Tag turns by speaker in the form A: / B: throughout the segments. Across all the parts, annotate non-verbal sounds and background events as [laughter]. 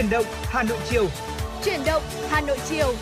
A: Chuyển động Hà Nội chiều.
B: Chuyển động Hà Nội chiều.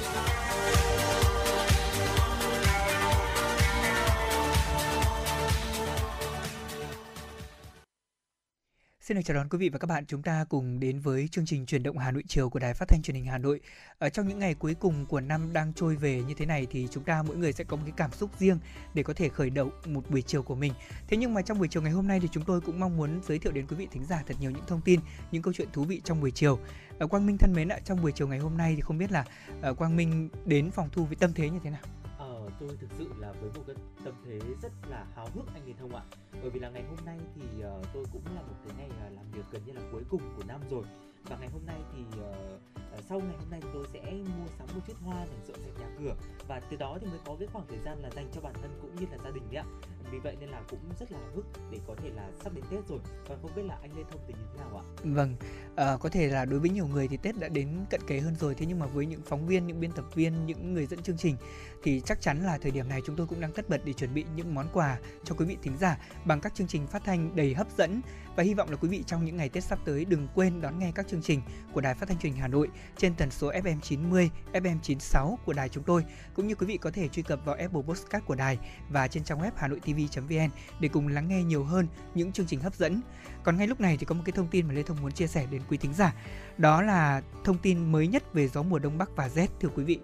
C: Xin được chào đón quý vị và các bạn. Chúng ta cùng đến với chương trình chuyển động Hà Nội chiều của Đài Phát thanh Truyền hình Hà Nội. Ở trong những ngày cuối cùng của năm đang trôi về như thế này thì chúng ta mỗi người sẽ có một cái cảm xúc riêng để có thể khởi động một buổi chiều của mình. Thế nhưng mà trong buổi chiều ngày hôm nay thì chúng tôi cũng mong muốn giới thiệu đến quý vị thính giả thật nhiều những thông tin, những câu chuyện thú vị trong buổi chiều. Ờ, Quang Minh thân mến ạ, trong buổi chiều ngày hôm nay thì không biết là ờ, Quang Minh đến phòng thu với tâm thế như thế nào?
D: Ờ, tôi thực sự là với một cái tâm thế rất là háo hức anh Điền Thông ạ bởi vì là ngày hôm nay thì uh, tôi cũng là một cái ngày uh, làm việc gần như là cuối cùng của năm rồi và ngày hôm nay thì uh, sau ngày hôm nay chúng tôi sẽ mua sắm một chút hoa để dọn dẹp nhà cửa. Và từ đó thì mới có cái khoảng thời gian là dành cho bản thân cũng như là gia đình đấy ạ. Vì vậy nên là cũng rất là hức để có thể là sắp đến Tết rồi. Và không biết là anh Lê Thông thì như thế nào ạ?
C: Vâng, à, có thể là đối với nhiều người thì Tết đã đến cận kề hơn rồi. Thế nhưng mà với những phóng viên, những biên tập viên, những người dẫn chương trình thì chắc chắn là thời điểm này chúng tôi cũng đang tất bật để chuẩn bị những món quà cho quý vị thính giả bằng các chương trình phát thanh đầy hấp dẫn và hy vọng là quý vị trong những ngày Tết sắp tới đừng quên đón nghe các chương trình của Đài Phát thanh Truyền hình Hà Nội trên tần số FM 90, FM 96 của đài chúng tôi cũng như quý vị có thể truy cập vào Apple Podcast của đài và trên trang web hanoitv.vn để cùng lắng nghe nhiều hơn những chương trình hấp dẫn. Còn ngay lúc này thì có một cái thông tin mà Lê Thông muốn chia sẻ đến quý thính giả. Đó là thông tin mới nhất về gió mùa đông bắc và rét thưa quý vị.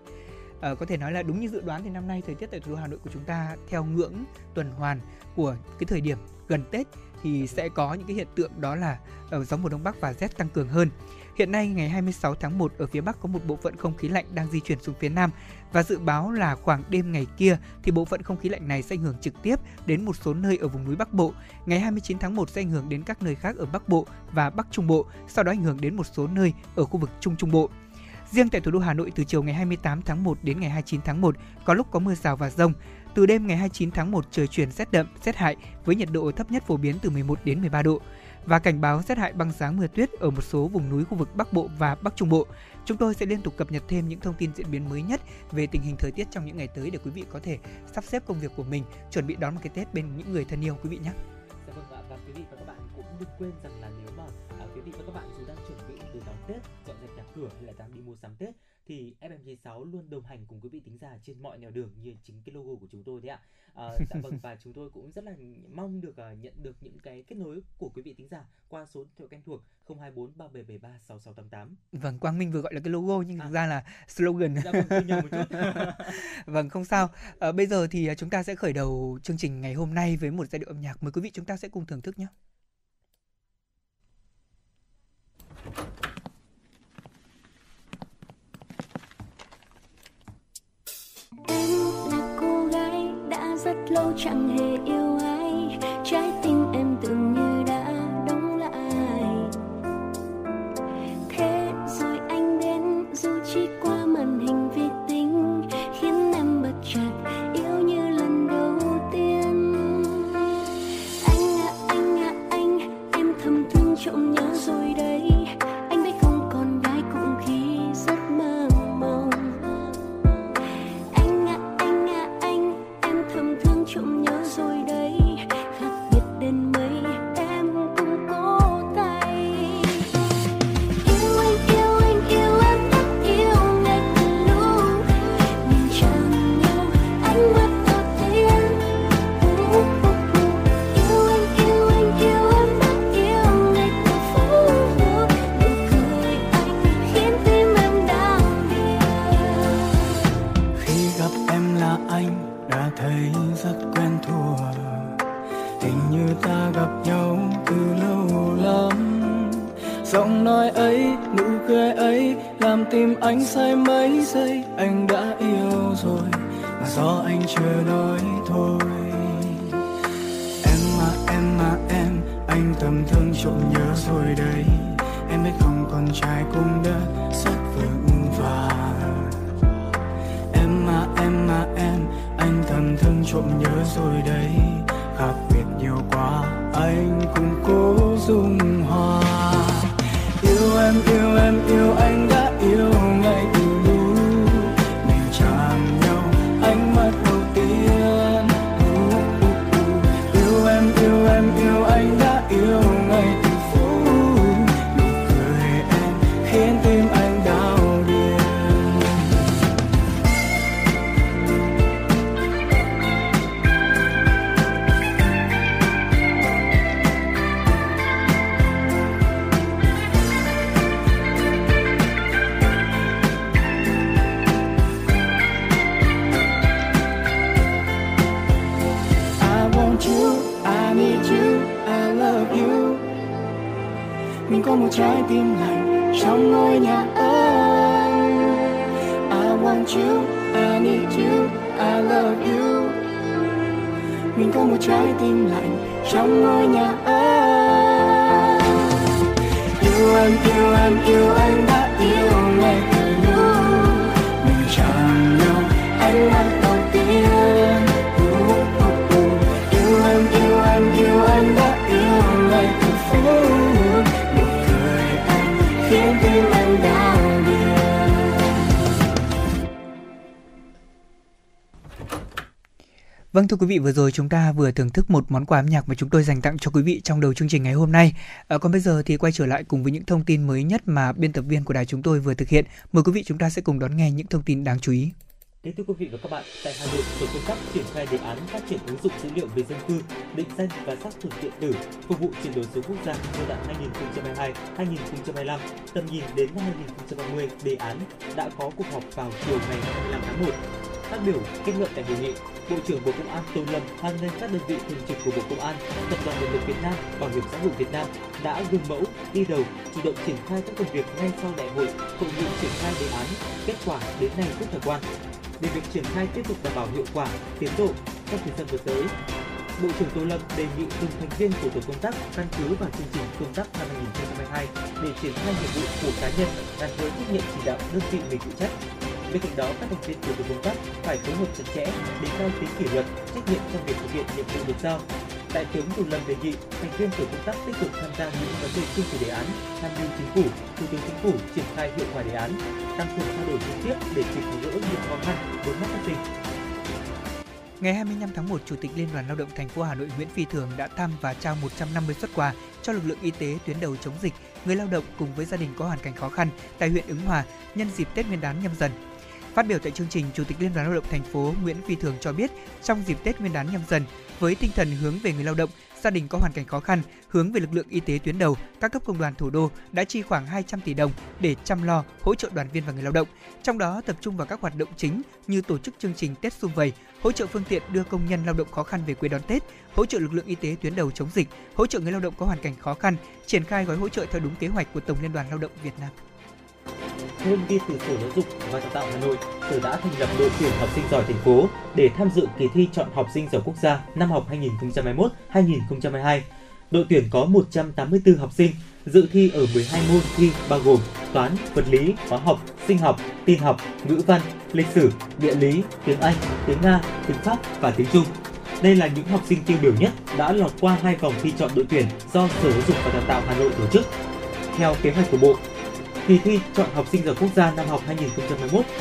C: À, có thể nói là đúng như dự đoán thì năm nay thời tiết tại thủ đô Hà Nội của chúng ta theo ngưỡng tuần hoàn của cái thời điểm gần Tết thì sẽ có những cái hiện tượng đó là ờ, gió mùa đông bắc và rét tăng cường hơn. Hiện nay ngày 26 tháng 1 ở phía Bắc có một bộ phận không khí lạnh đang di chuyển xuống phía Nam và dự báo là khoảng đêm ngày kia thì bộ phận không khí lạnh này sẽ ảnh hưởng trực tiếp đến một số nơi ở vùng núi Bắc Bộ. Ngày 29 tháng 1 sẽ ảnh hưởng đến các nơi khác ở Bắc Bộ và Bắc Trung Bộ, sau đó ảnh hưởng đến một số nơi ở khu vực Trung Trung Bộ. Riêng tại thủ đô Hà Nội từ chiều ngày 28 tháng 1 đến ngày 29 tháng 1 có lúc có mưa rào và rông. Từ đêm ngày 29 tháng 1 trời chuyển rét đậm, rét hại với nhiệt độ thấp nhất phổ biến từ 11 đến 13 độ và cảnh báo rét hại băng giá mưa tuyết ở một số vùng núi khu vực Bắc Bộ và Bắc Trung Bộ. Chúng tôi sẽ liên tục cập nhật thêm những thông tin diễn biến mới nhất về tình hình thời tiết trong những ngày tới để quý vị có thể sắp xếp công việc của mình, chuẩn bị đón một cái Tết bên những người thân yêu quý vị nhé.
D: Dạ vâng ạ và quý vị và các bạn cũng đừng quên rằng là thì FM96 luôn đồng hành cùng quý vị tính giả trên mọi nẻo đường như chính cái logo của chúng tôi đấy ạ. À, [laughs] dạ vâng và chúng tôi cũng rất là mong được uh, nhận được những cái kết nối của quý vị tính giả qua số điện thoại quen thuộc 024 3773 6688.
C: Vâng, Quang Minh vừa gọi là cái logo nhưng à. thực ra là slogan.
D: Dạ vâng, một chút. [laughs]
C: vâng, không sao. À, bây giờ thì chúng ta sẽ khởi đầu chương trình ngày hôm nay với một giai điệu âm nhạc. Mời quý vị chúng ta sẽ cùng thưởng thức nhé.
E: Em là cô gái đã rất lâu chẳng hề yêu ai. Trái tim
C: Vâng thưa quý vị vừa rồi chúng ta vừa thưởng thức một món quà âm nhạc mà chúng tôi dành tặng cho quý vị trong đầu chương trình ngày hôm nay. À, còn bây giờ thì quay trở lại cùng với những thông tin mới nhất mà biên tập viên của đài chúng tôi vừa thực hiện. Mời quý vị chúng ta sẽ cùng đón nghe những thông tin đáng chú ý.
D: Kính thưa quý vị và các bạn, tại Hà Nội, tổ công tác triển khai đề án phát triển ứng dụng dữ liệu về dân cư, định danh và xác thực điện tử phục vụ chuyển đổi số quốc gia giai đoạn 2022-2025, tầm nhìn đến năm 2030. Đề án đã có cuộc họp vào chiều ngày 25 tháng 1. Phát biểu kết luận tại hội nghị, Bộ trưởng Bộ Công an Tô Lâm hoan nghênh các đơn vị thường trực của Bộ Công an, Tập đoàn Điện lực Việt Nam, Bảo hiểm xã hội Việt Nam đã gương mẫu, đi đầu, chủ động triển khai các công việc ngay sau đại hội, hội nghị triển khai đề án, kết quả đến nay rất khả quan để việc triển khai tiếp tục đảm bảo hiệu quả, tiến độ trong thời gian vừa tới. Bộ trưởng Tô Lâm đề nghị từng thành viên của tổ công tác căn cứ vào chương trình công tác năm 2022 để triển khai nhiệm vụ của cá nhân gắn với trách nhiệm chỉ đạo đơn vị mình phụ trách. Bên cạnh đó, các thành viên của tổ công tác phải phối hợp chặt chẽ, đề cao tính kỷ luật, trách nhiệm trong việc thực hiện nhiệm vụ được giao. Đại tướng Tô Lâm đề nghị thành viên tổ công tác tích cực tham gia những vấn đề chung của đề án, tham mưu chính phủ, thủ tướng chính phủ triển khai hiệu quả đề án, tăng cường trao đổi trực tiếp để kịp tháo gỡ những khó khăn vướng mắc phát sinh.
C: Ngày 25 tháng 1, Chủ tịch Liên đoàn Lao động thành phố Hà Nội Nguyễn Phi Thường đã thăm và trao 150 xuất quà cho lực lượng y tế tuyến đầu chống dịch, người lao động cùng với gia đình có hoàn cảnh khó khăn tại huyện Ứng Hòa nhân dịp Tết Nguyên đán nhâm dần. Phát biểu tại chương trình, Chủ tịch Liên đoàn Lao động thành phố Nguyễn Phi Thường cho biết, trong dịp Tết Nguyên đán nhâm dần, với tinh thần hướng về người lao động, gia đình có hoàn cảnh khó khăn, hướng về lực lượng y tế tuyến đầu, các cấp công đoàn thủ đô đã chi khoảng 200 tỷ đồng để chăm lo, hỗ trợ đoàn viên và người lao động. Trong đó tập trung vào các hoạt động chính như tổ chức chương trình Tết xung vầy, hỗ trợ phương tiện đưa công nhân lao động khó khăn về quê đón Tết, hỗ trợ lực lượng y tế tuyến đầu chống dịch, hỗ trợ người lao động có hoàn cảnh khó khăn, triển khai gói hỗ trợ theo đúng kế hoạch của Tổng Liên đoàn Lao động Việt Nam
D: nhân viên từ Sở Giáo dục và Đào tạo Hà Nội, từ đã thành lập đội tuyển học sinh giỏi thành phố để tham dự kỳ thi chọn học sinh giỏi quốc gia năm học 2021-2022. Đội tuyển có 184 học sinh dự thi ở 12 môn thi bao gồm toán, vật lý, hóa học, sinh học, tin học, ngữ văn, lịch sử, địa lý, tiếng Anh, tiếng Nga, tiếng Pháp và tiếng Trung. Đây là những học sinh tiêu biểu nhất đã lọt qua hai vòng thi chọn đội tuyển do Sở Giáo dục và Đào tạo Hà Nội tổ chức. Theo kế hoạch của Bộ, Kỳ thi chọn học sinh giỏi quốc gia năm học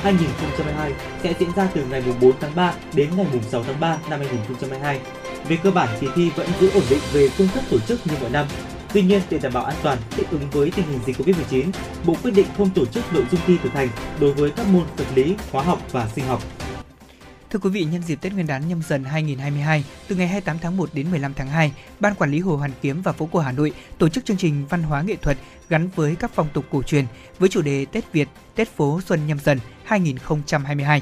D: 2021-2022 sẽ diễn ra từ ngày 4 tháng 3 đến ngày 6 tháng 3 năm 2022. Về cơ bản, kỳ thi vẫn giữ ổn định về phương thức tổ chức như mọi năm. Tuy nhiên, để đảm bảo an toàn, thích ứng với tình hình dịch Covid-19, Bộ quyết định không tổ chức nội dung thi thực hành đối với các môn vật lý, hóa học và sinh học.
C: Thưa quý vị, nhân dịp Tết Nguyên đán nhâm dần 2022, từ ngày 28 tháng 1 đến 15 tháng 2, Ban Quản lý Hồ Hoàn Kiếm và phố cổ Hà Nội tổ chức chương trình văn hóa nghệ thuật gắn với các phong tục cổ truyền với chủ đề Tết Việt, Tết phố Xuân nhâm dần 2022.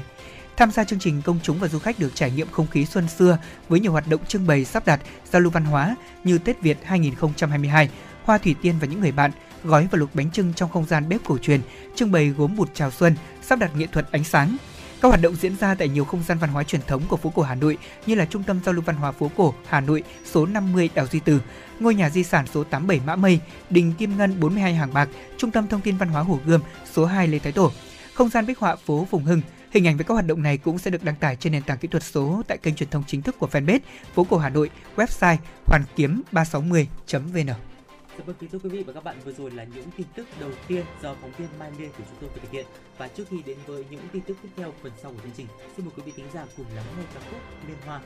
C: Tham gia chương trình, công chúng và du khách được trải nghiệm không khí xuân xưa với nhiều hoạt động trưng bày sắp đặt, giao lưu văn hóa như Tết Việt 2022, hoa thủy tiên và những người bạn, gói và luộc bánh trưng trong không gian bếp cổ truyền, trưng bày gốm bụt chào xuân, sắp đặt nghệ thuật ánh sáng, các hoạt động diễn ra tại nhiều không gian văn hóa truyền thống của phố cổ Hà Nội như là Trung tâm Giao lưu Văn hóa phố cổ Hà Nội số 50 Đào Duy Từ, ngôi nhà di sản số 87 Mã Mây, đình Kim Ngân 42 Hàng Bạc, Trung tâm Thông tin Văn hóa Hồ Gươm số 2 Lê Thái Tổ, không gian bích họa phố Phùng Hưng. Hình ảnh về các hoạt động này cũng sẽ được đăng tải trên nền tảng kỹ thuật số tại kênh truyền thông chính thức của fanpage phố cổ Hà Nội, website hoàn kiếm 360.vn.
D: Dạ vâng, kính thưa quý vị và các bạn, vừa rồi là những tin tức đầu tiên do phóng viên Mai Liên của chúng tôi thực hiện. Và trước khi đến với những tin tức tiếp theo phần sau của chương trình, xin mời quý vị thính giả cùng lắng nghe ca khúc Liên Hoa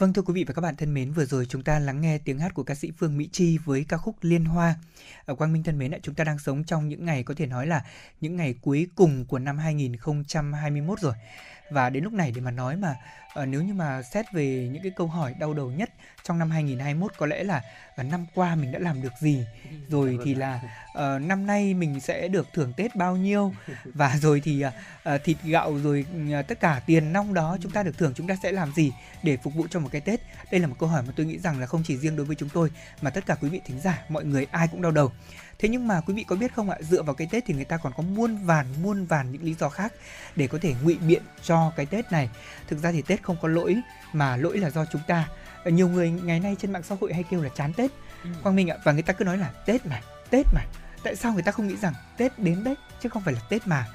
C: Vâng thưa quý vị và các bạn thân mến, vừa rồi chúng ta lắng nghe tiếng hát của ca sĩ Phương Mỹ Chi với ca khúc Liên Hoa. Ở Quang Minh thân mến, chúng ta đang sống trong những ngày có thể nói là những ngày cuối cùng của năm 2021 rồi. Và đến lúc này để mà nói mà uh, nếu như mà xét về những cái câu hỏi đau đầu nhất trong năm 2021 có lẽ là uh, năm qua mình đã làm được gì? [laughs] Rồi thì là uh, năm nay mình sẽ được thưởng Tết bao nhiêu? [laughs] Và rồi thì uh, thịt gạo rồi uh, tất cả tiền nong đó chúng ta được thưởng chúng ta sẽ làm gì để phục vụ cho một cái Tết? Đây là một câu hỏi mà tôi nghĩ rằng là không chỉ riêng đối với chúng tôi mà tất cả quý vị thính giả mọi người ai cũng đau đầu thế nhưng mà quý vị có biết không ạ? Dựa vào cái tết thì người ta còn có muôn vàn muôn vàn những lý do khác để có thể ngụy biện cho cái tết này. Thực ra thì tết không có lỗi mà lỗi là do chúng ta. Nhiều người ngày nay trên mạng xã hội hay kêu là chán tết. Ừ. quang minh ạ và người ta cứ nói là tết mà tết mà. Tại sao người ta không nghĩ rằng tết đến đấy chứ không phải là tết mà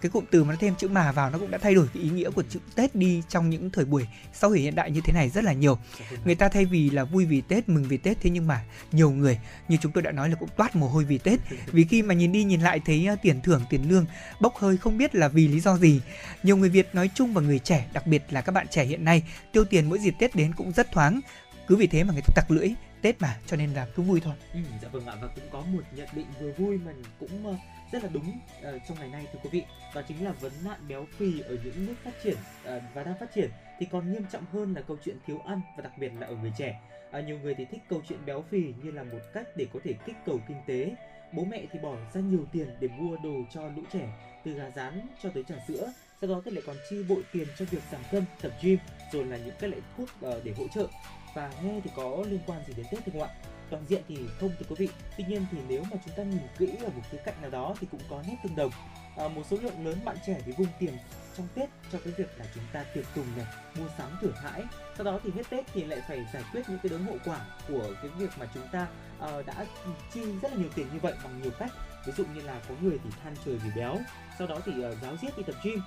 C: cái cụm từ mà nó thêm chữ mà vào nó cũng đã thay đổi cái ý nghĩa của chữ Tết đi trong những thời buổi xã hội hiện đại như thế này rất là nhiều. Người ta thay vì là vui vì Tết, mừng vì Tết thế nhưng mà nhiều người như chúng tôi đã nói là cũng toát mồ hôi vì Tết. Vì khi mà nhìn đi nhìn lại thấy ờ, tiền thưởng, tiền lương bốc hơi không biết là vì lý do gì. Nhiều người Việt nói chung và người trẻ, đặc biệt là các bạn trẻ hiện nay tiêu tiền mỗi dịp Tết đến cũng rất thoáng. Cứ vì thế mà người ta tặc lưỡi Tết mà cho nên là cứ vui thôi.
D: Ừ, dạ vâng ạ và cũng có một nhận định vừa vui mà cũng ờ, rất là đúng uh, trong ngày nay thưa quý vị. Đó chính là vấn nạn béo phì ở những nước phát triển uh, và đang phát triển. Thì còn nghiêm trọng hơn là câu chuyện thiếu ăn và đặc biệt là ở người trẻ. Uh, nhiều người thì thích câu chuyện béo phì như là một cách để có thể kích cầu kinh tế. Bố mẹ thì bỏ ra nhiều tiền để mua đồ cho lũ trẻ từ gà rán cho tới trà sữa. Sau đó thì lại còn chi bội tiền cho việc giảm cân tập gym rồi là những cái loại thuốc uh, để hỗ trợ. Và nghe thì có liên quan gì đến tết không ạ? Toàn diện thì không thưa quý vị tuy nhiên thì nếu mà chúng ta nhìn kỹ ở một khía cạnh nào đó thì cũng có nét tương đồng à, một số lượng lớn bạn trẻ thì vung tiền trong Tết cho cái việc là chúng ta tiệc tùng này, mua sắm thưởng hãi. Sau đó thì hết Tết thì lại phải giải quyết những cái đống hậu quả của cái việc mà chúng ta uh, đã chi rất là nhiều tiền như vậy bằng nhiều cách. Ví dụ như là có người thì than trời vì béo, sau đó thì uh, giáo giết đi tập gym,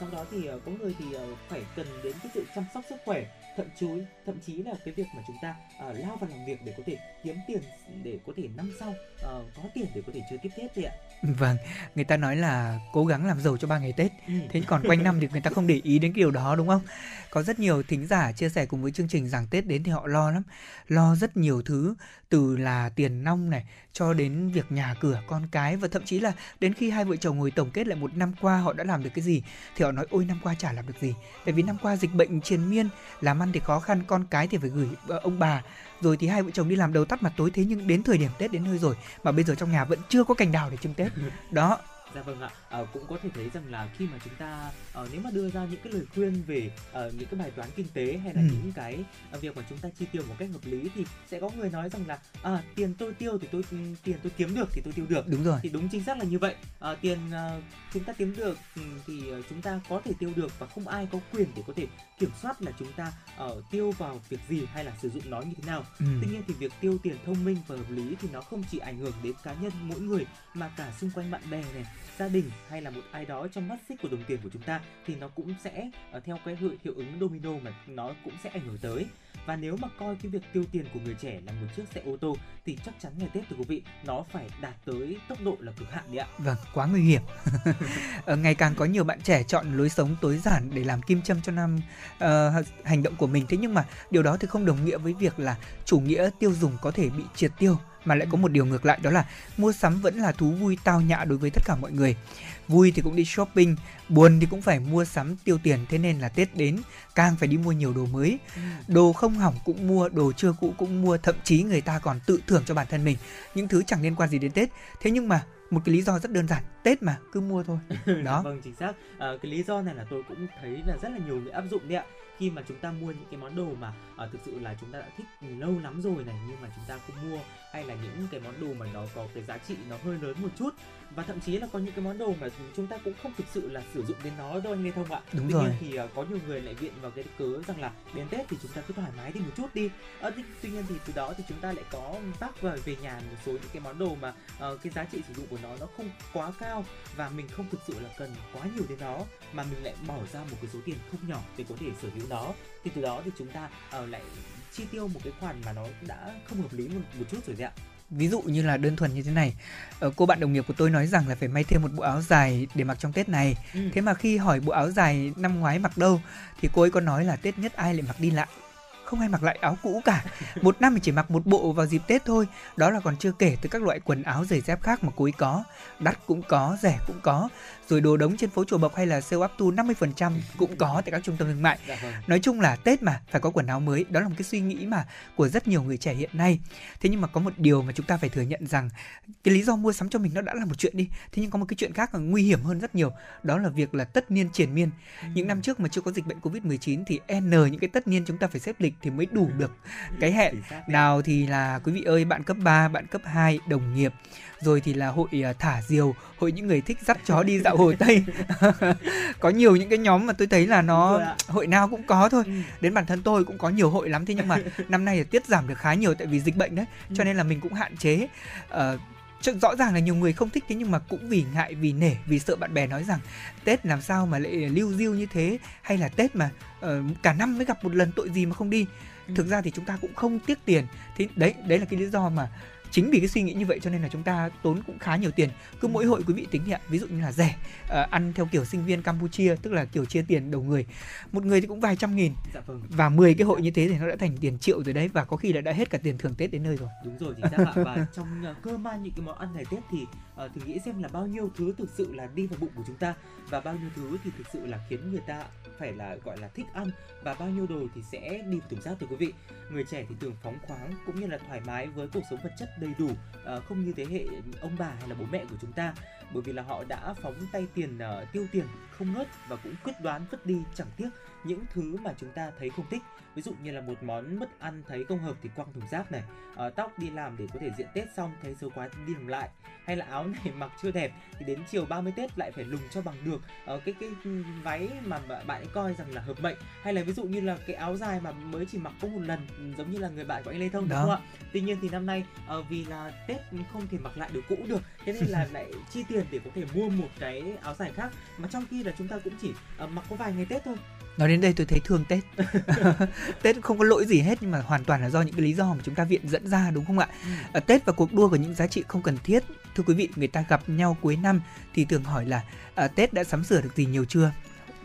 D: sau đó thì uh, có người thì uh, phải cần đến cái sự chăm sóc sức khỏe, thậm chí thậm chí là cái việc mà chúng ta uh, lao vào làm việc để có thể kiếm tiền để có thể năm sau uh, có tiền để có thể chơi tiếp Tết thì ạ.
C: Vâng, người ta nói là cố gắng làm giàu cho ba ngày Tết. Ừ. Thế còn quanh năm thì người ta không để ý đến cái điều đó đúng không? Có rất nhiều thính giả chia sẻ cùng với chương trình rằng Tết đến thì họ lo lắm, lo rất nhiều thứ từ là tiền nong này cho đến việc nhà cửa con cái và thậm chí là đến khi hai vợ chồng ngồi tổng kết lại một năm qua họ đã làm được cái gì thì họ nói ôi năm qua chả làm được gì tại vì năm qua dịch bệnh triền miên làm ăn thì khó khăn con cái thì phải gửi ờ, ông bà rồi thì hai vợ chồng đi làm đầu tắt mặt tối thế nhưng đến thời điểm tết đến nơi rồi mà bây giờ trong nhà vẫn chưa có cành đào để trưng tết. [laughs] Đó
D: Dạ vâng ạ, à, cũng có thể thấy rằng là khi mà chúng ta uh, nếu mà đưa ra những cái lời khuyên về uh, những cái bài toán kinh tế hay là ừ. những cái uh, việc mà chúng ta chi tiêu một cách hợp lý thì sẽ có người nói rằng là à, tiền tôi tiêu thì tôi tiền tôi kiếm được thì tôi tiêu được.
C: Đúng rồi.
D: Thì đúng chính xác là như vậy. À, tiền uh, chúng ta kiếm được ừ, thì chúng ta có thể tiêu được và không ai có quyền để có thể kiểm soát là chúng ta uh, tiêu vào việc gì hay là sử dụng nó như thế nào. Ừ. Tuy nhiên thì việc tiêu tiền thông minh và hợp lý thì nó không chỉ ảnh hưởng đến cá nhân mỗi người mà cả xung quanh bạn bè này gia đình hay là một ai đó trong mắt xích của đồng tiền của chúng ta thì nó cũng sẽ uh, theo cái hiệu, hiệu ứng domino mà nó cũng sẽ ảnh hưởng tới và nếu mà coi cái việc tiêu tiền của người trẻ là một chiếc xe ô tô thì chắc chắn ngày Tết thưa quý vị nó phải đạt tới tốc độ là cực hạn đấy ạ.
C: Vâng, quá nguy hiểm. [laughs] Ờ, ngày càng có nhiều bạn trẻ chọn lối sống tối giản để làm kim châm cho năm uh, hành động của mình thế nhưng mà điều đó thì không đồng nghĩa với việc là chủ nghĩa tiêu dùng có thể bị triệt tiêu mà lại có một điều ngược lại đó là mua sắm vẫn là thú vui tao nhã đối với tất cả mọi người. Vui thì cũng đi shopping buồn thì cũng phải mua sắm tiêu tiền thế nên là tết đến càng phải đi mua nhiều đồ mới. Ừ. đồ không hỏng cũng mua đồ chưa cũ cũng mua thậm chí người ta còn tự thưởng cho bản thân mình. Những thứ chẳng liên quan gì đến tết. Thế nhưng mà một cái lý do rất đơn giản tết mà cứ mua thôi. [laughs] Đó.
D: Vâng chính xác. À, cái lý do này là tôi cũng thấy là rất là nhiều người áp dụng đấy ạ. Khi mà chúng ta mua những cái món đồ mà à, thực sự là chúng ta đã thích lâu lắm rồi này nhưng mà chúng ta không mua hay là những cái món đồ mà nó có cái giá trị nó hơi lớn một chút và thậm chí là có những cái món đồ mà chúng ta cũng không thực sự là sử dụng đến nó đâu anh Lê Thông ạ.
C: Đúng
D: tuy
C: rồi.
D: nhiên thì uh, có nhiều người lại viện vào cái cớ rằng là đến Tết thì chúng ta cứ thoải mái đi một chút đi. À, tuy nhiên thì từ đó thì chúng ta lại có vác vào về nhà một số những cái món đồ mà uh, cái giá trị sử dụng của nó nó không quá cao và mình không thực sự là cần quá nhiều đến nó mà mình lại bỏ ra một cái số tiền không nhỏ để có thể sở hữu nó thì từ đó thì chúng ta uh, lại chi tiêu một cái khoản mà nó đã không hợp lý một, một chút rồi đấy ạ.
C: Ví dụ như là đơn thuần như thế này ờ, cô bạn đồng nghiệp của tôi nói rằng là phải may thêm một bộ áo dài để mặc trong tết này. Ừ. thế mà khi hỏi bộ áo dài năm ngoái mặc đâu thì cô ấy có nói là tết nhất ai lại mặc đi lại. Không ai mặc lại áo cũ cả. [laughs] Một năm thì chỉ mặc một bộ vào dịp tết thôi. Đó là còn chưa kể tới các loại quần áo giày dép khác mà cô ấy có. Đắt cũng có rẻ cũng có rồi đồ đống trên phố chùa bộc hay là sale up to 50% cũng có tại các trung tâm thương mại.
D: Dạ vâng.
C: nói chung là tết mà phải có quần áo mới đó là một cái suy nghĩ mà của rất nhiều người trẻ hiện nay. Thế nhưng mà có một điều mà chúng ta phải thừa nhận rằng cái lý do mua sắm cho mình nó đã là một chuyện đi. Thế nhưng có một cái chuyện khác là nguy hiểm hơn rất nhiều đó là việc là tất niên triển miên. Những năm trước mà chưa có dịch bệnh covid 19 thì n những cái tất niên chúng ta phải xếp lịch thì mới đủ được cái hẹn. Nào thì là quý vị ơi bạn cấp 3, bạn cấp 2, đồng nghiệp rồi thì là hội à, thả diều hội những người thích dắt chó đi dạo hồ tây. [laughs] Có nhiều những cái nhóm mà tôi thấy là nó hội nào cũng có thôi.
D: Ừ.
C: đến bản thân tôi cũng có nhiều hội lắm thế nhưng mà [laughs] năm nay thì tiết giảm được khá nhiều tại vì dịch bệnh đấy cho nên là mình cũng hạn chế. Ờ, chứ rõ ràng là nhiều người không thích thế nhưng mà cũng vì ngại vì nể vì sợ bạn bè nói rằng tết làm sao mà lại lưu diêu như thế hay là tết mà ờ, cả năm mới gặp một lần tội gì mà không đi. Thực ra thì chúng ta cũng không tiếc tiền. Thì đấy đấy là cái lý do mà chính vì cái suy nghĩ như vậy cho nên là chúng ta tốn cũng khá nhiều tiền. Cứ mỗi hội quý vị tính thì ạ. Ví dụ như là rẻ ờ, ăn theo kiểu sinh viên campuchia tức là kiểu chia tiền đầu người. Một người thì cũng vài trăm nghìn.
D: Dạ vâng.
C: và 10 cái hội như thế thì nó đã thành tiền triệu rồi đấy. Và có khi là đã hết cả tiền thưởng tết đến nơi rồi.
D: Đúng rồi chính xác ạ và trong uh, cơ man những cái món ăn ngày tết thì uh, thử nghĩ xem là bao nhiêu thứ thực sự là đi vào bụng của chúng ta và bao nhiêu thứ thì thực sự là khiến người ta phải là gọi là thích ăn và bao nhiêu đồ thì sẽ đi vào thùng rác thưa quý vị. Người trẻ thì thường phóng khoáng cũng như là thoải mái với cuộc sống vật chất đầy đủ uh, không như thế hệ ông bà hay là bố mẹ của chúng ta bởi vì là họ đã phóng tay tiền uh, tiêu tiền không ngớt và cũng quyết đoán vứt đi chẳng tiếc những thứ mà chúng ta thấy không thích. Ví dụ như là một món mứt ăn thấy không hợp thì quăng thùng rác này ờ, tóc đi làm để có thể diện Tết xong thấy xấu quá đi làm lại. Hay là áo này mặc chưa đẹp thì đến chiều 30 Tết lại phải lùng cho bằng được. Ờ, cái cái váy mà bạn ấy coi rằng là hợp mệnh. Hay là ví dụ như là cái áo dài mà mới chỉ mặc có một lần giống như là người bạn của anh Lê Thông đúng không ạ? Tuy nhiên thì năm nay ờ, vì là Tết không thể mặc lại đồ cũ được thế nên là [laughs] lại chi tiền để có thể mua một cái áo dài khác. Mà trong khi là chúng ta cũng chỉ ờ, mặc có vài ngày Tết thôi.
C: Nói đến đây tôi thấy thương tết. [laughs] Tết không có lỗi gì hết nhưng mà hoàn toàn là do những cái lý do mà chúng ta viện dẫn ra đúng không ạ? Ở tết và cuộc đua của những giá trị không cần thiết. Thưa quý vị người ta gặp nhau cuối năm thì thường hỏi là à, tết đã sắm sửa được gì nhiều chưa?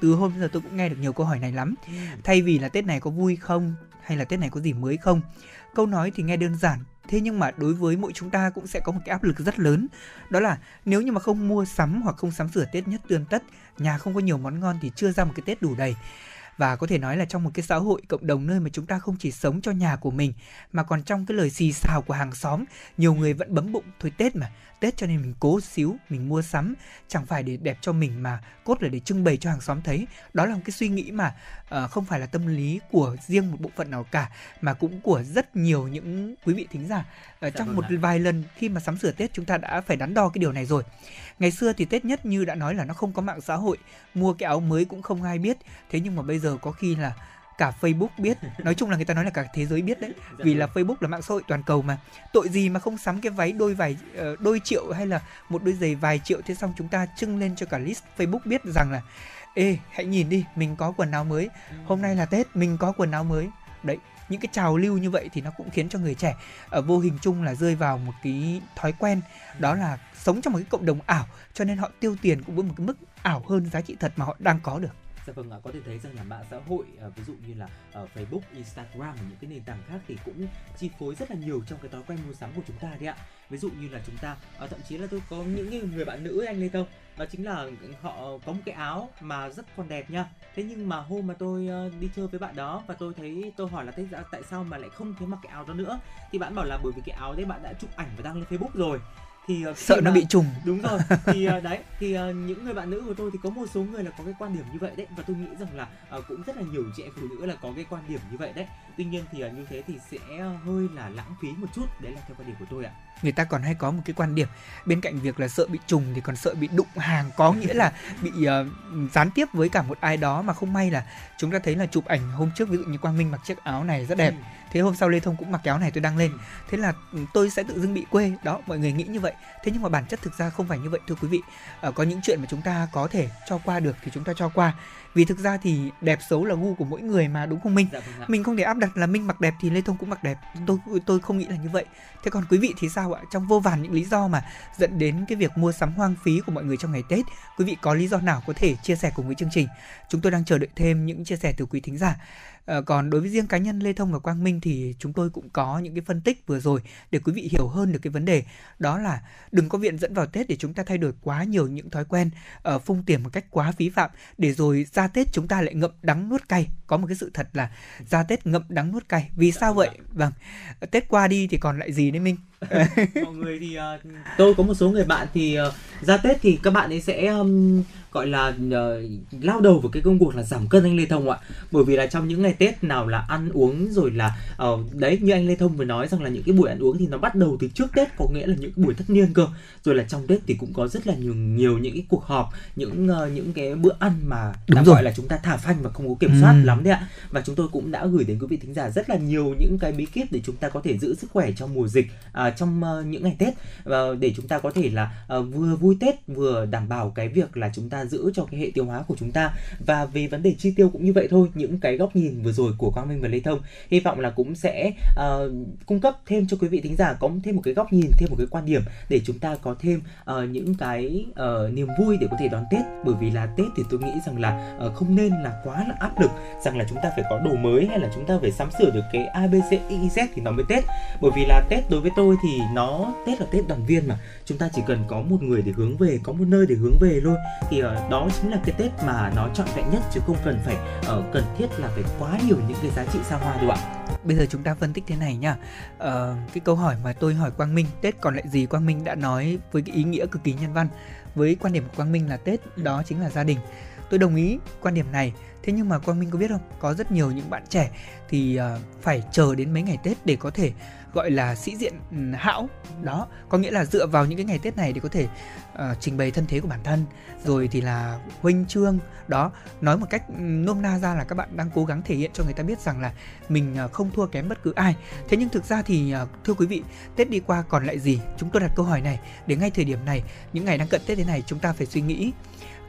C: Từ hôm giờ tôi cũng nghe được nhiều câu hỏi này lắm. Thay vì là tết này có vui không hay là tết này có gì mới không? Câu nói thì nghe đơn giản thế nhưng mà đối với mỗi chúng ta cũng sẽ có một cái áp lực rất lớn. Đó là nếu như mà không mua sắm hoặc không sắm sửa tết nhất tươm tất, nhà không có nhiều món ngon thì chưa ra một cái tết đủ đầy. Và có thể nói là trong một cái xã hội cộng đồng nơi mà chúng ta không chỉ sống cho nhà của mình, mà còn trong cái lời xì xào của hàng xóm, nhiều người vẫn bấm bụng thôi tết mà tết cho nên mình cố xíu mình mua sắm. Chẳng phải để đẹp cho mình mà cốt là để trưng bày cho hàng xóm thấy. Đó là một cái suy nghĩ mà ờ, không phải là tâm lý của riêng một bộ phận nào cả mà cũng của rất nhiều những quý vị thính giả.
D: Dạ
C: trong
D: vâng
C: một vài lần khi mà sắm sửa tết chúng ta đã phải đắn đo cái điều này rồi. Ngày xưa thì tết nhất như đã nói là nó không có mạng xã hội mua cái áo mới cũng không ai biết. Thế nhưng mà bây giờ có khi là cả Facebook biết. Nói chung là người ta nói là cả thế giới biết đấy.
D: Dạ
C: vì là
D: vâng.
C: Facebook là mạng xã hội toàn cầu mà. Tội gì mà không sắm cái váy đôi vài ờ, đôi triệu hay là một đôi giày vài triệu. Thế xong chúng ta trưng lên cho cả list Facebook biết rằng là ê hãy nhìn đi mình có quần áo mới. Hôm nay là Tết mình có quần áo mới. Đấy những cái trào lưu như vậy thì nó cũng khiến cho người trẻ ở vô hình chung là rơi vào một cái thói quen. Đó là sống trong một cái cộng đồng ảo cho nên họ tiêu tiền cũng với một cái mức ảo hơn giá trị thật mà họ đang có được
D: Dạ vâng ạ, có thể thấy rằng là mạng xã hội à, ví dụ như là ờ, Facebook, Instagram và những cái nền tảng khác thì cũng chi phối rất là nhiều trong cái thói quen mua sắm của chúng ta đấy ạ. Ví dụ như là chúng ta ờ, thậm chí là tôi có những người bạn nữ anh Lê Tông đó chính là họ có một cái áo mà rất còn đẹp nha. Thế nhưng mà hôm mà tôi ờ, đi chơi với bạn đó và tôi thấy tôi hỏi là thế dạ, tại sao mà lại không thấy mặc cái áo đó nữa thì bạn bảo là bởi vì cái áo đấy bạn đã chụp ảnh và đăng lên Facebook rồi. Thì ờ,
C: sợ nó
D: mà-
C: bị trùng.
D: Đúng rồi. [laughs] Thì ờ, đấy thì ờ, những người bạn nữ của tôi thì có một số người là có cái quan điểm như vậy đấy. Và tôi nghĩ rằng là cũng rất là nhiều chị em phụ nữ là có cái quan điểm như vậy đấy. Tuy nhiên thì như thế thì sẽ hơi là lãng phí một chút. Đấy là theo quan điểm của tôi ạ.
C: Người ta còn hay có một cái quan điểm bên cạnh việc là sợ bị trùng thì còn sợ bị đụng hàng. Có nghĩa là bị ờ, gián tiếp với cả một ai đó mà không may là chúng ta thấy là chụp ảnh hôm trước ví dụ như Quang Minh mặc chiếc áo này rất đẹp.
D: Ừ.
C: thế hôm sau Lê Thông cũng mặc cái áo này tôi đăng lên.
D: Ừ.
C: thế là ừ, tôi sẽ tự dưng bị quê. Đó mọi người nghĩ như vậy. Thế nhưng mà bản chất thực ra không phải như vậy thưa quý vị. Ờ, có những chuyện mà chúng ta có thể cho qua được thì chúng ta cho qua. Vì thực ra thì đẹp xấu là gu của mỗi người mà đúng không Minh?
D: Dạ vâng
C: mình không thể áp đặt là Minh mặc đẹp thì Lê Thông cũng mặc đẹp. Tôi tôi không nghĩ là như vậy. Thế còn quý vị thì sao ạ? Trong vô vàn những lý do mà dẫn đến cái việc mua sắm hoang phí của mọi người trong ngày Tết quý vị có lý do nào có thể chia sẻ cùng với chương trình? Chúng tôi đang chờ đợi thêm những chia sẻ từ quý thính giả À, còn đối với riêng cá nhân Lê Thông và Quang Minh thì chúng tôi cũng có những cái phân tích vừa rồi để quý vị hiểu hơn được cái vấn đề. Đó là đừng có viện dẫn vào Tết để chúng ta thay đổi quá nhiều những thói quen uh, phung tiền một cách quá phí phạm. Để rồi ra Tết chúng ta lại ngậm đắng nuốt cay. Có một cái sự thật là ra Tết ngậm đắng nuốt cay. Vì sao vậy? vâng. Tết qua đi thì còn lại gì đấy Minh?
D: Mọi người thì uh, tôi có một số người bạn thì uh, ra Tết thì các bạn ấy sẽ um, gọi là uh, lao đầu vào cái công cuộc là giảm cân anh Lê Thông ạ bởi vì là trong những ngày Tết nào là ăn uống rồi là uh, đấy như anh Lê Thông vừa nói rằng là những cái buổi ăn uống thì nó bắt đầu từ trước Tết có nghĩa là những cái buổi tất niên cơ rồi là trong Tết thì cũng có rất là nhiều nhiều những cái cuộc họp những uh, những cái bữa ăn mà
C: Đúng
D: đã
C: rồi.
D: gọi là chúng ta thả phanh và không có kiểm soát
C: Ừ.
D: lắm đấy ạ và chúng tôi cũng đã gửi đến quý vị thính giả rất là nhiều những cái bí kíp để chúng ta có thể giữ sức khỏe trong mùa dịch à, trong uh, những ngày Tết và để chúng ta có thể là uh, vừa vui Tết vừa đảm bảo cái việc là chúng ta giữ cho cái hệ tiêu hóa của chúng ta. Và về vấn đề chi tiêu cũng như vậy thôi những cái góc nhìn vừa rồi của Quang Minh và Lê Thông hy vọng là cũng sẽ uh, cung cấp thêm cho quý vị thính giả có thêm một cái góc nhìn thêm một cái quan điểm để chúng ta có thêm uh, những cái uh, niềm vui để có thể đón Tết. Bởi vì là Tết thì tôi nghĩ rằng là uh, không nên là quá là áp lực rằng là chúng ta phải có đồ mới hay là chúng ta phải sắm sửa được cái ABC e, z thì nó mới Tết. Bởi vì là Tết đối với tôi thì nó Tết là Tết đoàn viên mà. Chúng ta chỉ cần có một người để hướng về có một nơi để hướng về thôi. Thì uh, đó chính là cái Tết mà nó trọn vẹn nhất chứ không cần phải uh, cần thiết là phải quá nhiều những cái giá trị xa hoa đâu ạ.
C: Bây giờ chúng ta phân tích thế này nhá. Ờ, cái câu hỏi mà tôi hỏi Quang Minh Tết còn lại gì Quang Minh đã nói với cái ý nghĩa cực kỳ nhân văn. Với quan điểm của Quang Minh là Tết đó chính là gia đình. Tôi đồng ý quan điểm này. Thế nhưng mà Quang Minh có biết không? Có rất nhiều những bạn trẻ thì ờ, phải chờ đến mấy ngày Tết để có thể gọi là sĩ diện ừ, hão. Đó có nghĩa là dựa vào những cái ngày Tết này để có thể Ờ, trình bày thân thế của bản thân. Rồi thì là huynh trương, đó, nói một cách ừ, nôm na ra là các bạn đang cố gắng thể hiện cho người ta biết rằng là mình ờ, không thua kém bất cứ ai. Thế nhưng thực ra thì ờ, thưa quý vị, Tết đi qua còn lại gì? Chúng tôi đặt câu hỏi này để ngay thời điểm này, những ngày đang cận Tết thế này, chúng ta phải suy nghĩ.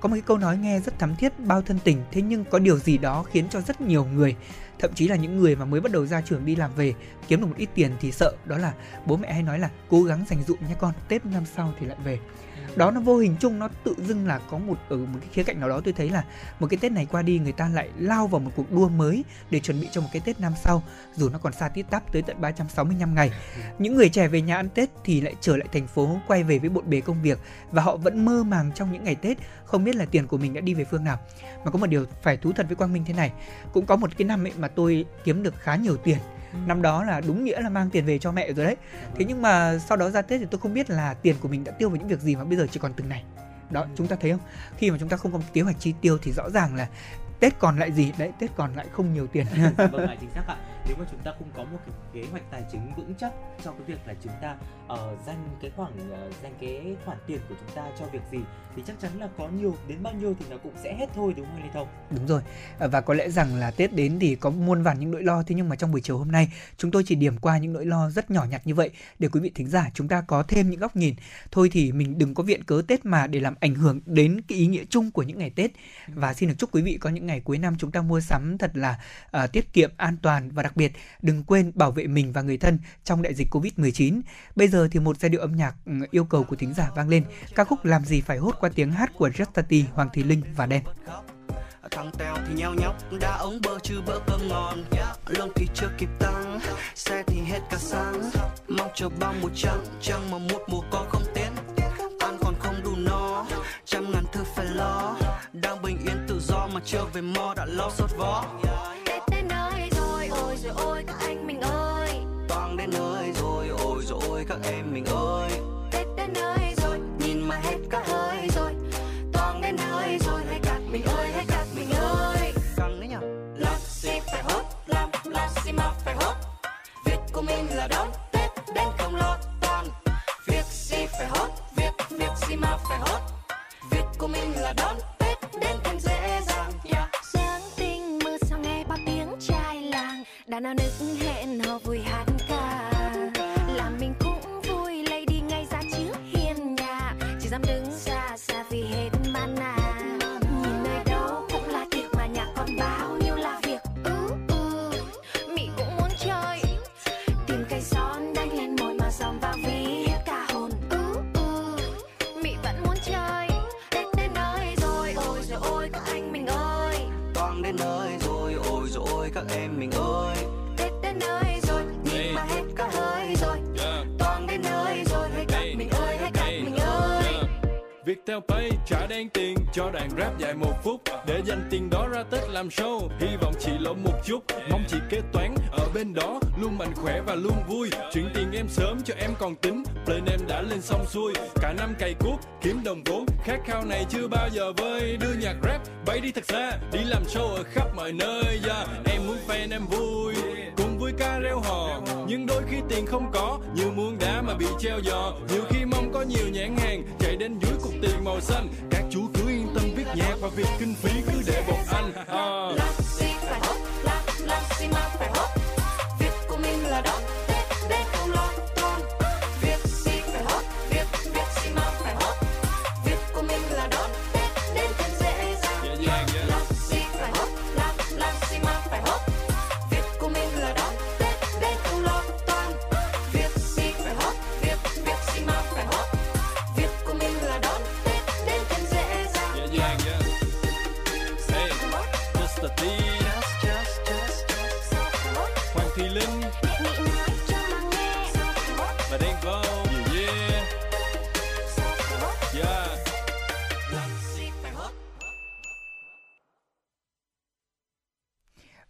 C: Có một cái câu nói nghe rất thắm thiết, bao thân tình, thế nhưng có điều gì đó khiến cho rất nhiều người, thậm chí là những người mà mới bắt đầu ra trường đi làm về, kiếm được một ít tiền thì sợ. Đó là bố mẹ hay nói là cố gắng dành dụm nha con, tết năm sau thì lại về đó nó vô hình chung nó tự dưng là có một ở một cái khía cạnh nào đó. Tôi thấy là một cái tết này qua đi người ta lại lao vào một cuộc đua mới để chuẩn bị cho một cái tết năm sau dù nó còn xa tít tắp tới tận 365 ngày. [laughs] Những người trẻ về nhà ăn tết thì lại trở lại thành phố quay về với bộn bề công việc và họ vẫn mơ màng trong những ngày tết không biết là tiền của mình đã đi về phương nào. Mà có một điều phải thú thật với quang minh thế này cũng có một cái năm ấy mà tôi kiếm được khá nhiều tiền năm đó là đúng nghĩa là mang tiền về cho mẹ rồi đấy. Thế nhưng mà sau đó ra tết thì tôi không biết là tiền của mình đã tiêu vào những việc gì mà bây giờ chỉ còn từng này. Đó chúng ta thấy không? Khi mà chúng ta không có kế hoạch chi tiêu thì rõ ràng là tết còn lại gì? Đấy tết còn lại không nhiều tiền.
D: Vâng ạ chính xác ạ nếu mà chúng ta không có một cái kế hoạch tài chính vững chắc cho cái việc là chúng ta uh, dành cái khoản uh, dành cái khoản tiền của chúng ta cho việc gì thì chắc chắn là có nhiều đến bao nhiêu thì nó cũng sẽ hết thôi đúng không Lê Thông?
C: Đúng rồi. À, Và có lẽ rằng là Tết đến thì có muôn vàn những nỗi lo thế nhưng mà trong buổi chiều hôm nay chúng tôi chỉ điểm qua những nỗi lo rất nhỏ nhặt như vậy để quý vị thính giả chúng ta có thêm những góc nhìn. Thôi thì mình đừng có viện cớ Tết mà để làm ảnh hưởng đến cái ý nghĩa chung của những ngày Tết. Và xin được chúc quý vị có những ngày cuối năm chúng ta mua sắm thật là uh, tiết kiệm, an toàn và đặc đặc biệt đừng quên bảo vệ mình và người thân trong đại dịch Covid-19. Bây giờ thì một giai điệu âm nhạc ừ, yêu cầu của thính giả vang lên. Ca khúc Làm gì phải hốt qua tiếng hát của Justati, Hoàng Thùy Linh và Đen.
F: thằng tèo thì nheo nhóc đã ống bơ chứ bữa cơm ngon lương thì chưa kịp tăng xe thì hết cả sáng mong chờ bao mùa trăng trăng mà một mùa có không tiến ăn còn không đủ no trăm ngàn thứ phải lo đang bình yên tự do mà chưa về mo đã lo sốt vó
G: ôi rồi ôi các anh mình ơi.
F: Toàn đến nơi rồi ôi rồi ôi các em mình ơi.
G: Tết đến nơi rồi, nhìn mà hết cả hơi rồi. Toàn đến nơi rồi, hãy các mình ơi, hãy các mình ơi.
F: Căng đấy nhở?
G: Gì phải hốt, làm, gì mà phải hốt. Việc của mình là đón Tết đến không lo toàn Việc gì phải hốt, việc, việc gì mà phải hốt. Việc của mình là đón Đàn nào nức hẹn hò vui hát.
H: Theo Pay, trả đen tiền cho đàn rap dài một phút. Để dành tiền đó ra Tết làm show, Hy vọng chị lỗ một chút. Mong chị kế toán ở bên đó, Luôn mạnh khỏe và luôn vui. Chuyển tiền em sớm cho em còn tính Plan em đã lên xong xuôi. Cả năm cày cuốc, kiếm đồng vốn, Khát khao này chưa bao giờ vơi. Đưa nhạc rap, bay đi thật xa, Đi làm show ở khắp mọi nơi. Yeah. Em muốn fan, em vui. Cùng vui ca reo hò. Nhưng đôi khi tiền không có, Như muôn đá mà bị treo giò. Nhiều khi mong có nhiều nhãn hàng, Chạy đến dưới cục tiền màu xanh. Các chú cứ yên tâm viết nhạc Và việc kinh phí cứ để bọn anh. À.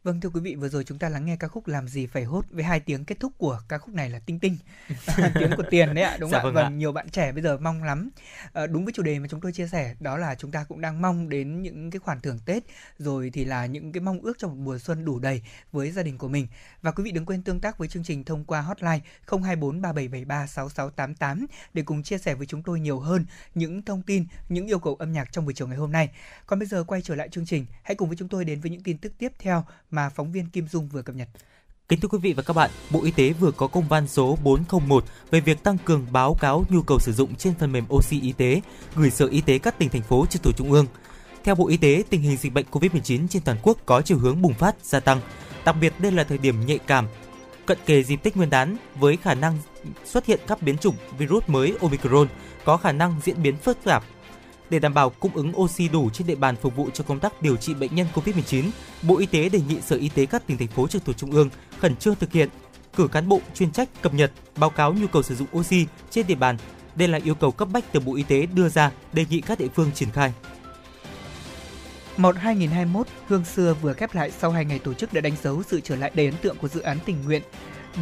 C: Vâng thưa quý vị, vừa rồi chúng ta lắng nghe ca khúc Làm gì phải hốt với hai tiếng kết thúc của ca khúc này là Tinh Tinh. [laughs] tiếng của tiền đấy ạ, đúng
D: Dạ
C: không ạ?
D: vâng ạ.
C: nhiều bạn trẻ bây giờ mong lắm. Ờ, đúng với chủ đề mà chúng tôi chia sẻ, đó là chúng ta cũng đang mong đến những cái khoản thưởng Tết rồi thì là những cái mong ước cho một mùa xuân đủ đầy với gia đình của mình. Và quý vị đừng quên tương tác với chương trình thông qua hotline 024 3773 6688 để cùng chia sẻ với chúng tôi nhiều hơn những thông tin, những yêu cầu âm nhạc trong buổi chiều ngày hôm nay. Còn bây giờ quay trở lại chương trình, hãy cùng với chúng tôi đến với những tin tức tiếp theo mà phóng viên Kim Dung vừa cập nhật.
D: Kính thưa quý vị và các bạn, Bộ Y tế vừa có công văn số 401 về việc tăng cường báo cáo nhu cầu sử dụng trên phần mềm oxy y tế gửi Sở Y tế các tỉnh thành phố trực thuộc trung ương. Theo Bộ Y tế, tình hình dịch bệnh COVID-19 trên toàn quốc có chiều hướng bùng phát gia tăng. Đặc biệt đây là thời điểm nhạy cảm cận kề dịp Tết Nguyên đán với khả năng xuất hiện các biến chủng virus mới Omicron có khả năng diễn biến phức tạp. Để đảm bảo cung ứng oxy đủ trên địa bàn phục vụ cho công tác điều trị bệnh nhân COVID-19, Bộ Y tế đề nghị Sở Y tế các tỉnh thành phố trực thuộc trung ương khẩn trương thực hiện cử cán bộ chuyên trách cập nhật báo cáo nhu cầu sử dụng oxy trên địa bàn. Đây là yêu cầu cấp bách từ Bộ Y tế đưa ra đề nghị các địa phương triển khai.
C: Một 2021, Hương Xưa vừa khép lại sau 2 ngày tổ chức đã đánh dấu sự trở lại đầy ấn tượng của dự án tình nguyện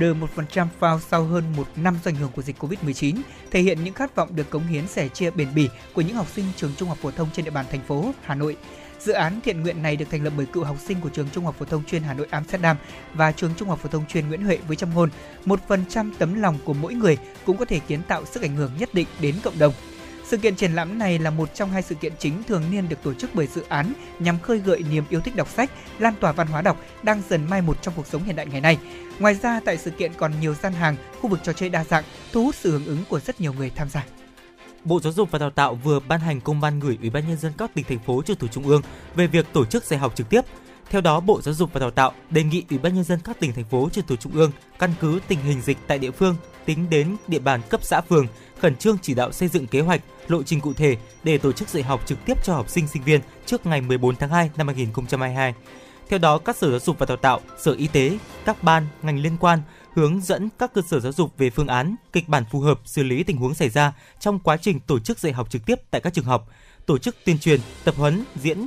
C: The 1% Phao sau hơn một năm do ảnh hưởng của dịch Covid-19, thể hiện những khát vọng được cống hiến sẻ chia bền bỉ của những học sinh trường trung học phổ thông trên địa bàn thành phố Hà Nội. Dự án thiện nguyện này được thành lập bởi cựu học sinh của trường Trung học phổ thông chuyên Hà Nội Amsterdam và trường Trung học phổ thông chuyên Nguyễn Huệ với trăm ngôn, một phần trăm tấm lòng của mỗi người cũng có thể kiến tạo sức ảnh hưởng nhất định đến cộng đồng. Sự kiện triển lãm này là một trong hai sự kiện chính thường niên được tổ chức bởi dự án nhằm khơi gợi niềm yêu thích đọc sách, lan tỏa văn hóa đọc đang dần mai một trong cuộc sống hiện đại ngày nay. Ngoài ra, tại sự kiện còn nhiều gian hàng, khu vực trò chơi đa dạng, thu hút sự hưởng ứng của rất nhiều người tham gia.
D: Bộ Giáo dục và Đào tạo vừa ban hành công văn gửi Ủy ban nhân dân các tỉnh thành phố trực thuộc trung ương về việc tổ chức dạy học trực tiếp. Theo đó, Bộ Giáo dục và Đào tạo đề nghị Ủy ban nhân dân các tỉnh thành phố trực thuộc trung ương căn cứ tình hình dịch tại địa phương, tính đến địa bàn cấp xã phường, khẩn trương chỉ đạo xây dựng kế hoạch, lộ trình cụ thể để tổ chức dạy học trực tiếp cho học sinh sinh viên trước ngày 14 tháng 2 năm 2022. Theo đó, các sở giáo dục và đào tạo, sở y tế, các ban, ngành liên quan hướng dẫn các cơ sở giáo dục về phương án, kịch bản phù hợp xử lý tình huống xảy ra trong quá trình tổ chức dạy học trực tiếp tại các trường học, tổ chức tuyên truyền, tập huấn, diễn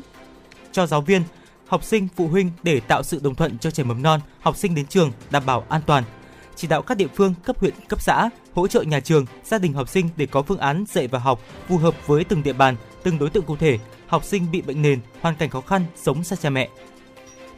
D: cho giáo viên, học sinh, phụ huynh để tạo sự đồng thuận cho trẻ mầm non, học sinh đến trường đảm bảo an toàn. Chỉ đạo các địa phương, cấp huyện, cấp xã hỗ trợ nhà trường, gia đình học sinh để có phương án dạy và học phù hợp với từng địa bàn, từng đối tượng cụ thể, học sinh bị bệnh nền, hoàn cảnh khó khăn, sống xa cha mẹ.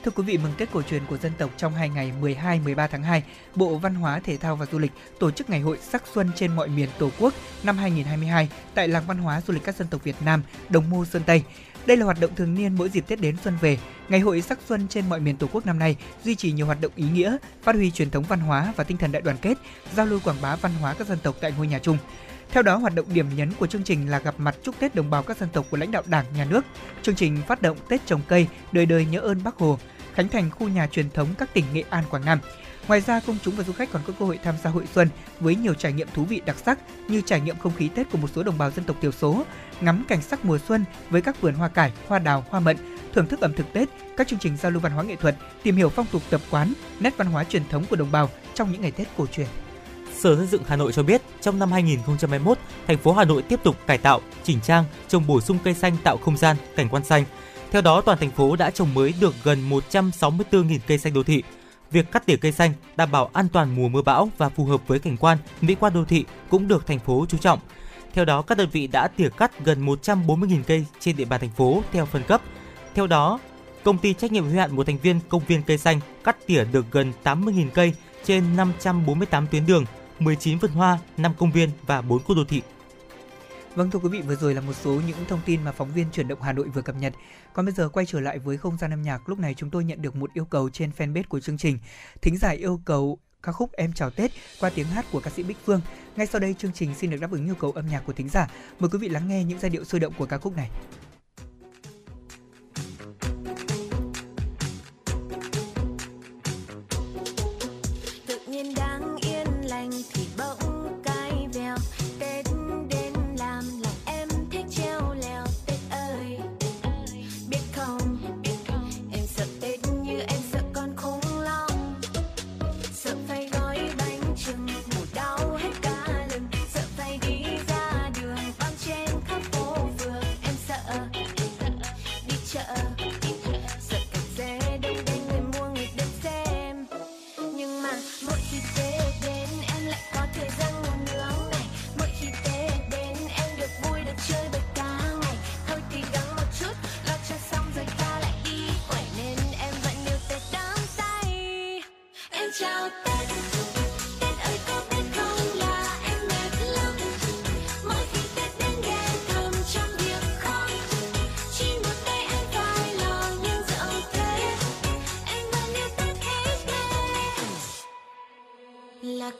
C: Thưa quý vị, mừng Tết cổ truyền của dân tộc trong hai ngày 12, 13 tháng 2, Bộ Văn hóa, Thể thao và Du lịch tổ chức Ngày hội sắc xuân trên mọi miền Tổ quốc năm 2022 tại Làng Văn hóa Du lịch các dân tộc Việt Nam, Đồng Mô Sơn Tây. Đây là hoạt động thường niên mỗi dịp Tết đến xuân về. Ngày hội sắc xuân trên mọi miền Tổ quốc năm nay duy trì nhiều hoạt động ý nghĩa, phát huy truyền thống văn hóa và tinh thần đại đoàn kết, giao lưu quảng bá văn hóa các dân tộc tại ngôi nhà chung. Theo đó, hoạt động điểm nhấn của chương trình là gặp mặt chúc Tết đồng bào các dân tộc của lãnh đạo Đảng, Nhà nước. Chương trình phát động Tết trồng cây, đời đời nhớ ơn Bác Hồ, khánh thành khu nhà truyền thống các tỉnh Nghệ An, Quảng Nam. Ngoài ra, công chúng và du khách còn có cơ hội tham gia hội xuân với nhiều trải nghiệm thú vị đặc sắc như trải nghiệm không khí Tết của một số đồng bào dân tộc thiểu số, ngắm cảnh sắc mùa xuân với các vườn hoa cải, hoa đào, hoa mận, thưởng thức ẩm thực Tết, các chương trình giao lưu văn hóa nghệ thuật, tìm hiểu phong tục tập quán, nét văn hóa truyền thống của đồng bào trong những ngày Tết cổ truyền.
D: Sở Xây dựng Hà Nội cho biết, trong năm 2021, thành phố Hà Nội tiếp tục cải tạo, chỉnh trang, trồng bổ sung cây xanh tạo không gian, cảnh quan xanh. Theo đó, toàn thành phố đã trồng mới được gần 164.000 cây xanh đô thị. Việc cắt tỉa cây xanh đảm bảo an toàn mùa mưa bão và phù hợp với cảnh quan, mỹ quan đô thị cũng được thành phố chú trọng. Theo đó, các đơn vị đã tỉa cắt gần 140.000 cây trên địa bàn thành phố theo phân cấp. Theo đó, công ty trách nhiệm hữu hạn một thành viên công viên cây xanh cắt tỉa được gần 80.000 cây trên 548 tuyến đường, 19 vườn hoa, 5 công viên và 4 khu đô thị.
C: Vâng thưa quý vị, vừa rồi là một số những thông tin mà phóng viên chuyển động Hà Nội vừa cập nhật. Còn bây giờ quay trở lại với không gian âm nhạc, lúc này chúng tôi nhận được một yêu cầu trên fanpage của chương trình. Thính giả yêu cầu ca khúc Em chào Tết qua tiếng hát của ca sĩ Bích Phương. Ngay sau đây chương trình xin được đáp ứng nhu cầu âm nhạc của thính giả. Mời quý vị lắng nghe những giai điệu sôi động của ca khúc
G: này.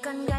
G: Là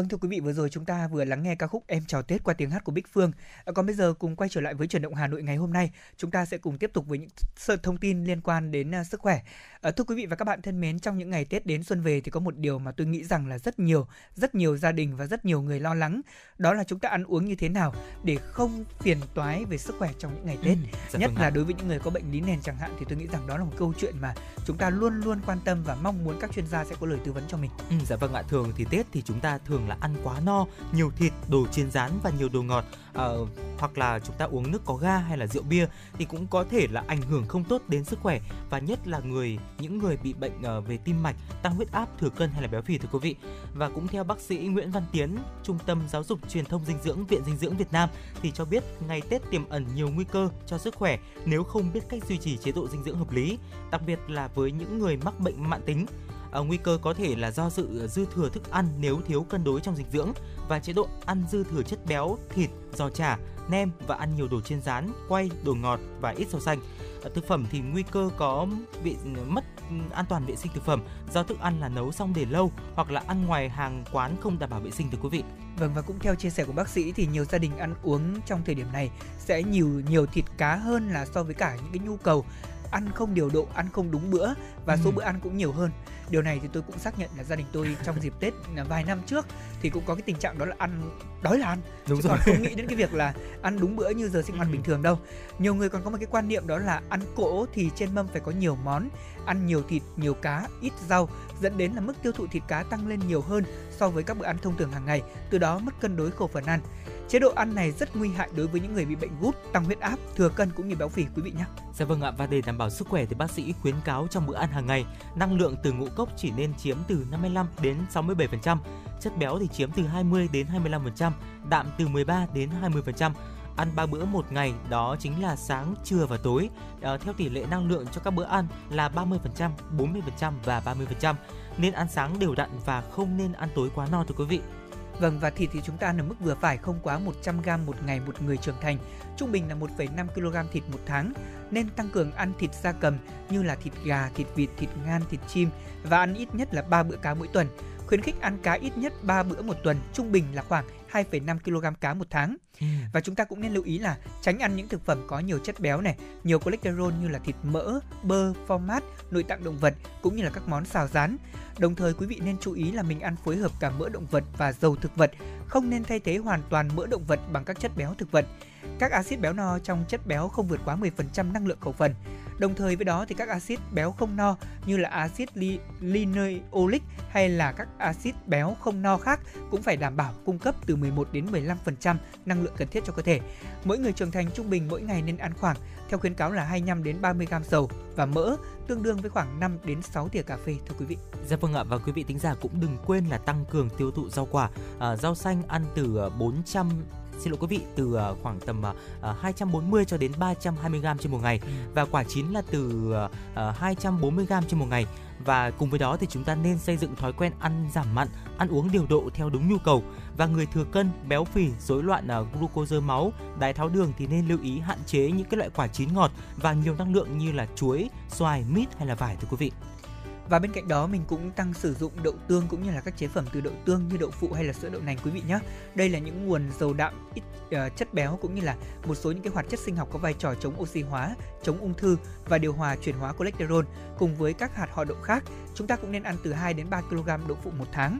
C: Vâng thưa quý vị, vừa rồi chúng ta vừa lắng nghe ca khúc Em chào Tết qua tiếng hát của Bích Phương. À, còn bây giờ cùng quay trở lại với chuyển động Hà Nội ngày hôm nay, chúng ta sẽ cùng tiếp tục với những thông tin liên quan đến à, sức khỏe. À, thưa quý vị và các bạn thân mến, trong những ngày Tết đến xuân về thì có một điều mà tôi nghĩ rằng là rất nhiều, rất nhiều gia đình và rất nhiều người lo lắng, đó là chúng ta ăn uống như thế nào để không phiền toái về sức khỏe trong những ngày Tết.
D: dạ
C: Nhất là đối với những người có bệnh lý nền chẳng hạn thì tôi nghĩ rằng đó là một câu chuyện mà chúng ta luôn luôn quan tâm và mong muốn các chuyên gia sẽ có lời tư vấn cho mình.
D: Ừ, dạ vâng ạ. Thường thì Tết thì chúng ta thường là ăn quá no, nhiều thịt, đồ chiên rán và nhiều đồ ngọt. Uh, hoặc là chúng ta uống nước có ga hay là rượu bia thì cũng có thể là ảnh hưởng không tốt đến sức khỏe. Và nhất là người những người bị bệnh ờ, về tim mạch, tăng huyết áp, thừa cân hay là béo phì thưa quý vị. Và cũng theo bác sĩ Nguyễn Văn Tiến, Trung tâm Giáo dục Truyền thông Dinh dưỡng Viện Dinh dưỡng Việt Nam thì cho biết ngày Tết tiềm ẩn nhiều nguy cơ cho sức khỏe nếu không biết cách duy trì chế độ dinh dưỡng hợp lý, đặc biệt là với những người mắc bệnh mãn tính à, nguy cơ có thể là do sự dư thừa thức ăn nếu thiếu cân đối trong dinh dưỡng và chế độ ăn dư thừa chất béo, thịt, giò chả, nem và ăn nhiều đồ chiên rán, quay, đồ ngọt và ít rau xanh. À, thực phẩm thì nguy cơ có bị mất an toàn vệ sinh thực phẩm do thức ăn là nấu xong để lâu hoặc là ăn ngoài hàng quán không đảm bảo vệ sinh thưa quý vị.
C: Vâng và cũng theo chia sẻ của bác sĩ thì nhiều gia đình ăn uống trong thời điểm này sẽ nhiều nhiều thịt cá hơn là so với cả những cái nhu cầu ăn không điều độ, ăn không đúng bữa và ừ. số bữa ăn cũng nhiều hơn điều này thì tôi cũng xác nhận là gia đình tôi trong dịp tết vài năm trước thì cũng có cái tình trạng đó là ăn đói là ăn đúng chứ rồi. còn không nghĩ đến cái việc là ăn đúng bữa như giờ sinh hoạt ừ. bình thường đâu nhiều người còn có một cái quan niệm đó là ăn cỗ thì trên mâm phải có nhiều món ăn nhiều thịt nhiều cá ít rau dẫn đến là mức tiêu thụ thịt cá tăng lên nhiều hơn so với các bữa ăn thông thường hàng ngày từ đó mất cân đối khẩu phần ăn Chế độ ăn này rất nguy hại đối với những người bị bệnh gút, tăng huyết áp, thừa cân cũng như béo phì quý vị nhé.
D: Dạ vâng ạ và để đảm bảo sức khỏe thì bác sĩ khuyến cáo trong bữa ăn hàng ngày, năng lượng từ ngũ cốc chỉ nên chiếm từ 55 đến 67%, chất béo thì chiếm từ 20 đến 25%, đạm từ 13 đến 20%, ăn 3 bữa một ngày đó chính là sáng, trưa và tối à, theo tỷ lệ năng lượng cho các bữa ăn là 30%, 40% và 30%. Nên ăn sáng đều đặn và không nên ăn tối quá no thưa quý vị.
C: Vâng và thịt thì chúng ta ăn ở mức vừa phải không quá 100 g một ngày một người trưởng thành, trung bình là 1,5 kg thịt một tháng. Nên tăng cường ăn thịt gia cầm như là thịt gà, thịt vịt, thịt ngan, thịt chim và ăn ít nhất là 3 bữa cá mỗi tuần. Khuyến khích ăn cá ít nhất 3 bữa một tuần, trung bình là khoảng 2,5 kg cá một tháng. Ừ. Và chúng ta cũng nên lưu ý là tránh ăn những thực phẩm có nhiều chất béo này, nhiều cholesterol như là thịt mỡ, bơ, mát, nội tạng động vật cũng như là các món xào rán. Đồng thời quý vị nên chú ý là mình ăn phối hợp cả mỡ động vật và dầu thực vật, không nên thay thế hoàn toàn mỡ động vật bằng các chất béo thực vật. Các axit béo no trong chất béo không vượt quá 10% năng lượng khẩu phần. Đồng thời với đó thì các axit béo không no như là axit li, linoleic hay là các axit béo không no khác cũng phải đảm bảo cung cấp từ 11 đến 15% năng lượng cần thiết cho cơ thể. Mỗi người trưởng thành trung bình mỗi ngày nên ăn khoảng theo khuyến cáo là 25 đến 30 gram dầu và mỡ tương đương với khoảng 5 đến 6 thìa cà phê thưa quý vị.
D: Dạ vâng ạ và quý vị tính giả cũng đừng quên là tăng cường tiêu thụ rau quả, à, rau xanh ăn từ à, 400 xin lỗi quý vị từ uh, khoảng tầm uh, 240 cho đến 320 gram trên một ngày ừ. và quả chín là từ uh, 240 gram trên một ngày và cùng với đó thì chúng ta nên xây dựng thói quen ăn giảm mặn, ăn uống điều độ theo đúng nhu cầu và người thừa cân, béo phì, rối loạn glucose máu, đái tháo đường thì nên lưu ý hạn chế những cái loại quả chín ngọt và nhiều năng lượng như là chuối, xoài, mít hay là vải thưa quý vị.
C: Và bên cạnh đó mình cũng tăng sử dụng đậu tương cũng như là các chế phẩm từ đậu tương như đậu phụ hay là sữa đậu nành quý vị nhé. Đây là những nguồn dầu đạm ít uh, chất béo cũng như là một số những cái hoạt chất sinh học có vai trò chống oxy hóa, chống ung thư và điều hòa chuyển hóa cholesterol cùng với các hạt họ đậu khác. Chúng ta cũng nên ăn từ 2 đến 3 kg đậu phụ một tháng.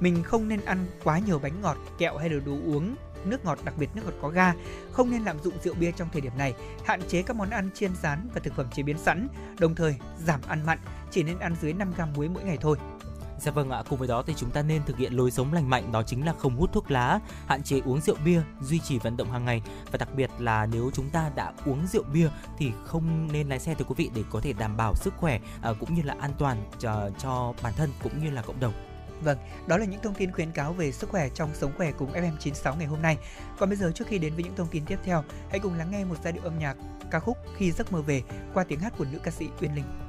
C: Mình không nên ăn quá nhiều bánh ngọt, kẹo hay là đồ uống nước ngọt đặc biệt nước ngọt có ga. Không nên lạm dụng rượu bia trong thời điểm này, hạn chế các món ăn chiên rán và thực phẩm chế biến sẵn, đồng thời giảm ăn mặn, chỉ nên ăn dưới 5 gram muối mỗi ngày thôi.
D: Dạ vâng ạ, cùng với đó thì chúng ta nên thực hiện lối sống lành mạnh đó chính là không hút thuốc lá, hạn chế uống rượu bia, duy trì vận động hàng ngày và đặc biệt là nếu chúng ta đã uống rượu bia thì không nên lái xe thưa quý vị để có thể đảm bảo sức khỏe à, cũng như là an toàn cho, cho bản thân cũng như là cộng đồng.
C: Vâng, đó là những thông tin khuyến cáo về sức khỏe trong sống khỏe cùng FM96 ngày hôm nay. Còn bây giờ trước khi đến với những thông tin tiếp theo, hãy cùng lắng nghe một giai điệu âm nhạc ca khúc Khi giấc mơ về qua tiếng hát của nữ ca sĩ Uyên Linh.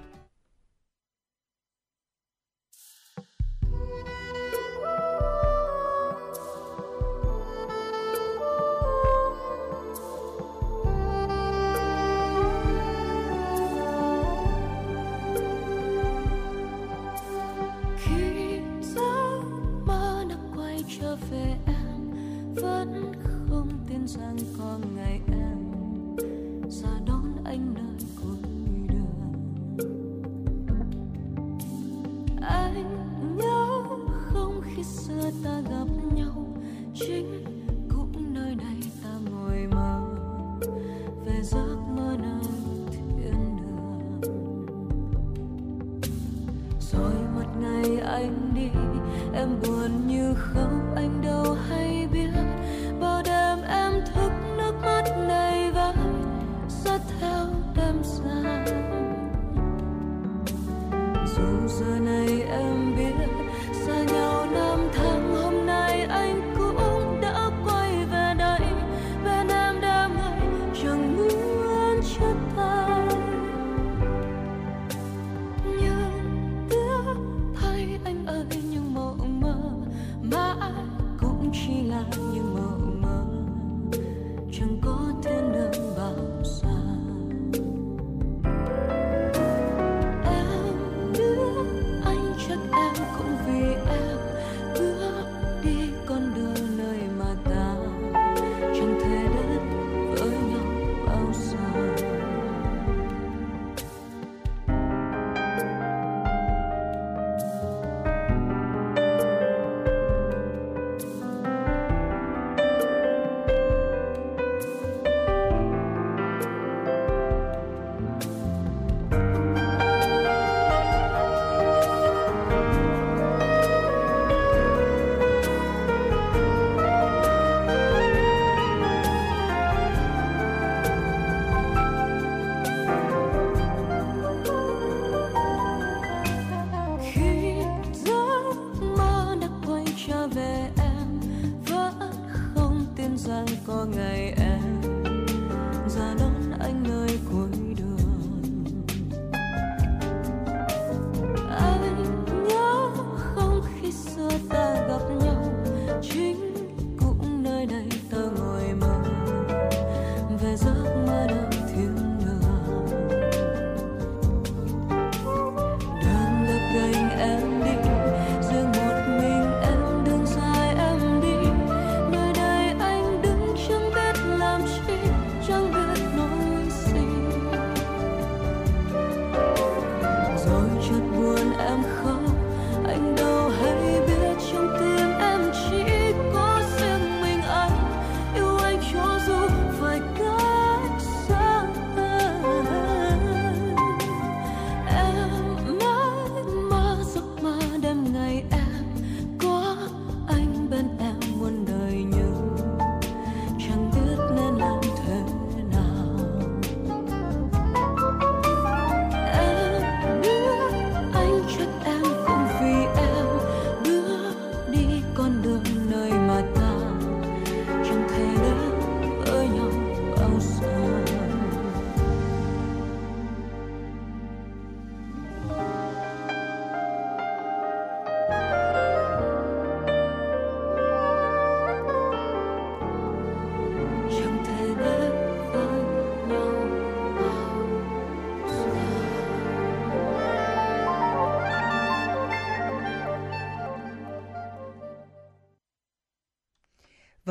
I: rằng có ngày em ra đón anh nơi cuối đường. Anh nhớ không khi xưa ta gặp nhau, chính cũng nơi này ta ngồi mơ về giấc mơ nơi thiên đường. Rồi một ngày anh đi, em buồn như không anh đâu hay biết em thức nước mắt này vai dắt theo đêm dài. Dù giờ này em biết xa nhau năm tháng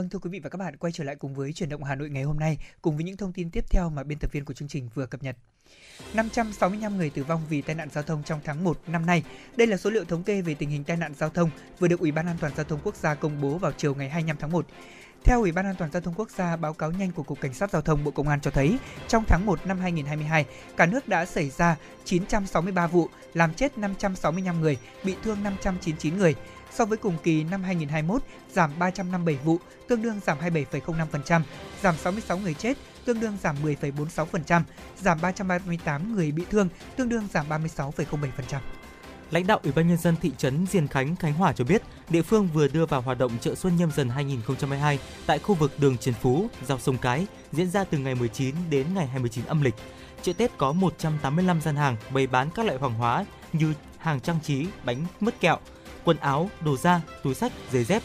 C: Vâng thưa quý vị và các bạn, quay trở lại cùng với chuyển động Hà Nội ngày hôm nay cùng với những thông tin tiếp theo mà biên tập viên của chương trình vừa cập nhật. 565 người tử vong vì tai nạn giao thông trong tháng 1 năm nay. Đây là số liệu thống kê về tình hình tai nạn giao thông vừa được Ủy ban An toàn giao thông quốc gia công bố vào chiều ngày 25 tháng 1. Theo Ủy ban An toàn giao thông quốc gia, báo cáo nhanh của Cục Cảnh sát giao thông Bộ Công an cho thấy, trong tháng 1 năm 2022, cả nước đã xảy ra 963 vụ, làm chết 565 người, bị thương 599 người. So với cùng kỳ năm 2021, giảm 357 vụ, tương đương giảm 27,05%, giảm 66 người chết, tương đương giảm 10,46%, giảm 338 người bị thương, tương đương giảm 36,07%.
D: Lãnh đạo Ủy ban nhân dân thị trấn Diên Khánh, Khánh Hòa cho biết, địa phương vừa đưa vào hoạt động chợ Xuân Nhâm Dần 2022 tại khu vực đường Trần Phú, giao sông Cái, diễn ra từ ngày 19 đến ngày 29 âm lịch. Chợ Tết có 185 gian hàng bày bán các loại hàng hóa như hàng trang trí, bánh mứt kẹo, quần áo, đồ da, túi sách, giày dép.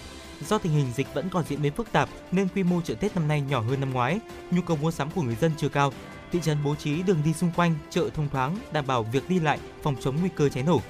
D: Do tình hình dịch vẫn còn diễn biến phức tạp nên quy mô chợ Tết năm nay nhỏ hơn năm ngoái, nhu cầu mua sắm của người dân chưa cao. Thị trấn bố trí đường đi xung quanh chợ thông thoáng, đảm bảo việc đi lại, phòng chống nguy cơ cháy nổ.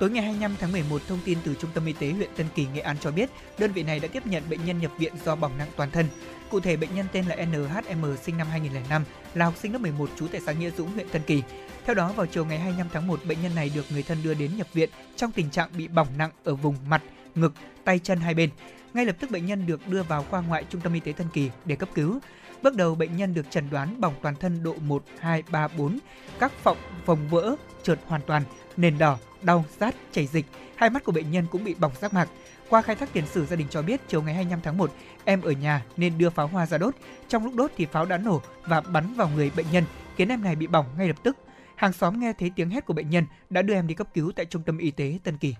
C: Tối ngày 25 tháng 11, thông tin từ Trung tâm Y tế huyện Tân Kỳ, Nghệ An cho biết, đơn vị này đã tiếp nhận bệnh nhân nhập viện do bỏng nặng toàn thân. Cụ thể, bệnh nhân tên là NHM sinh năm 2005, là học sinh lớp 11 trú tại xã Nghĩa Dũng, huyện Tân Kỳ. Theo đó, vào chiều ngày 25 tháng 1, bệnh nhân này được người thân đưa đến nhập viện trong tình trạng bị bỏng nặng ở vùng mặt, ngực, tay chân hai bên. Ngay lập tức bệnh nhân được đưa vào khoa ngoại Trung tâm Y tế Tân Kỳ để cấp cứu. Bước đầu bệnh nhân được chẩn đoán bỏng toàn thân độ 1, 2, 3, 4, các phòng phòng vỡ, trượt hoàn toàn, nền đỏ, đau, rát, chảy dịch. Hai mắt của bệnh nhân cũng bị bỏng giác mạc. Qua khai thác tiền sử gia đình cho biết chiều ngày 25 tháng 1, em ở nhà nên đưa pháo hoa ra đốt. Trong lúc đốt thì pháo đã nổ và bắn vào người bệnh nhân, khiến em này bị bỏng ngay lập tức. Hàng xóm nghe thấy tiếng hét của bệnh nhân đã đưa em đi cấp cứu tại trung tâm y tế Tân Kỳ.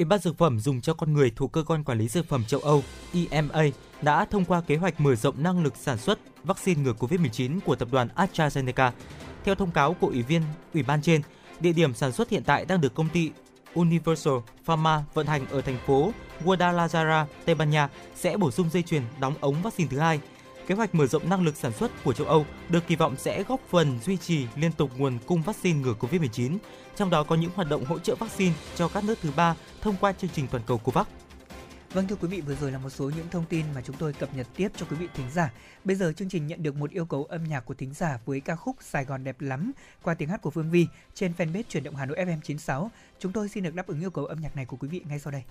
D: Ủy ban dược phẩm dùng cho con người thuộc cơ quan quản lý dược phẩm châu Âu EMA đã thông qua kế hoạch mở rộng năng lực sản xuất vaccine ngừa COVID-19 của tập đoàn AstraZeneca. Theo thông cáo của ủy viên ủy ban trên, địa điểm sản xuất hiện tại đang được công ty Universal Pharma vận hành ở thành phố Guadalajara, Tây Ban Nha sẽ bổ sung dây chuyền đóng ống vaccine thứ hai. Kế hoạch mở rộng năng lực sản xuất của châu Âu được kỳ vọng sẽ góp phần duy trì liên tục nguồn cung vaccine ngừa COVID-19, trong đó có những hoạt động hỗ trợ vaccine cho các nước thứ ba thông qua chương trình toàn cầu COVAX.
C: Vâng thưa quý vị, vừa rồi là một số những thông tin mà chúng tôi cập nhật tiếp cho quý vị thính giả. Bây giờ chương trình nhận được một yêu cầu âm nhạc của thính giả với ca khúc Sài Gòn đẹp lắm qua tiếng hát của Phương Vi trên fanpage chuyển động Hà Nội FM 96. Chúng tôi xin được đáp ứng yêu cầu âm nhạc này của quý vị ngay sau đây.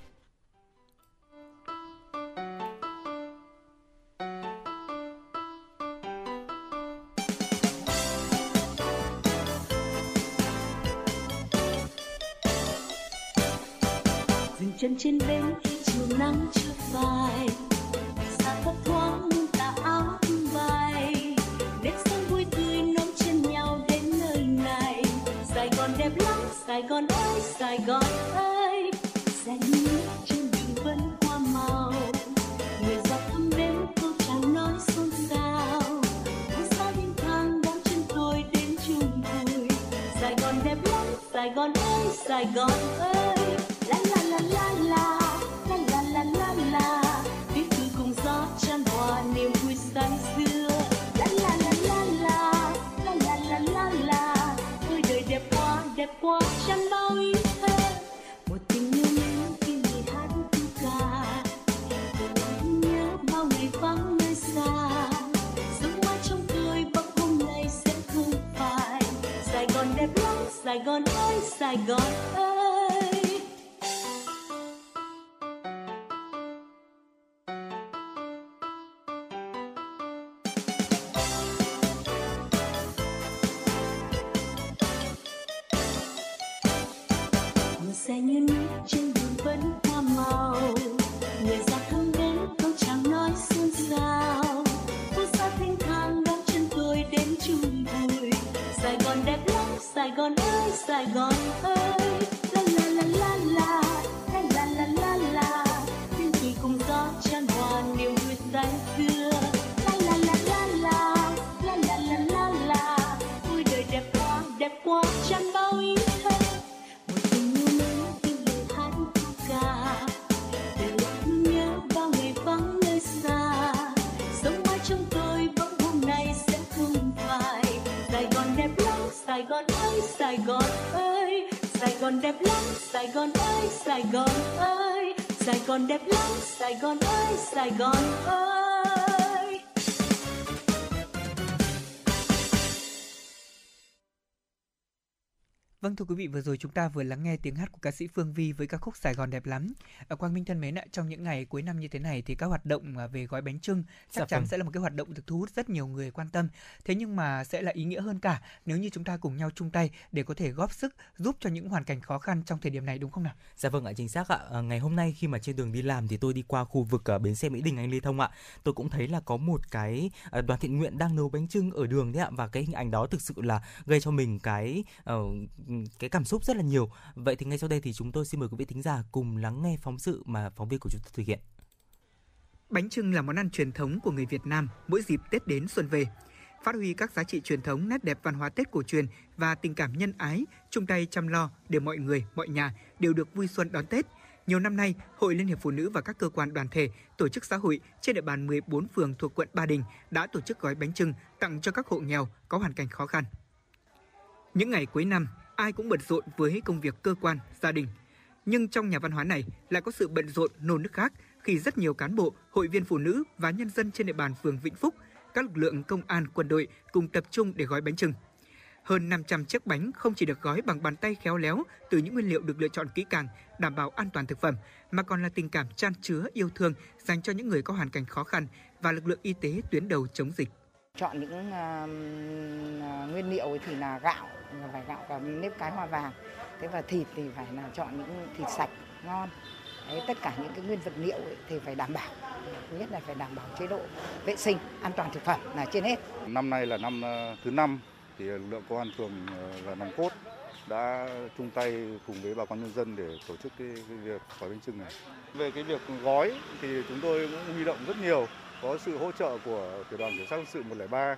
J: Chân trên bến khi chiều nắng chưa phai. Xa thấp thoáng tà áo tung bay, nét sống vui tươi nối chân nhau đến nơi này. Sài gòn đẹp lắm, sài gòn ơi, sài gòn ơi. Xe nước trên đường vẫn hoa màu, người dọc thăm đến câu chào nói xôn xao. Phố xa đêm thang đón chân tôi đến chung vui. Sài gòn đẹp lắm, sài gòn ơi, sài gòn ơi. Sài gòn ơi sài gòn ơi. Saigon. Đẹp lắm, sài gòn ơi, sài gòn ơi. Sài gòn đẹp lắm, sài gòn ơi, sài gòn ơi.
C: Vâng thưa quý vị, vừa rồi chúng ta vừa lắng nghe tiếng hát của ca sĩ Phương Vi với ca khúc Sài Gòn đẹp lắm. Ở Quang Minh thân mến ạ, trong những ngày cuối năm như thế này thì các hoạt động à, về gói bánh trưng chắc
D: Dạ
C: chắn
D: vâng.
C: sẽ là một cái hoạt động được thu hút rất nhiều người quan tâm. Thế nhưng mà sẽ là ý nghĩa hơn cả nếu như chúng ta cùng nhau chung tay để có thể góp sức giúp cho những hoàn cảnh khó khăn trong thời điểm này đúng không nào?
D: Dạ vâng ạ, chính xác ạ. À, ngày hôm nay khi mà trên đường đi làm thì tôi đi qua khu vực ở bến xe Mỹ Đình anh Lê Thông ạ. Tôi cũng thấy là có một cái à, đoàn thiện nguyện đang nấu bánh trưng ở đường đấy ạ và cái hình ảnh đó thực sự là gây cho mình cái ờ, Ừ, cái cảm xúc rất là nhiều. Vậy thì ngay sau đây thì chúng tôi xin mời quý vị thính giả cùng lắng nghe phóng sự mà phóng viên của chúng tôi thực hiện.
C: Bánh trưng là món ăn truyền thống của người Việt Nam mỗi dịp Tết đến xuân về. Phát huy các giá trị truyền thống, nét đẹp văn hóa Tết cổ truyền và tình cảm nhân ái, chung tay chăm lo để mọi người, mọi nhà đều được vui xuân đón Tết. Nhiều năm nay, Hội Liên hiệp Phụ nữ và các cơ quan đoàn thể, tổ chức xã hội trên địa bàn 14 phường thuộc quận Ba Đình đã tổ chức gói bánh trưng tặng cho các hộ nghèo có hoàn cảnh khó khăn. Những ngày cuối năm, ai cũng bận rộn với công việc cơ quan, gia đình. Nhưng trong nhà văn hóa này lại có sự bận rộn nôn nức khác khi rất nhiều cán bộ, hội viên phụ nữ và nhân dân trên địa bàn phường Vĩnh Phúc, các lực lượng công an, quân đội cùng tập trung để gói bánh trưng. Hơn 500 chiếc bánh không chỉ được gói bằng bàn tay khéo léo từ những nguyên liệu được lựa chọn kỹ càng, đảm bảo an toàn thực phẩm, mà còn là tình cảm chan chứa yêu thương dành cho những người có hoàn cảnh khó khăn và lực lượng y tế tuyến đầu chống dịch
K: chọn những à, nguyên liệu thì là gạo phải gạo cả nếp cái hoa vàng. Thế và thịt thì phải là chọn những thịt sạch ngon. Đấy, tất cả những cái nguyên vật liệu ấy thì phải đảm bảo. Thứ nhất là phải đảm bảo chế độ vệ sinh an toàn thực phẩm là trên hết.
L: Năm nay là năm ờ, thứ năm thì lực lượng công an phường ờ, là nòng cốt đã chung tay cùng với bà con nhân dân để tổ chức cái, cái việc gói bánh trưng này. Về cái việc gói thì chúng tôi cũng huy động rất nhiều, có sự hỗ trợ của tiểu đoàn cảnh sát sự 103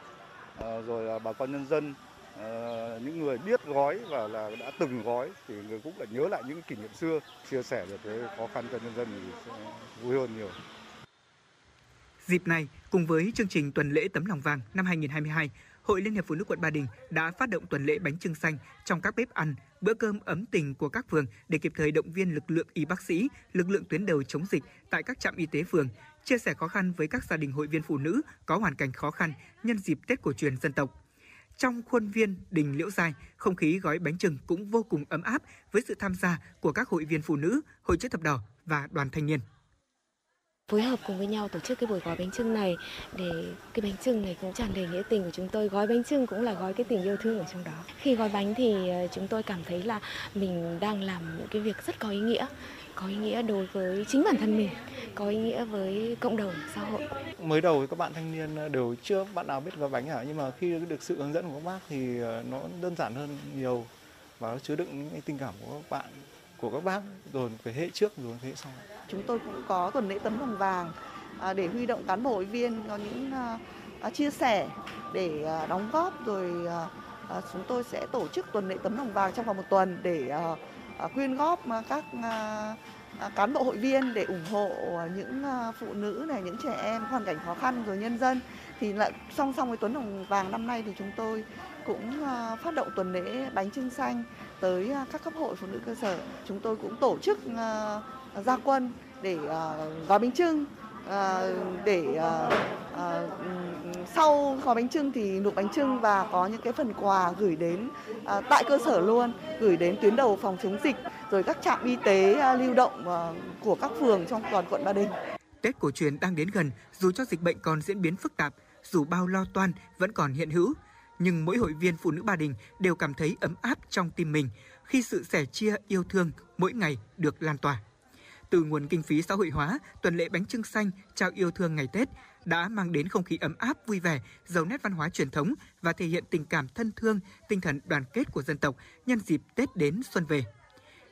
L: ờ, rồi là bà con nhân dân ờ, những người biết gói và là đã từng gói thì người cũng lại nhớ lại những kỷ niệm xưa, chia sẻ được cái khó khăn cho nhân dân thì sẽ vui hơn nhiều.
C: Dịp này, cùng với chương trình tuần lễ tấm lòng vàng năm 2022, Hội Liên hiệp Phụ nữ quận Ba Đình đã phát động tuần lễ bánh trưng xanh trong các bếp ăn, bữa cơm ấm tình của các phường để kịp thời động viên lực lượng y bác sĩ, lực lượng tuyến đầu chống dịch tại các trạm y tế phường, chia sẻ khó khăn với các gia đình hội viên phụ nữ có hoàn cảnh khó khăn nhân dịp Tết cổ truyền dân tộc. Trong khuôn viên đình Liễu Giai, không khí gói bánh trưng cũng vô cùng ấm áp với sự tham gia của các hội viên phụ nữ, hội chữ thập đỏ và đoàn thanh niên.
M: phối hợp cùng với nhau tổ chức cái buổi gói bánh trưng này để cái bánh trưng này cũng tràn đầy nghĩa tình của chúng tôi gói bánh trưng cũng là gói cái tình yêu thương ở trong đó khi gói bánh thì ờ, chúng tôi cảm thấy là mình đang làm những cái việc rất có ý nghĩa có ý nghĩa đối với chính bản thân mình có ý nghĩa với cộng đồng xã hội.
N: Mới đầu thì các bạn thanh niên đều chưa bạn nào biết gói bánh cả nhưng mà khi được sự hướng dẫn của các bác thì ờ, nó đơn giản hơn nhiều và nó chứa đựng những cái tình cảm của các bạn của các bác rồi về hệ trước rồi thế hệ sau.
O: Chúng tôi cũng có tuần lễ tấm lòng vàng à, để huy động cán bộ hội viên có những à, à, chia sẻ để à, đóng góp rồi chúng tôi sẽ tổ chức tuần lễ tấm lòng vàng trong vòng một tuần để À, quyên góp à, các à, cán bộ hội viên để ủng hộ những phụ nữ này, những trẻ em hoàn cảnh khó khăn rồi nhân dân thì lại song song với tuần hồng vàng năm nay thì chúng tôi cũng phát động tuần lễ bánh trưng xanh tới các cấp hội phụ nữ cơ sở. Chúng tôi cũng tổ chức gia quân để gói bánh trưng Ờ, để à, à, sau gói bánh trưng thì nộp bánh trưng và có những cái phần quà gửi đến à, tại cơ sở luôn gửi đến tuyến đầu phòng chống dịch rồi các trạm y tế à, lưu động à, của các phường trong toàn quận Ba Đình.
C: Tết cổ truyền đang đến gần, dù cho dịch bệnh còn diễn biến phức tạp, dù bao lo toan vẫn còn hiện hữu, nhưng mỗi hội viên phụ nữ Ba Đình đều cảm thấy ấm áp trong tim mình khi sự sẻ chia yêu thương mỗi ngày được lan tỏa. Từ nguồn kinh phí xã hội hóa, tuần lễ bánh trưng xanh trao yêu thương ngày Tết đã mang đến không khí ấm áp vui vẻ, giàu nét văn hóa truyền thống và thể hiện tình cảm thân thương, tinh thần đoàn kết của dân tộc nhân dịp Tết đến xuân về.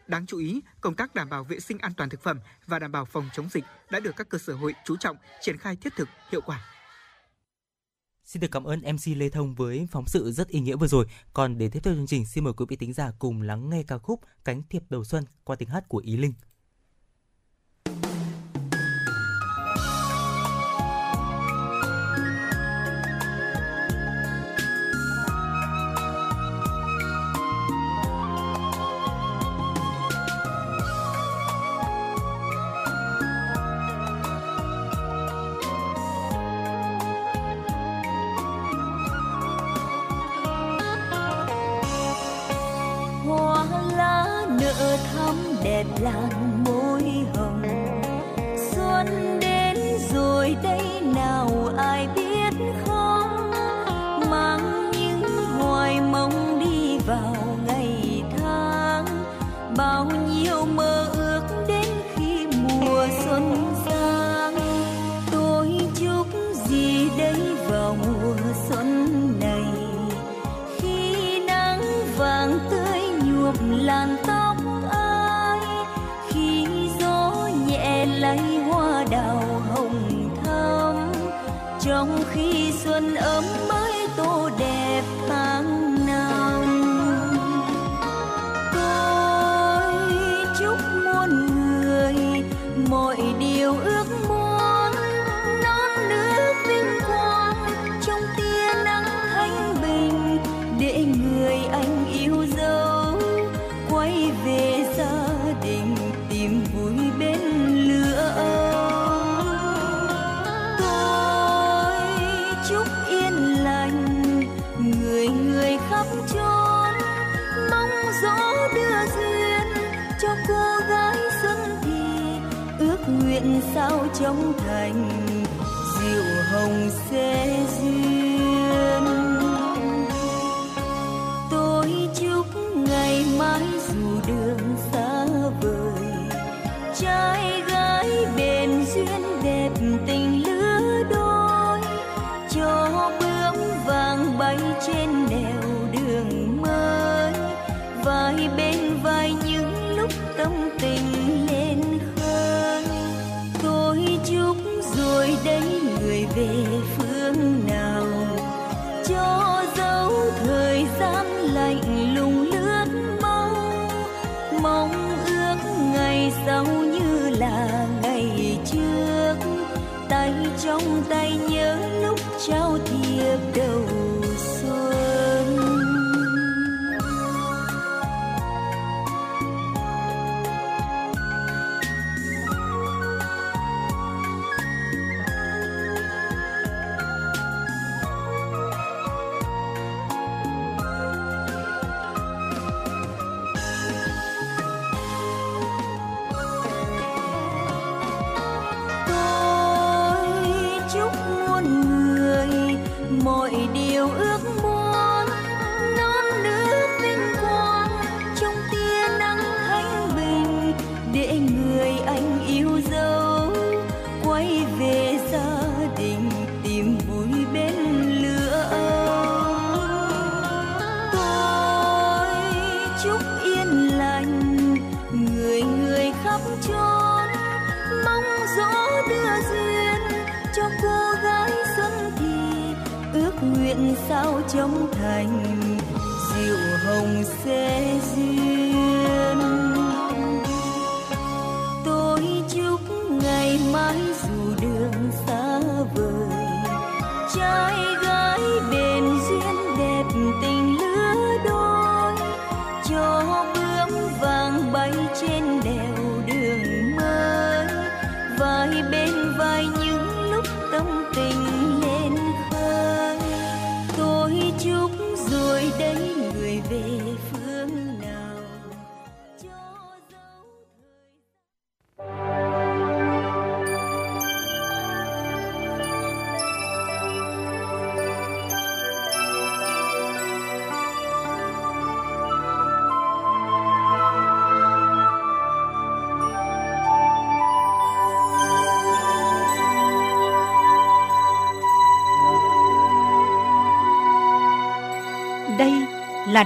C: Đáng chú ý, công tác đảm bảo vệ sinh an toàn thực phẩm và đảm bảo phòng chống dịch đã được các cơ sở hội chú trọng triển khai thiết thực, hiệu quả.
P: Xin được cảm ơn MC Lê Thông với phóng sự rất ý nghĩa vừa rồi. Còn để tiếp theo chương trình, xin mời quý vị tính giả cùng lắng nghe ca khúc Cánh thiệp đầu xuân qua tiếng hát của Ý Linh.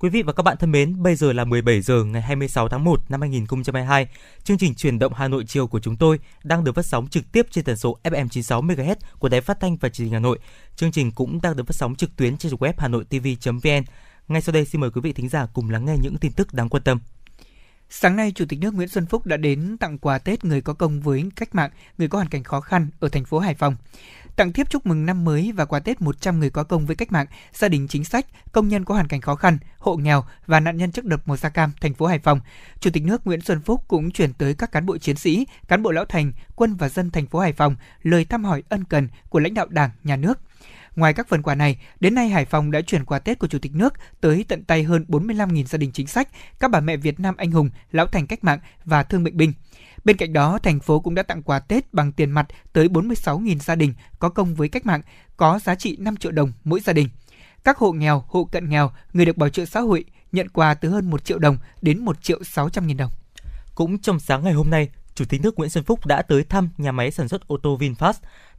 D: Quý vị và các bạn thân mến, bây giờ là 17 giờ ngày 26 tháng 1 năm 2022. Chương trình truyền động Hà Nội chiều của chúng tôi đang được phát sóng trực tiếp trên tần số FM 96 MHz của Đài Phát thanh và Truyền hình Hà Nội. Chương trình cũng đang được phát sóng trực tuyến trên web hanoitv.vn. Ngay sau đây xin mời quý vị thính giả cùng lắng nghe những tin tức đáng quan tâm.
C: Sáng nay, Chủ tịch nước Nguyễn Xuân Phúc đã đến tặng quà Tết người có công với cách mạng, người có hoàn cảnh khó khăn ở thành phố Hải Phòng. Tặng thiếp chúc mừng năm mới và quà Tết 100 người có công với cách mạng, gia đình chính sách, công nhân có hoàn cảnh khó khăn, hộ nghèo và nạn nhân chất độc màu da cam thành phố Hải Phòng. Chủ tịch nước Nguyễn Xuân Phúc cũng chuyển tới các cán bộ chiến sĩ, cán bộ lão thành, quân và dân thành phố Hải Phòng lời thăm hỏi ân cần của lãnh đạo Đảng, Nhà nước. Ngoài các phần quà này, đến nay Hải Phòng đã chuyển quà Tết của Chủ tịch nước tới tận tay hơn 45.000 gia đình chính sách, các bà mẹ Việt Nam anh hùng, lão thành cách mạng và thương bệnh binh. Bên cạnh đó, thành phố cũng đã tặng quà Tết bằng tiền mặt tới 46.000 gia đình có công với cách mạng, có giá trị 5 triệu đồng mỗi gia đình. Các hộ nghèo, hộ cận nghèo, người được bảo trợ xã hội nhận quà từ hơn 1 triệu đồng đến 1 triệu 600 nghìn đồng.
D: Cũng trong sáng ngày hôm nay, Chủ tịch nước Nguyễn Xuân Phúc đã tới thăm nhà máy sản xuất ô tô VinFast,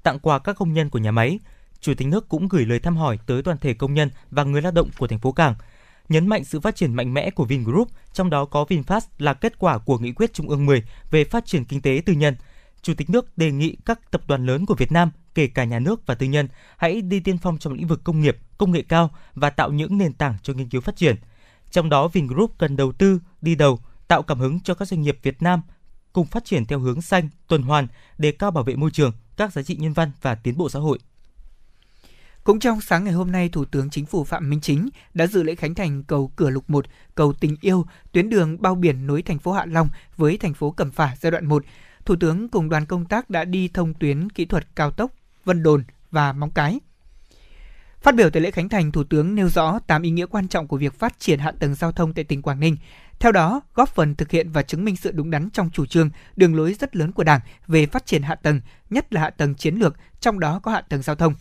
D: tặng quà các công nhân của nhà máy. Chủ tịch nước cũng gửi lời thăm hỏi tới toàn thể công nhân và người lao động của thành phố Cảng, nhấn mạnh sự phát triển mạnh mẽ của Vingroup, trong đó có VinFast là kết quả của nghị quyết Trung ương 10 về phát triển kinh tế tư nhân. Chủ tịch nước đề nghị các tập đoàn lớn của Việt Nam, kể cả nhà nước và tư nhân, hãy đi tiên phong trong lĩnh vực công nghiệp, công nghệ cao và tạo những nền tảng cho nghiên cứu phát triển. Trong đó, Vingroup cần đầu tư, đi đầu, tạo cảm hứng cho các doanh nghiệp Việt Nam cùng phát triển theo hướng xanh, tuần hoàn, đề cao bảo vệ môi trường, các giá trị nhân văn và tiến bộ xã hội.
C: Cũng trong sáng ngày hôm nay, Thủ tướng Chính phủ Phạm Minh Chính đã dự lễ khánh thành cầu Cửa Lục 1, cầu Tình Yêu, tuyến đường bao biển nối thành phố Hạ Long với thành phố Cẩm Phả giai đoạn 1. Thủ tướng cùng đoàn công tác đã đi thông tuyến kỹ thuật cao tốc Vân Đồn và Móng Cái. Phát biểu tại lễ khánh thành, Thủ tướng nêu rõ 8 ý nghĩa quan trọng của việc phát triển hạ tầng giao thông tại tỉnh Quảng Ninh. Theo đó, góp phần thực hiện và chứng minh sự đúng đắn trong chủ trương, đường lối rất lớn của Đảng về phát triển hạ tầng, nhất là hạ tầng chiến lược, trong đó có hạ tầng giao thông.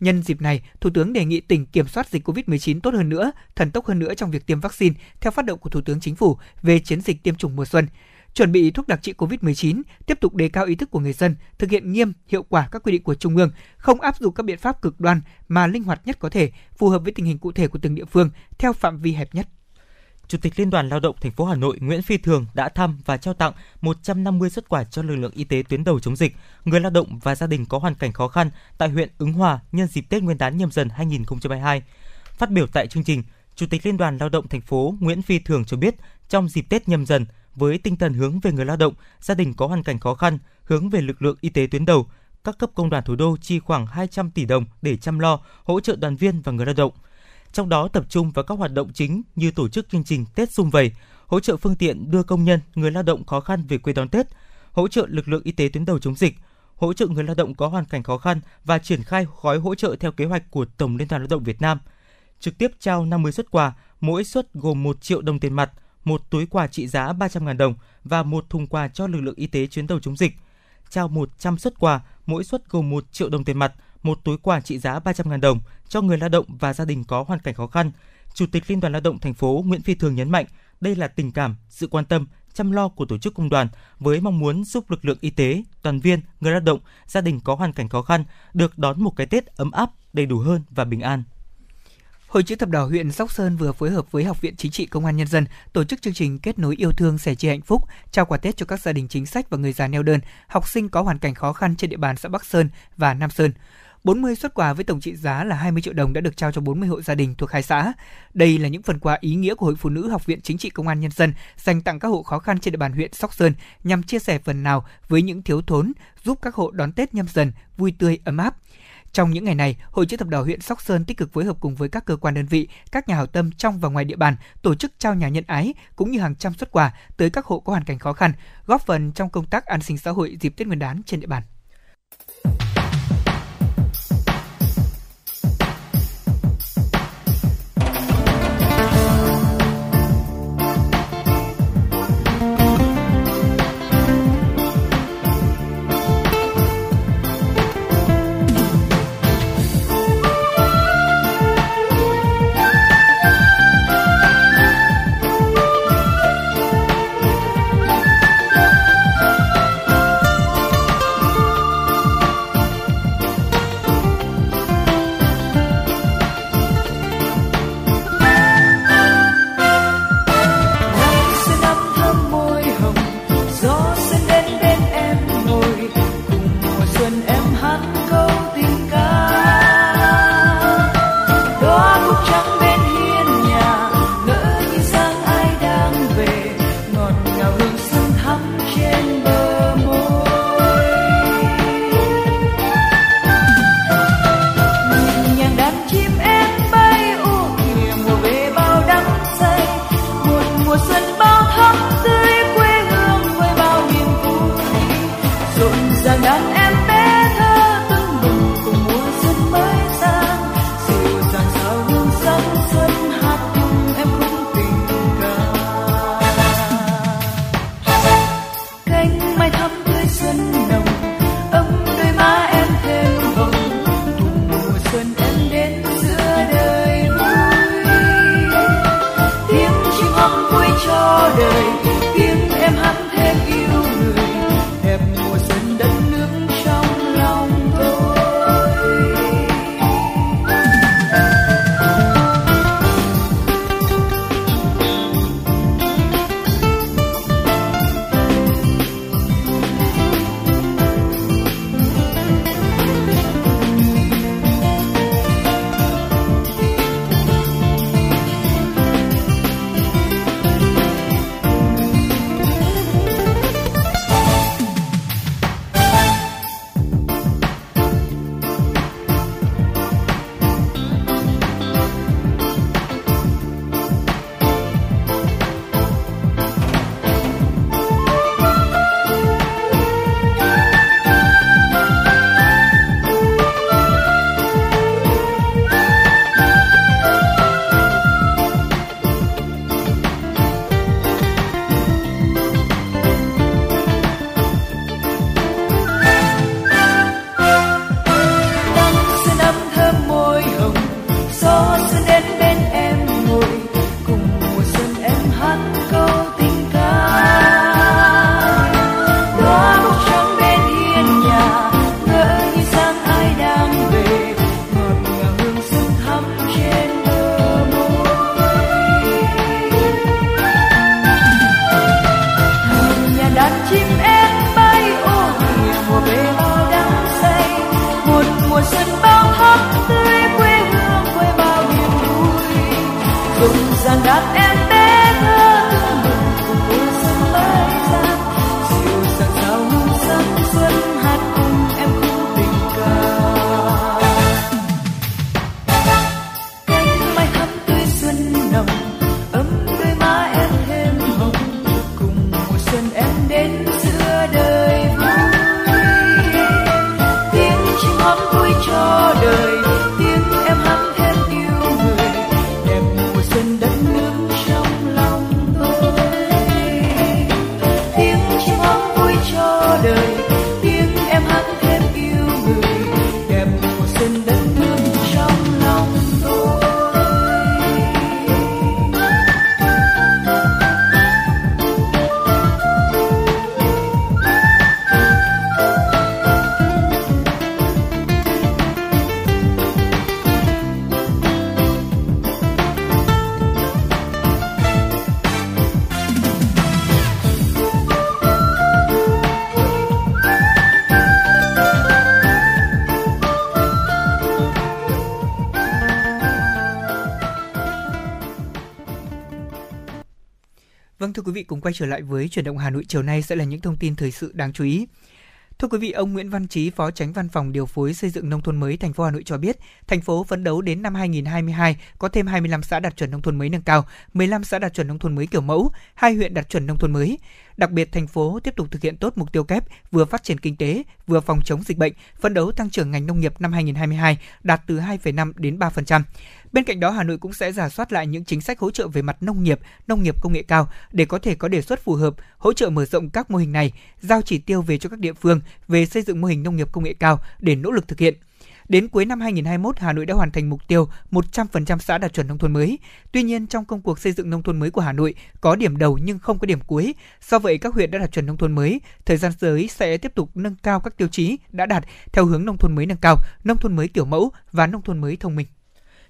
C: Nhân dịp này, Thủ tướng đề nghị tỉnh kiểm soát dịch COVID-19 tốt hơn nữa, thần tốc hơn nữa trong việc tiêm vaccine theo phát động của Thủ tướng Chính phủ về chiến dịch tiêm chủng mùa xuân chuẩn bị thuốc đặc trị COVID-19, tiếp tục đề cao ý thức của người dân, thực hiện nghiêm, hiệu quả các quy định của Trung ương, không áp dụng các biện pháp cực đoan mà linh hoạt nhất có thể, phù hợp với tình hình cụ thể của từng địa phương theo phạm vi hẹp nhất.
D: Chủ tịch Liên đoàn Lao động thành phố Hà Nội Nguyễn Phi Thường đã thăm và trao tặng 150 xuất quà cho lực lượng y tế tuyến đầu chống dịch, người lao động và gia đình có hoàn cảnh khó khăn tại huyện Ứng Hòa nhân dịp Tết Nguyên đán nhâm dần 2022. Phát biểu tại chương trình, Chủ tịch Liên đoàn Lao động thành phố Nguyễn Phi Thường cho biết, trong dịp Tết nhâm dần, với tinh thần hướng về người lao động, gia đình có hoàn cảnh khó khăn, hướng về lực lượng y tế tuyến đầu, các cấp công đoàn thủ đô chi khoảng 200 tỷ đồng để chăm lo, hỗ trợ đoàn viên và người lao động. Trong đó tập trung vào các hoạt động chính như tổ chức chương trình Tết xung vầy, hỗ trợ phương tiện đưa công nhân, người lao động khó khăn về quê đón Tết, hỗ trợ lực lượng y tế tuyến đầu chống dịch, hỗ trợ người lao động có hoàn cảnh khó khăn và triển khai gói hỗ trợ theo kế hoạch của Tổng Liên đoàn Lao động Việt Nam. Trực tiếp trao 50 xuất quà, mỗi suất gồm 1 triệu đồng tiền mặt, một túi quà trị giá 300.000 đồng và một thùng quà cho lực lượng y tế chuyến đầu chống dịch. Trao 100 xuất quà, mỗi suất gồm 1 triệu đồng tiền mặt, một túi quà trị giá 300.000 đồng cho người lao động và gia đình có hoàn cảnh khó khăn. Chủ tịch Liên đoàn Lao động thành phố Nguyễn Phi Thường nhấn mạnh, đây là tình cảm, sự quan tâm, chăm lo của tổ chức công đoàn với mong muốn giúp lực lượng y tế, đoàn viên, người lao động, gia đình có hoàn cảnh khó khăn được đón một cái Tết ấm áp, đầy đủ hơn và bình an.
C: Hội chữ thập đỏ huyện Sóc Sơn vừa phối hợp với Học viện Chính trị Công an Nhân dân tổ chức chương trình kết nối yêu thương sẻ chia hạnh phúc, trao quà Tết cho các gia đình chính sách và người già neo đơn, học sinh có hoàn cảnh khó khăn trên địa bàn xã Bắc Sơn và Nam Sơn. 40 xuất quà với tổng trị giá là 20 triệu đồng đã được trao cho 40 hộ gia đình thuộc hai xã. Đây là những phần quà ý nghĩa của Hội Phụ nữ Học viện Chính trị Công an Nhân dân dành tặng các hộ khó khăn trên địa bàn huyện Sóc Sơn nhằm chia sẻ phần nào với những thiếu thốn, giúp các hộ đón Tết nhâm dần vui tươi ấm áp. Trong những ngày này, Hội chữ thập đỏ huyện Sóc Sơn tích cực phối hợp cùng với các cơ quan đơn vị, các nhà hảo tâm trong và ngoài địa bàn tổ chức trao nhà nhân ái cũng như hàng trăm xuất quà tới các hộ có hoàn cảnh khó khăn, góp phần trong công tác an sinh xã hội dịp Tết Nguyên đán trên địa bàn. Thưa quý vị, cùng quay trở lại với chuyển động Hà Nội chiều nay sẽ là những thông tin thời sự đáng chú ý. Thưa quý vị, ông Nguyễn Văn Trí, Phó Tránh Văn phòng Điều phối Xây dựng Nông thôn mới thành phố Hà Nội cho biết, thành phố phấn đấu đến năm 2022 có thêm 25 xã đạt chuẩn nông thôn mới nâng cao, 15 xã đạt chuẩn nông thôn mới kiểu mẫu, hai huyện đạt chuẩn nông thôn mới. Đặc biệt, thành phố tiếp tục thực hiện tốt mục tiêu kép vừa phát triển kinh tế, vừa phòng chống dịch bệnh, phấn đấu tăng trưởng ngành nông nghiệp năm 2022 đạt từ 2,5 đến 3%. Bên cạnh đó, Hà Nội cũng sẽ giả soát lại những chính sách hỗ trợ về mặt nông nghiệp, nông nghiệp công nghệ cao để có thể có đề xuất phù hợp, hỗ trợ mở rộng các mô hình này, giao chỉ tiêu về cho các địa phương về xây dựng mô hình nông nghiệp công nghệ cao để nỗ lực thực hiện. Đến cuối năm 2021, Hà Nội đã hoàn thành mục tiêu 100% xã đạt chuẩn nông thôn mới. Tuy nhiên, trong công cuộc xây dựng nông thôn mới của Hà Nội có điểm đầu nhưng không có điểm cuối. Do vậy, các huyện đã đạt chuẩn nông thôn mới, thời gian tới sẽ tiếp tục nâng cao các tiêu chí đã đạt theo hướng nông thôn mới nâng cao, nông thôn mới kiểu mẫu và nông thôn mới thông minh.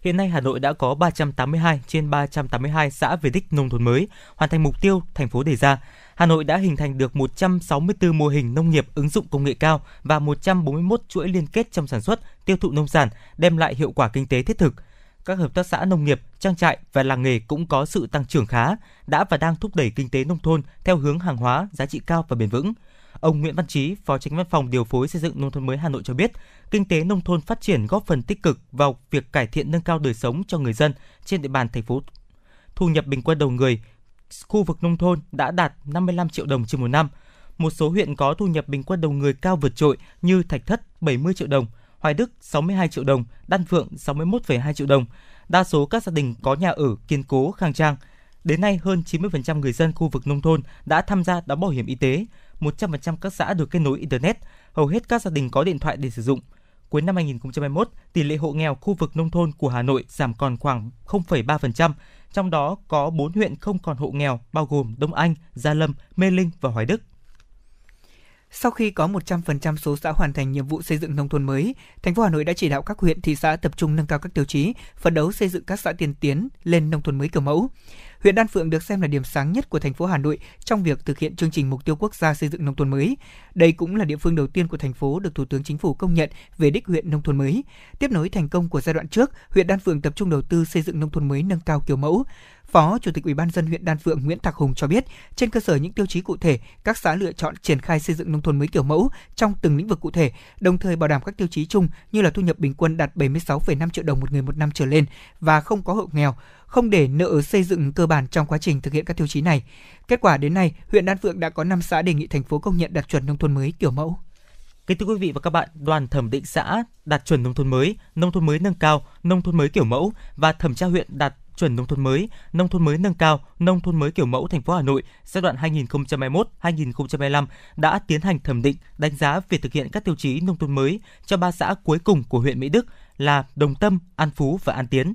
D: Hiện nay Hà Nội đã có 382 trên 382 xã về đích nông thôn mới, hoàn thành mục tiêu thành phố đề ra. Hà Nội đã hình thành được 164 mô hình nông nghiệp ứng dụng công nghệ cao và 141 chuỗi liên kết trong sản xuất, tiêu thụ nông sản, đem lại hiệu quả kinh tế thiết thực. Các hợp tác xã nông nghiệp, trang trại và làng nghề cũng có sự tăng trưởng khá, đã và đang thúc đẩy kinh tế nông thôn theo hướng hàng hóa, giá trị cao và bền vững. Ông Nguyễn Văn Chí, Phó Tránh Văn phòng Điều phối Xây dựng Nông thôn mới Hà Nội cho biết, kinh tế nông thôn phát triển góp phần tích cực vào việc cải thiện nâng cao đời sống cho người dân trên địa bàn thành phố. Thu nhập bình quân đầu người khu vực nông thôn đã đạt 55 triệu đồng trên một năm. Một số huyện có thu nhập bình quân đầu người cao vượt trội như Thạch Thất 70 triệu đồng, Hoài Đức 62 triệu đồng, Đan Phượng 61,2 triệu đồng. Đa số các gia đình có nhà ở kiên cố khang trang. Đến nay, hơn 90% người dân khu vực nông thôn đã tham gia đóng bảo hiểm y tế, 100% các xã được kết nối Internet, hầu hết các gia đình có điện thoại để sử dụng. Cuối năm 2021, tỷ lệ hộ nghèo khu vực nông thôn của Hà Nội giảm còn khoảng 0,3%, trong đó có 4 huyện không còn hộ nghèo bao gồm Đông Anh, Gia Lâm, Mê Linh và Hoài Đức.
C: Sau khi có 100% số xã hoàn thành nhiệm vụ xây dựng nông thôn mới, thành phố Hà Nội đã chỉ đạo các huyện thị xã tập trung nâng cao các tiêu chí, phấn đấu xây dựng các xã tiên tiến lên nông thôn mới kiểu mẫu. Huyện Đan Phượng được xem là điểm sáng nhất của thành phố Hà Nội trong việc thực hiện chương trình mục tiêu quốc gia xây dựng nông thôn mới. Đây cũng là địa phương đầu tiên của thành phố được Thủ tướng Chính phủ công nhận về đích huyện nông thôn mới. Tiếp nối thành công của giai đoạn trước, huyện Đan Phượng tập trung đầu tư xây dựng nông thôn mới nâng cao kiểu mẫu. Phó Chủ tịch Ủy ban dân huyện Đan Phượng Nguyễn Thạc Hùng cho biết, trên cơ sở những tiêu chí cụ thể, các xã lựa chọn triển khai xây dựng nông thôn mới kiểu mẫu trong từng lĩnh vực cụ thể, đồng thời bảo đảm các tiêu chí chung như là thu nhập bình quân đạt 76,5 triệu đồng một người một năm trở lên và không có hộ nghèo, không để nợ xây dựng cơ bản trong quá trình thực hiện các tiêu chí này. Kết quả đến nay, huyện Đan Phượng đã có 5 xã đề nghị thành phố công nhận đạt chuẩn nông thôn mới kiểu mẫu.
D: Kính thưa quý vị và các bạn, đoàn thẩm định xã đạt chuẩn nông thôn mới, nông thôn mới nâng cao, nông thôn mới kiểu mẫu và thẩm tra huyện đạt chuẩn nông thôn mới, nông thôn mới nâng cao, nông thôn mới kiểu mẫu thành phố Hà Nội giai đoạn 2021-2025 đã tiến hành thẩm định, đánh giá việc thực hiện các tiêu chí nông thôn mới cho ba xã cuối cùng của huyện Mỹ Đức là Đồng Tâm, An Phú và An Tiến.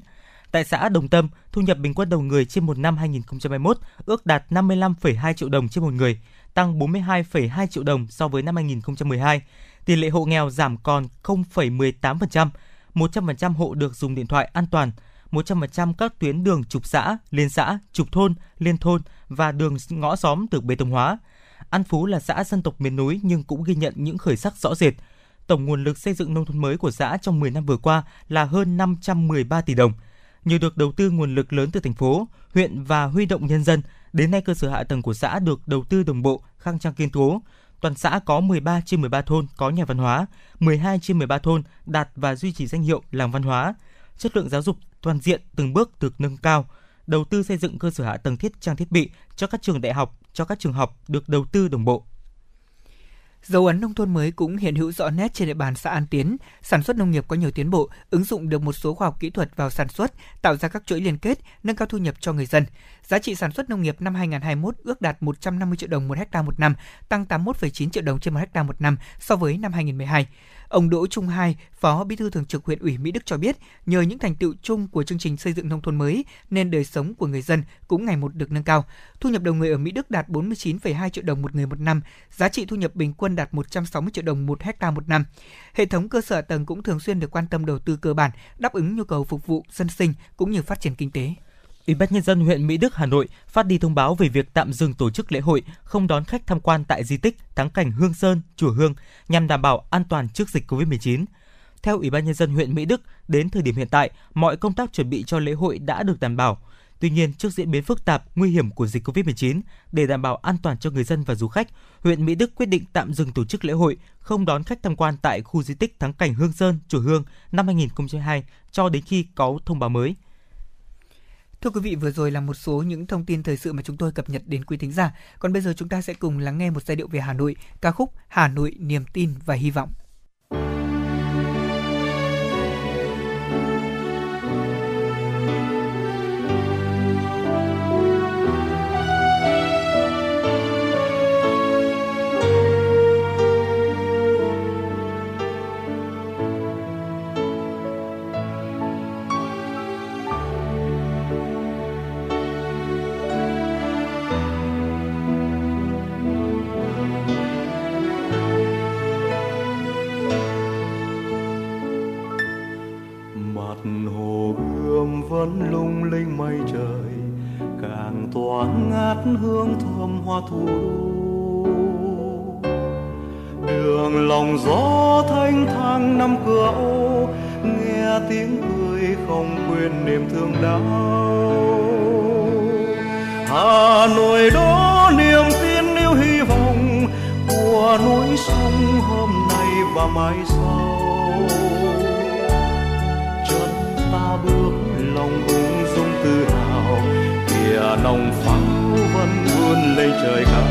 D: Tại xã Đồng Tâm, thu nhập bình quân đầu người trên một năm 2021 ước đạt 55,2 triệu đồng trên một người, tăng 42,2 triệu đồng so với năm 2012. Tỷ lệ hộ nghèo giảm còn 0,18%, 100% hộ được dùng điện thoại an toàn, 100% các tuyến đường trục xã, liên xã, trục thôn, liên thôn và đường ngõ xóm được bê tông hóa. An Phú là xã dân tộc miền núi nhưng cũng ghi nhận những khởi sắc rõ rệt. Tổng nguồn lực xây dựng nông thôn mới của xã trong 10 năm vừa qua là hơn 513 tỷ đồng. Nhờ được đầu tư nguồn lực lớn từ thành phố, huyện và huy động nhân dân, đến nay cơ sở hạ tầng của xã được đầu tư đồng bộ, khang trang kiên cố. Toàn xã có 13 trên 13 thôn có nhà văn hóa, 12 trên 13 thôn đạt và duy trì danh hiệu làng văn hóa. Chất lượng giáo dục toàn diện từng bước được nâng cao. Đầu tư xây dựng cơ sở hạ tầng thiết trang thiết bị cho các trường đại học, cho các trường học được đầu tư đồng bộ.
C: Dấu ấn nông thôn mới cũng hiện hữu rõ nét trên địa bàn xã An Tiến. Sản xuất nông nghiệp có nhiều tiến bộ, ứng dụng được một số khoa học kỹ thuật vào sản xuất, tạo ra các chuỗi liên kết, nâng cao thu nhập cho người dân. Giá trị sản xuất nông nghiệp năm 2021 ước đạt 150 triệu đồng một hecta một năm, tăng 81,9 triệu đồng trên một hecta một năm so với năm 2012. Ông Đỗ Trung Hai, Phó Bí thư Thường trực huyện ủy Mỹ Đức cho biết, nhờ những thành tựu chung của chương trình xây dựng nông thôn mới nên đời sống của người dân cũng ngày một được nâng cao. Thu nhập đầu người ở Mỹ Đức đạt 49,2 triệu đồng một người một năm, giá trị thu nhập bình quân đạt 160 triệu đồng một hecta một năm. Hệ thống cơ sở tầng cũng thường xuyên được quan tâm đầu tư cơ bản, đáp ứng nhu cầu phục vụ dân sinh cũng như phát triển kinh tế.
D: Ủy ban nhân dân huyện Mỹ Đức Hà Nội phát đi thông báo về việc tạm dừng tổ chức lễ hội, không đón khách tham quan tại di tích thắng cảnh Hương Sơn, chùa Hương nhằm đảm bảo an toàn trước dịch Covid-19. Theo Ủy ban nhân dân huyện Mỹ Đức, đến thời điểm hiện tại, mọi công tác chuẩn bị cho lễ hội đã được đảm bảo. Tuy nhiên, trước diễn biến phức tạp, nguy hiểm của dịch Covid-19, để đảm bảo an toàn cho người dân và du khách, huyện Mỹ Đức quyết định tạm dừng tổ chức lễ hội, không đón khách tham quan tại khu di tích thắng cảnh Hương Sơn, chùa Hương năm 2022 cho đến khi có thông báo mới.
C: Thưa quý vị, vừa rồi là một số những thông tin thời sự mà chúng tôi cập nhật đến quý thính giả. Còn bây giờ chúng ta sẽ cùng lắng nghe một giai điệu về Hà Nội, ca khúc Hà Nội niềm tin và hy vọng.
Q: Hoa thủ. Đô đường lòng gió thanh thang năm cửa ô, nghe tiếng cười không quên niềm thương đau. Hà nội đó niềm tin yêu hy vọng của núi sông hôm nay và mai sau. Chân ta bước lòng ung dung tự hào, kìa nồng pháo vân vươn lên trời cao.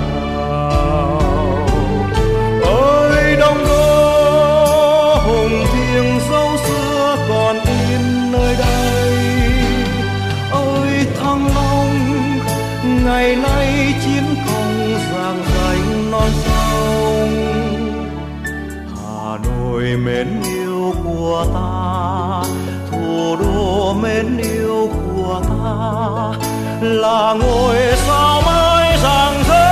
Q: Ơi đông đô, hùng thiêng dấu xưa còn in nơi đây. Ơi thăng long, ngày nay chiến công giang danh non sông. Hà nội mến yêu của ta, thủ đô mến yêu của ta. Là ngôi sao mới rỡ.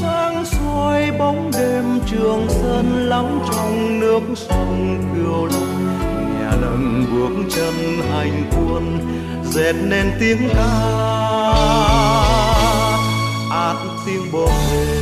Q: Sáng soi bóng đêm trường sơn lắng trong nước sông kiều long. Nghe lần bước chân hành quân, dệt nên tiếng ca. Át tiếng bồ đề.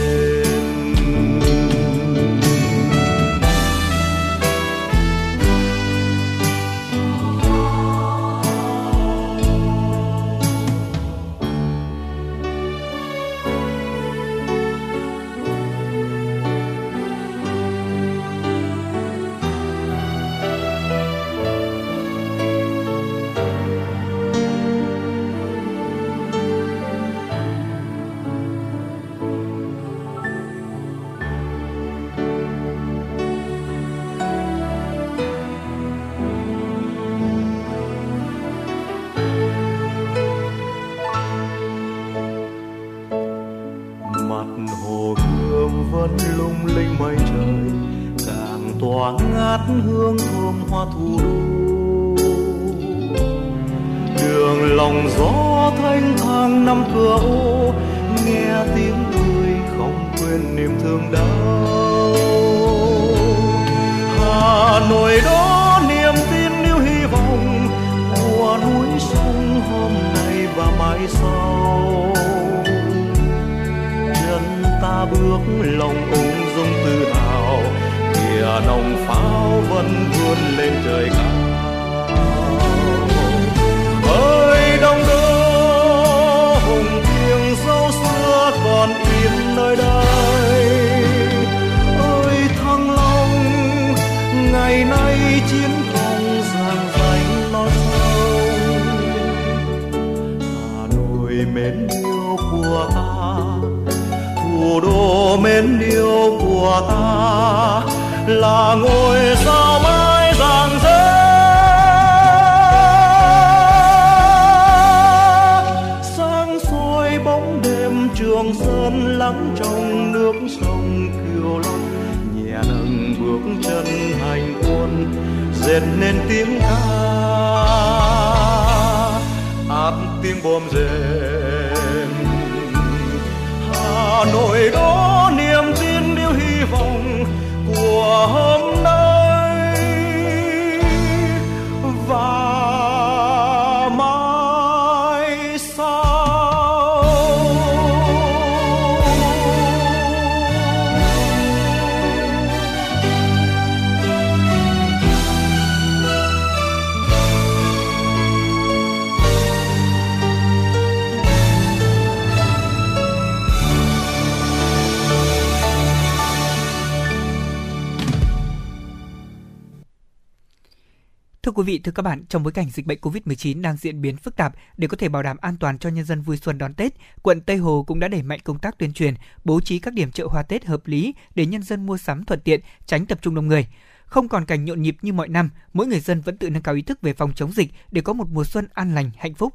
Q: Hương thơm hoa thủ đô. Đường lòng gió thanh thang năm cửa ô, nghe tiếng cười không quên niềm thương đau. Hà nội đó niềm tin yêu hy vọng qua núi sông hôm nay và mai sau. Chân ta bước lòng ung dung tự hào là nòng pháo vẫn vươn lên trời cao. Ơi, đông đô, hùng thiêng dấu xưa còn in nơi đây. Ơi, thăng long, ngày nay chiến công giang danh non sông hà nội mến yêu của ta, thủ đô mến yêu của ta là ngôi sao mãi rạng rỡ. Sáng soi bóng đêm trường sơn lắng trong nước sông kiều long. Nhẹ nâng bước chân hành quân dệt nên tiếng ca. Át tiếng bom rền. Hà nội đó của
C: quý vị, thưa các bạn, trong bối cảnh dịch bệnh COVID-19 đang diễn biến phức tạp, để có thể bảo đảm an toàn cho nhân dân vui xuân đón Tết, quận Tây Hồ cũng đã đẩy mạnh công tác tuyên truyền, bố trí các điểm chợ hoa Tết hợp lý để nhân dân mua sắm thuận tiện, tránh tập trung đông người. Không còn cảnh nhộn nhịp như mọi năm, mỗi người dân vẫn tự nâng cao ý thức về phòng chống dịch để có một mùa xuân an lành, hạnh phúc.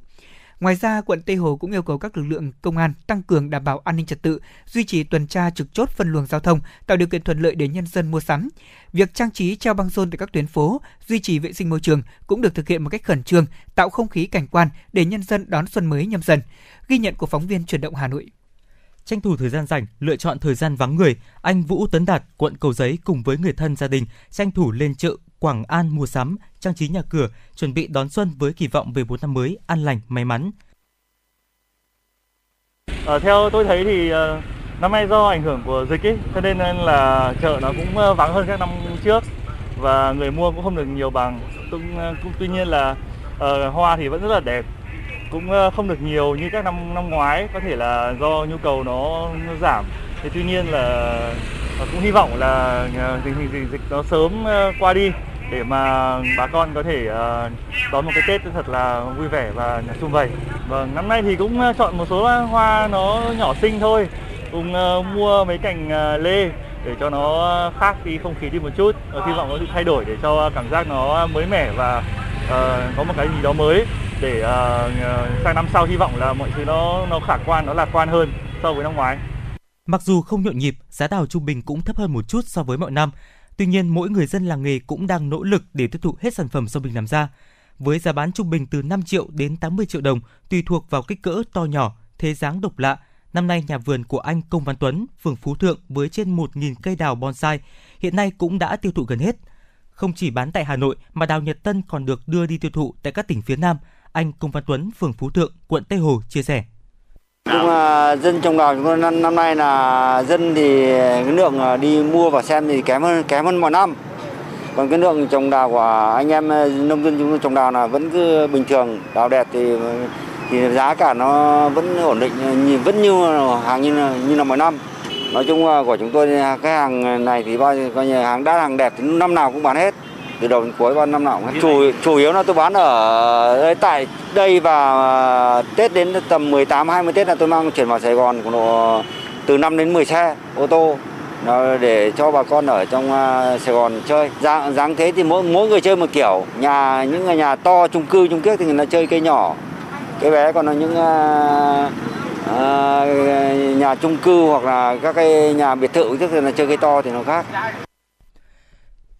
C: Ngoài ra, quận Tây Hồ cũng yêu cầu các lực lượng công an tăng cường đảm bảo an ninh trật tự, duy trì tuần tra trực chốt phân luồng giao thông, tạo điều kiện thuận lợi để nhân dân mua sắm. Việc trang trí treo băng rôn tại các tuyến phố, duy trì vệ sinh môi trường cũng được thực hiện một cách khẩn trương, tạo không khí cảnh quan để nhân dân đón xuân mới nhâm dần. Ghi nhận của phóng viên truyền động Hà Nội.
I: Tranh thủ thời gian rảnh, lựa chọn thời gian vắng người, anh Vũ Tấn Đạt, quận Cầu Giấy cùng với người thân gia đình tranh thủ lên chợ Quảng An mua sắm, trang trí nhà cửa, chuẩn bị đón xuân với kỳ vọng về một năm mới an lành, may mắn.
R: À, theo tôi thấy thì ờ, năm nay do ảnh hưởng của dịch ấy, cho nên là chợ nó cũng ờ, vắng hơn các năm trước và người mua cũng không được nhiều bằng. Cũng, cũng tuy nhiên là uh, hoa thì vẫn rất là đẹp, cũng không được nhiều như các năm năm ngoái, có thể là do nhu cầu nó, nó giảm. Thế tuy nhiên là cũng hy vọng là tình hình dịch, dịch nó sớm qua đi để mà bà con có thể ờ, đón một cái Tết thật là vui vẻ và sum vầy. Vâng, năm nay thì cũng ờ, chọn một số hoa nó nhỏ xinh thôi, cùng ờ, mua mấy cành lê để cho nó khác đi không khí đi một chút. Hy vọng có sự thay đổi để cho cảm giác nó mới mẻ và có một cái gì đó mới để sang năm sau hy vọng là mọi thứ nó nó khả quan, nó lạc quan hơn so với năm ngoái.
I: Mặc dù không nhộn nhịp, giá đào trung bình cũng thấp hơn một chút so với mọi năm. Tuy nhiên, mỗi người dân làng nghề cũng đang nỗ lực để tiêu thụ hết sản phẩm do mình làm ra. Với giá bán trung bình từ 5 triệu đến 80 triệu đồng, tùy thuộc vào kích cỡ to nhỏ, thế dáng độc lạ. Năm nay, nhà vườn của anh Công Văn Tuấn, phường Phú Thượng với trên 1.000 cây đào bonsai, hiện nay cũng đã tiêu thụ gần hết. Không chỉ bán tại Hà Nội mà đào Nhật Tân còn được đưa đi tiêu thụ tại các tỉnh phía Nam. Anh Công Văn Tuấn, phường Phú Thượng, quận Tây Hồ chia sẻ.
S: Chung là dân trồng đào chúng tôi năm, năm nay là dân thì cái lượng à, đi mua và xem thì kém hơn kém hơn mọi năm. Còn cái lượng trồng đào của anh em à, nông dân chúng tôi trồng đào là vẫn cứ bình thường, đào đẹp thì thì giá cả nó vẫn ổn định vẫn như hàng như là, như là mọi năm. Nói chung của chúng tôi cái hàng này thì bao coi như hàng đắt hàng đẹp thì năm nào cũng bán hết từ đầu đến cuối bao năm nào cũng. Chủ chủ yếu là tôi bán ở đây, tại đây và Tết đến tầm 18 20 Tết là tôi mang chuyển vào Sài Gòn độ từ 5 đến 10 xe ô tô để cho bà con ở trong à, Sài Gòn chơi. Giá dáng thế thì mỗi mỗi người chơi một kiểu. Nhà những người nhà to chung cư chung kiếc thì người ta chơi cây nhỏ. Cái bé còn là những à, à, nhà chung cư hoặc là các cái nhà biệt thự tức là chơi cây to thì nó khác.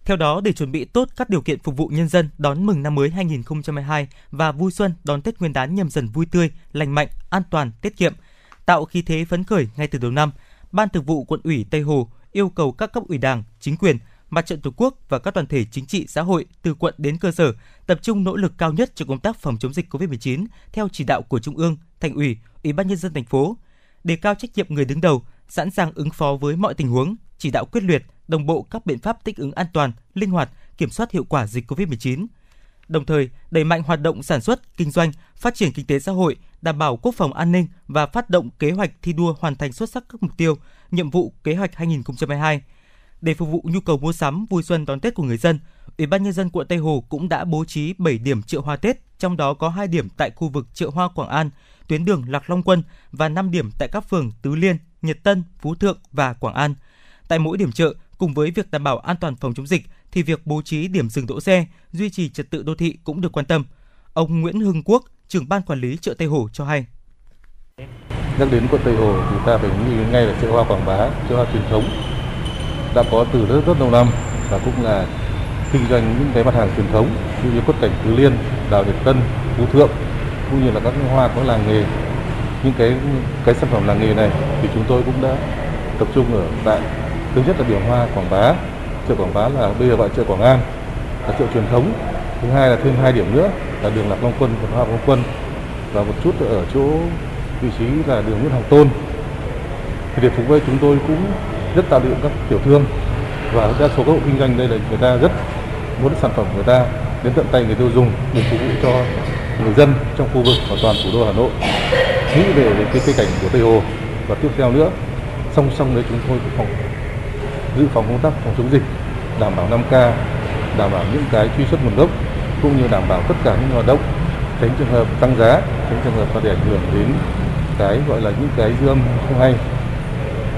D: Theo đó, để chuẩn bị tốt các điều kiện phục vụ nhân dân đón mừng năm mới 2022 và vui xuân đón Tết Nguyên đán nhâm dần vui tươi, lành mạnh, an toàn, tiết kiệm, tạo khí thế phấn khởi ngay từ đầu năm, Ban Thường vụ Quận ủy Tây Hồ yêu cầu các cấp ủy Đảng, chính quyền, Mặt trận Tổ quốc và các đoàn thể chính trị xã hội từ quận đến cơ sở tập trung nỗ lực cao nhất cho công tác phòng chống dịch COVID-19 theo chỉ đạo của Trung ương, Thành ủy, Ủy ban nhân dân thành phố, đề cao trách nhiệm người đứng đầu, sẵn sàng ứng phó với mọi tình huống, chỉ đạo quyết liệt, đồng bộ các biện pháp thích ứng an toàn, linh hoạt, kiểm soát hiệu quả dịch COVID-19. Đồng thời, đẩy mạnh hoạt động sản xuất, kinh doanh, phát triển kinh tế xã hội, đảm bảo quốc phòng an ninh và phát động kế hoạch thi đua hoàn thành xuất sắc các mục tiêu, nhiệm vụ kế hoạch 2022. Để phục vụ nhu cầu mua sắm vui xuân đón Tết của người dân, Ủy ban nhân dân quận Tây Hồ cũng đã bố trí 7 điểm chợ hoa Tết, trong đó có 2 điểm tại khu vực chợ hoa Quảng An, tuyến đường Lạc Long Quân và 5 điểm tại các phường Tứ Liên, Nhật Tân, Phú Thượng và Quảng An. Tại mỗi điểm chợ, cùng với việc đảm bảo an toàn phòng chống dịch thì việc bố trí điểm dừng đỗ xe, duy trì trật tự đô thị cũng được quan tâm. Ông Nguyễn Hưng Quốc, trưởng ban quản lý chợ Tây Hồ cho hay.
T: Nhắc đến quận Tây Hồ, chúng ta phải nghĩ ngay là chợ hoa quảng bá, chợ hoa truyền thống đã có từ rất rất lâu năm và cũng là kinh doanh những cái mặt hàng truyền thống như, như quất cảnh tứ liên, đào nhật tân, phú thượng cũng như là các hoa có làng nghề. Những cái cái sản phẩm làng nghề này thì chúng tôi cũng đã tập trung ở tại thứ nhất là điều hoa, quảng bá. Chợ quảng bá là bây giờ gọi chợ quảng an, là chợ truyền thống. Thứ hai là thêm hai điểm nữa, là đường lạc long quân và hoa long quân. Và một chút ở chỗ vị trí là đường nguyễn hoàng tôn. Thì để phục vụ chúng tôi cũng rất tạo điều các tiểu thương. Và đa số các hộ kinh doanh đây là người ta rất muốn sản phẩm người ta đến tận tay người tiêu dùng để phục vụ cho người dân trong khu vực và toàn thủ đô Hà Nội. Nghĩ về cái cây cảnh của Tây Hồ. Và tiếp theo nữa, song song với chúng tôi cũng phòng dự phòng công tác phòng chống dịch, đảm bảo 5K đảm bảo những cái truy xuất nguồn gốc, cũng như đảm bảo tất cả những hoạt động, tránh trường hợp tăng giá, tránh trường hợp có thể ảnh hưởng đến cái gọi là những cái dư âm không hay.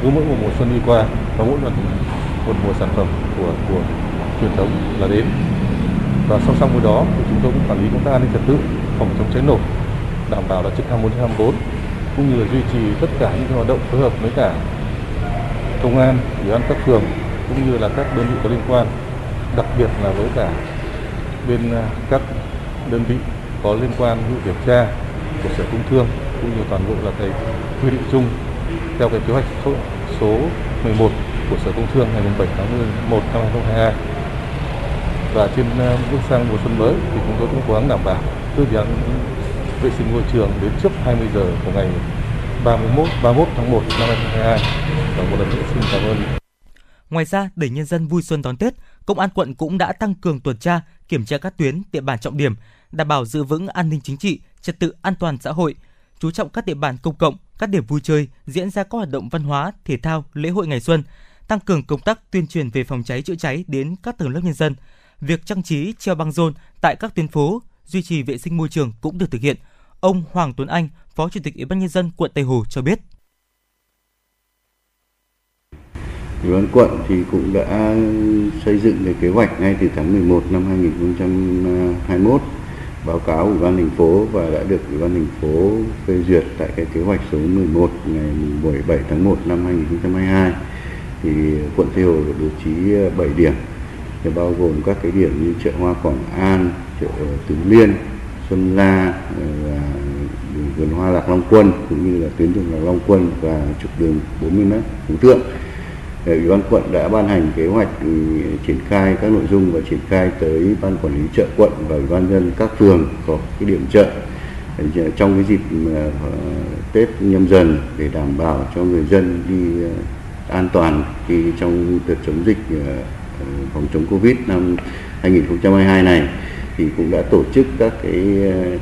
T: Cứ mỗi một mùa xuân đi qua và mỗi lần một mùa sản phẩm của của truyền thống là đến. Và song song với đó thì chúng tôi cũng quản lý công tác an ninh trật tự, phòng chống cháy nổ, đảm bảo là trực 24 24 cũng như là duy trì tất cả những hoạt động phối hợp với cả công an, ủy ban các phường cũng như là các đơn vị có liên quan, đặc biệt là với cả bên à, các đơn vị có liên quan vụ điều tra của Sở Công Thương cũng như toàn bộ là cái quy định chung theo cái kế hoạch số, số 11 của Sở Công Thương ngày 7 tháng 11 năm 2022 và trên à, bước sang mùa xuân mới thì chúng tôi cũng cố gắng đảm bảo từ việc vệ sinh môi trường đến trước 20 giờ của ngày 31 31 tháng 1 năm 2022 và một lần nữa xin cảm ơn.
D: Ngoài ra, để nhân dân vui xuân đón Tết, Công an quận cũng đã tăng cường tuần tra, kiểm tra các tuyến, địa bàn trọng điểm, đảm bảo giữ vững an ninh chính trị, trật tự an toàn xã hội, chú trọng các địa bàn công cộng, các điểm vui chơi, diễn ra các hoạt động văn hóa, thể thao, lễ hội ngày xuân, tăng cường công tác tuyên truyền về phòng cháy chữa cháy đến các tầng lớp nhân dân. Việc trang trí treo băng rôn tại các tuyến phố, duy trì vệ sinh môi trường cũng được thực hiện. Ông Hoàng Tuấn Anh, Phó Chủ tịch Ủy ban nhân dân quận Tây Hồ cho biết.
U: Ủy ban quận thì cũng đã xây dựng cái kế hoạch ngay từ tháng 11 năm 2021 à, báo cáo Ủy ban thành phố và đã được Ủy ban thành phố phê duyệt tại cái kế hoạch số 11 ngày 17 tháng 1 năm 2022 thì quận Tây Hồ được bố trí à, 7 điểm thì bao gồm các cái điểm như chợ Hoa Quảng An, chợ Tứ Liên, Xuân La à, và vườn hoa Lạc Long Quân cũng như là tuyến đường Lạc Long Quân và trục đường 40 m Phú Thượng. Ủy ban quận đã ban hành kế hoạch ừ, triển khai các nội dung và triển khai tới ban quản lý chợ quận và ủy ban dân các phường có cái điểm chợ ừ, trong cái dịp ừ, Tết nhâm dần để đảm bảo cho người dân đi an toàn khi trong đợt chống dịch phòng chống Covid năm 2022 này. Thì cũng đã tổ chức các cái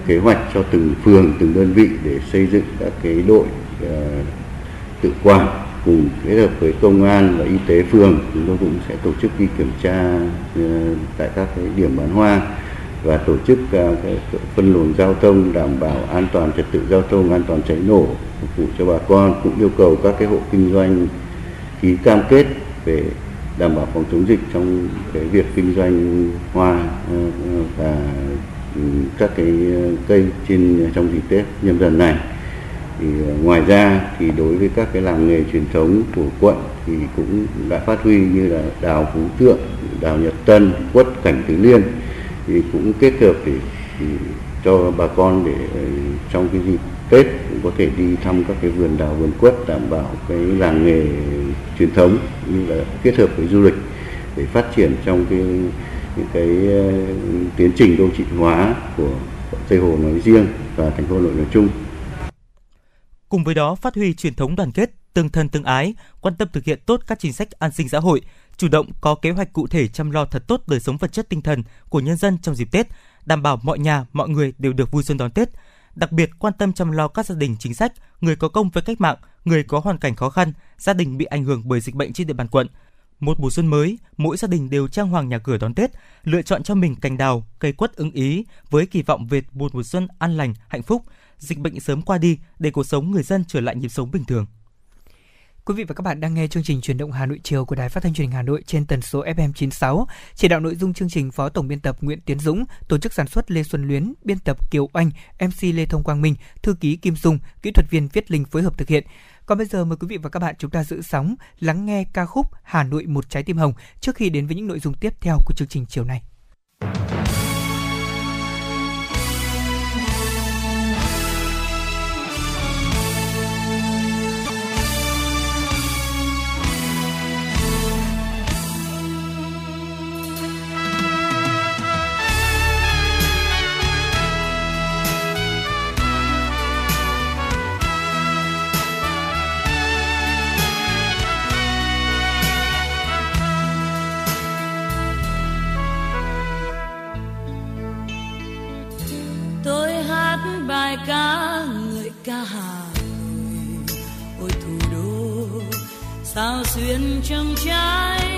U: kế hoạch cho từng phường, từng đơn vị để xây dựng các cái đội tự quản cùng kết hợp với công an và y tế phường, chúng tôi cũng sẽ tổ chức đi kiểm tra ờ, tại các cái điểm bán hoa và tổ chức ờ, cái phân luồng giao thông đảm bảo an toàn trật tự giao thông, an toàn cháy nổ, phục vụ cho bà con, cũng yêu cầu các cái hộ kinh doanh ký cam kết về đảm bảo phòng chống dịch trong cái việc kinh doanh hoa ờ, và ừ, các cái cây trên, trong dịp Tết nhâm dần này thì ờ, ngoài ra thì đối với các cái làng nghề truyền thống của quận thì cũng đã phát huy như là đào phú tượng đào Nhật Tân, quất Cảnh Tứ Liên thì cũng kết hợp để để cho bà con để ờ, trong cái dịp Tết cũng có thể đi thăm các cái vườn đào vườn quất đảm bảo cái làng nghề truyền thống như là kết hợp với du lịch để phát triển trong cái những cái ờ, tiến trình đô thị hóa của Tây Hồ nói riêng và thành phố Hà Nội nói chung.
I: Cùng với đó, phát huy truyền thống đoàn kết, tương thân tương ái, quan tâm thực hiện tốt các chính sách an sinh xã hội, chủ động có kế hoạch cụ thể chăm lo thật tốt đời sống vật chất tinh thần của nhân dân trong dịp Tết, đảm bảo mọi nhà, mọi người đều được vui xuân đón Tết. Đặc biệt quan tâm chăm lo các gia đình chính sách, người có công với cách mạng, người có hoàn cảnh khó khăn, gia đình bị ảnh hưởng bởi dịch bệnh trên địa bàn quận. Một mùa xuân mới, mỗi gia đình đều trang hoàng nhà cửa đón Tết, lựa chọn cho mình cành đào, cây quất ứng ý với kỳ vọng về một mùa xuân an lành, hạnh phúc, dịch bệnh sớm qua đi để cuộc sống người dân trở lại nhịp sống bình thường.
C: Quý vị và các bạn đang nghe chương trình truyền động Hà Nội chiều của Đài Phát thanh Truyền hình Hà Nội trên tần số FM 96. Chỉ đạo nội dung chương trình Phó Tổng biên tập Nguyễn Tiến Dũng, tổ chức sản xuất Lê Xuân Luyến, biên tập Kiều Anh, MC Lê Thông Quang Minh, thư ký Kim Dung, kỹ thuật viên Viết Linh phối hợp thực hiện. Còn bây giờ mời quý vị và các bạn chúng ta giữ sóng lắng nghe ca khúc Hà Nội một trái tim hồng trước khi đến với những nội dung tiếp theo của chương trình chiều nay.
P: Sao xuyên trong trái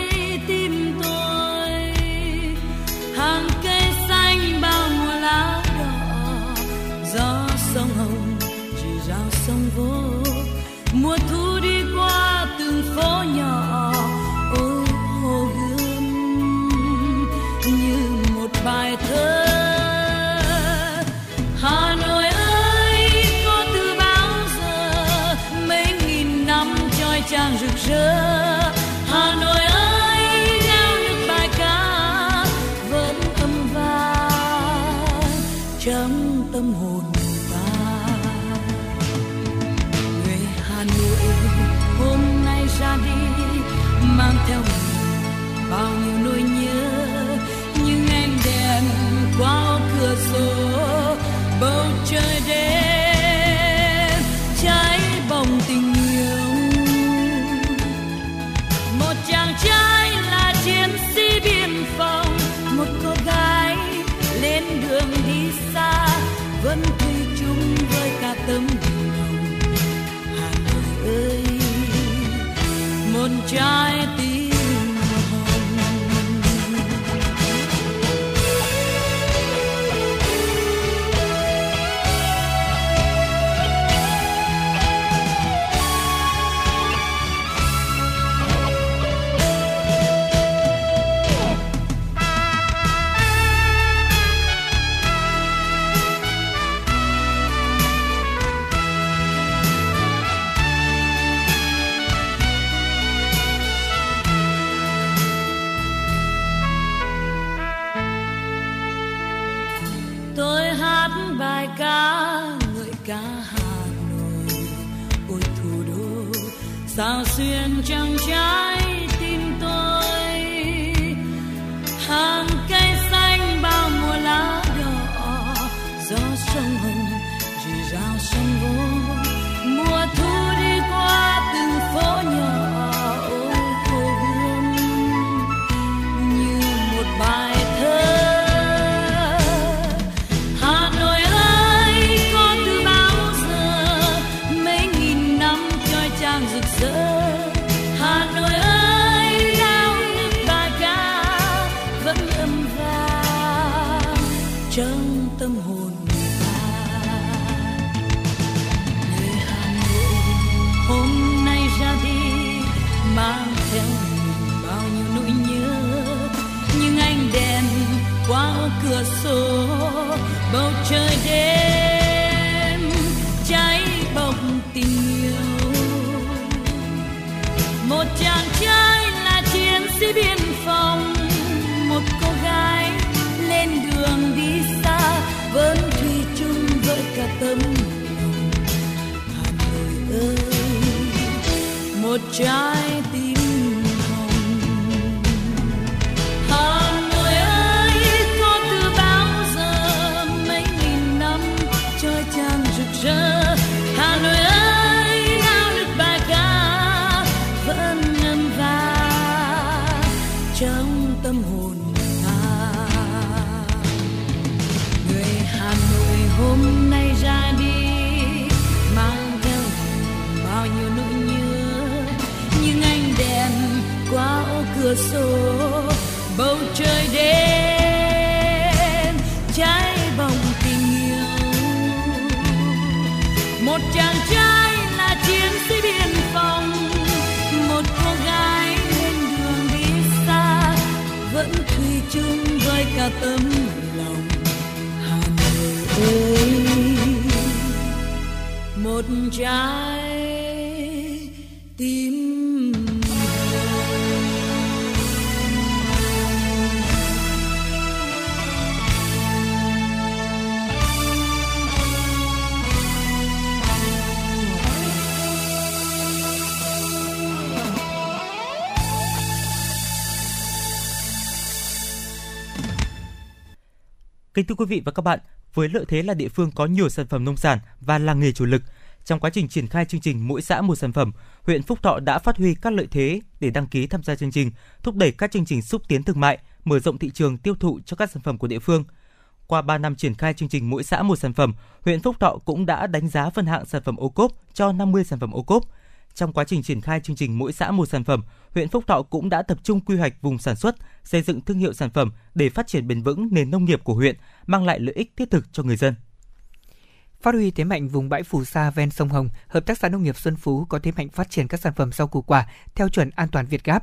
P: một sao xuyên trong trái cửa sổ, bầu trời đêm cháy bồng tình yêu một chàng trai là chiến sĩ biên phòng, một cô gái lên đường đi xa vẫn thủy chung với cả tâm lòng hà nội ơi, một trái tim tấm lòng Hà Nội ơi. Một trái
I: Kính thưa quý vị và các bạn, với lợi thế là địa phương có nhiều sản phẩm nông sản và làng nghề chủ lực, trong quá trình triển khai chương trình mỗi xã một sản phẩm, huyện Phúc Thọ đã phát huy các lợi thế để đăng ký tham gia chương trình, thúc đẩy các chương trình xúc tiến thương mại, mở rộng thị trường tiêu thụ cho các sản phẩm của địa phương. Qua 3 năm triển khai chương trình mỗi xã một sản phẩm, huyện Phúc Thọ cũng đã đánh giá phân hạng sản phẩm ô cốp cho 50 sản phẩm ô cốp. Trong quá trình triển khai chương trình mỗi xã một sản phẩm, huyện Phúc Thọ cũng đã tập trung quy hoạch vùng sản xuất, xây dựng thương hiệu sản phẩm để phát triển bền vững nền nông nghiệp của huyện, mang lại lợi ích thiết thực cho người dân.
C: Phát huy thế mạnh vùng bãi phù sa ven sông Hồng, Hợp tác xã Nông nghiệp Xuân Phú có thế mạnh phát triển các sản phẩm rau củ quả theo chuẩn an toàn Việt Gáp.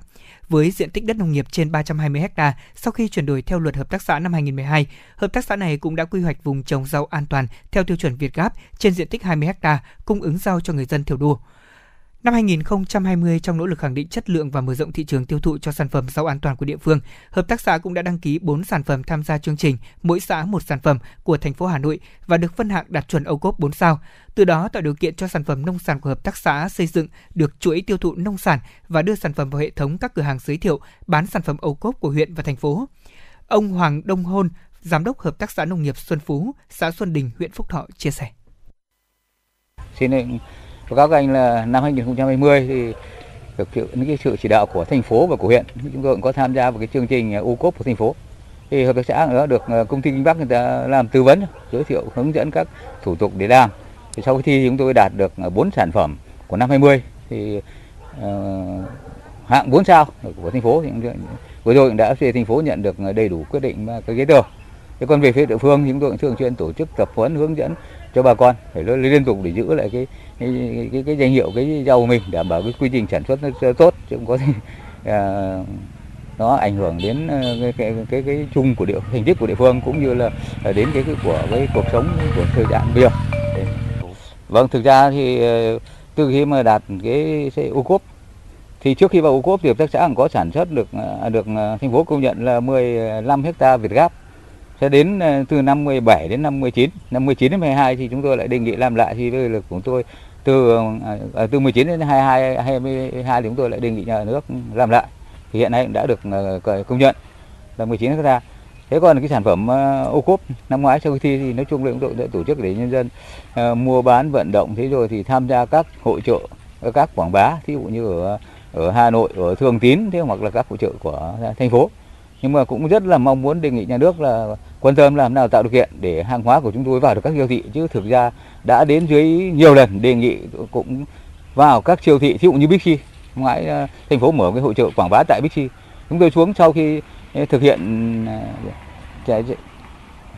C: Với diện tích đất nông nghiệp trên 320 ha, sau khi chuyển đổi theo luật hợp tác xã năm 2012, hợp tác xã này cũng đã quy hoạch vùng trồng rau an toàn theo tiêu chuẩn Việt Gáp trên diện tích 20 ha, cung ứng rau cho người dân thiểu đô. Năm 2020, trong nỗ lực khẳng định chất lượng và mở rộng thị trường tiêu thụ cho sản phẩm rau an toàn của địa phương, hợp tác xã cũng đã đăng ký 4 sản phẩm tham gia chương trình mỗi xã một sản phẩm của thành phố Hà Nội và được phân hạng đạt chuẩn ô cốp 4 sao. Từ đó tạo điều kiện cho sản phẩm nông sản của hợp tác xã xây dựng được chuỗi tiêu thụ nông sản và đưa sản phẩm vào hệ thống các cửa hàng giới thiệu bán sản phẩm ô cốp của huyện và thành phố. Ông Hoàng Đông Hôn, Giám đốc Hợp tác xã Nông nghiệp Xuân Phú, xã Xuân Đình, huyện Phúc Thọ chia sẻ.
V: Xin báo cáo anh là năm 2020 thì được sự những cái sự chỉ đạo của thành phố và của huyện chúng tôi cũng có tham gia vào cái chương trình à, ô cốp của thành phố. Thì hợp tác xã nữa được à, công ty Kinh Bắc người ta làm tư vấn giới thiệu hướng dẫn các thủ tục để làm. Thì sau khi thi chúng tôi đạt được à, 4 sản phẩm của năm 20 thì uh, hạng 4 sao của thành phố thì vừa rồi đã về thành phố nhận được đầy đủ quyết định và cái giấy tờ. Thế còn về phía địa phương thì chúng tôi cũng thường xuyên tổ chức tập huấn hướng dẫn cho bà con phải liên tục để giữ lại cái cái, cái, cái danh hiệu cái rau của mình đảm bảo cái quy trình sản xuất nó tốt chứ không có gì à, nó ảnh hưởng đến ờ, cái cái cái, cái chung của địa thành tích của địa phương cũng như là đến cái, cái của cái cuộc sống của thời gian bây giờ. Vâng, thực ra thì ờ, từ khi mà đạt cái ô cốp thì trước khi vào ô cốp thì hợp tác xã cũng có sản xuất được à, được à, thành phố công nhận là 15 hecta Việt Gáp Thế đến ờ, từ năm 17 đến năm 19, năm 19 đến 12 thì chúng tôi lại đề nghị làm lại thì với lực của tôi từ à, từ 19 đến 22 22 thì chúng tôi lại đề nghị nhà nước làm lại. Thì hiện nay đã được công nhận là 19 ra thế còn cái sản phẩm ô cốp năm ngoái sau khi thi thì nói chung là chúng tôi đã tổ chức để nhân dân mua bán vận động. Thế rồi thì tham gia các hội trợ các quảng bá thí dụ như ở ở Hà Nội ở Thường Tín thế hoặc là các hội trợ của thành phố. Nhưng mà cũng rất là mong muốn đề nghị nhà nước là quan tâm làm nào tạo điều kiện để hàng hóa của chúng tôi vào được các siêu thị, chứ thực ra đã đến dưới nhiều lần đề nghị cũng vào các siêu thị ví dụ như Bixi. Ngoại ờ, thành phố mở cái hội trợ quảng bá tại Bixi. Chúng tôi xuống sau khi ờ, thực hiện ờ,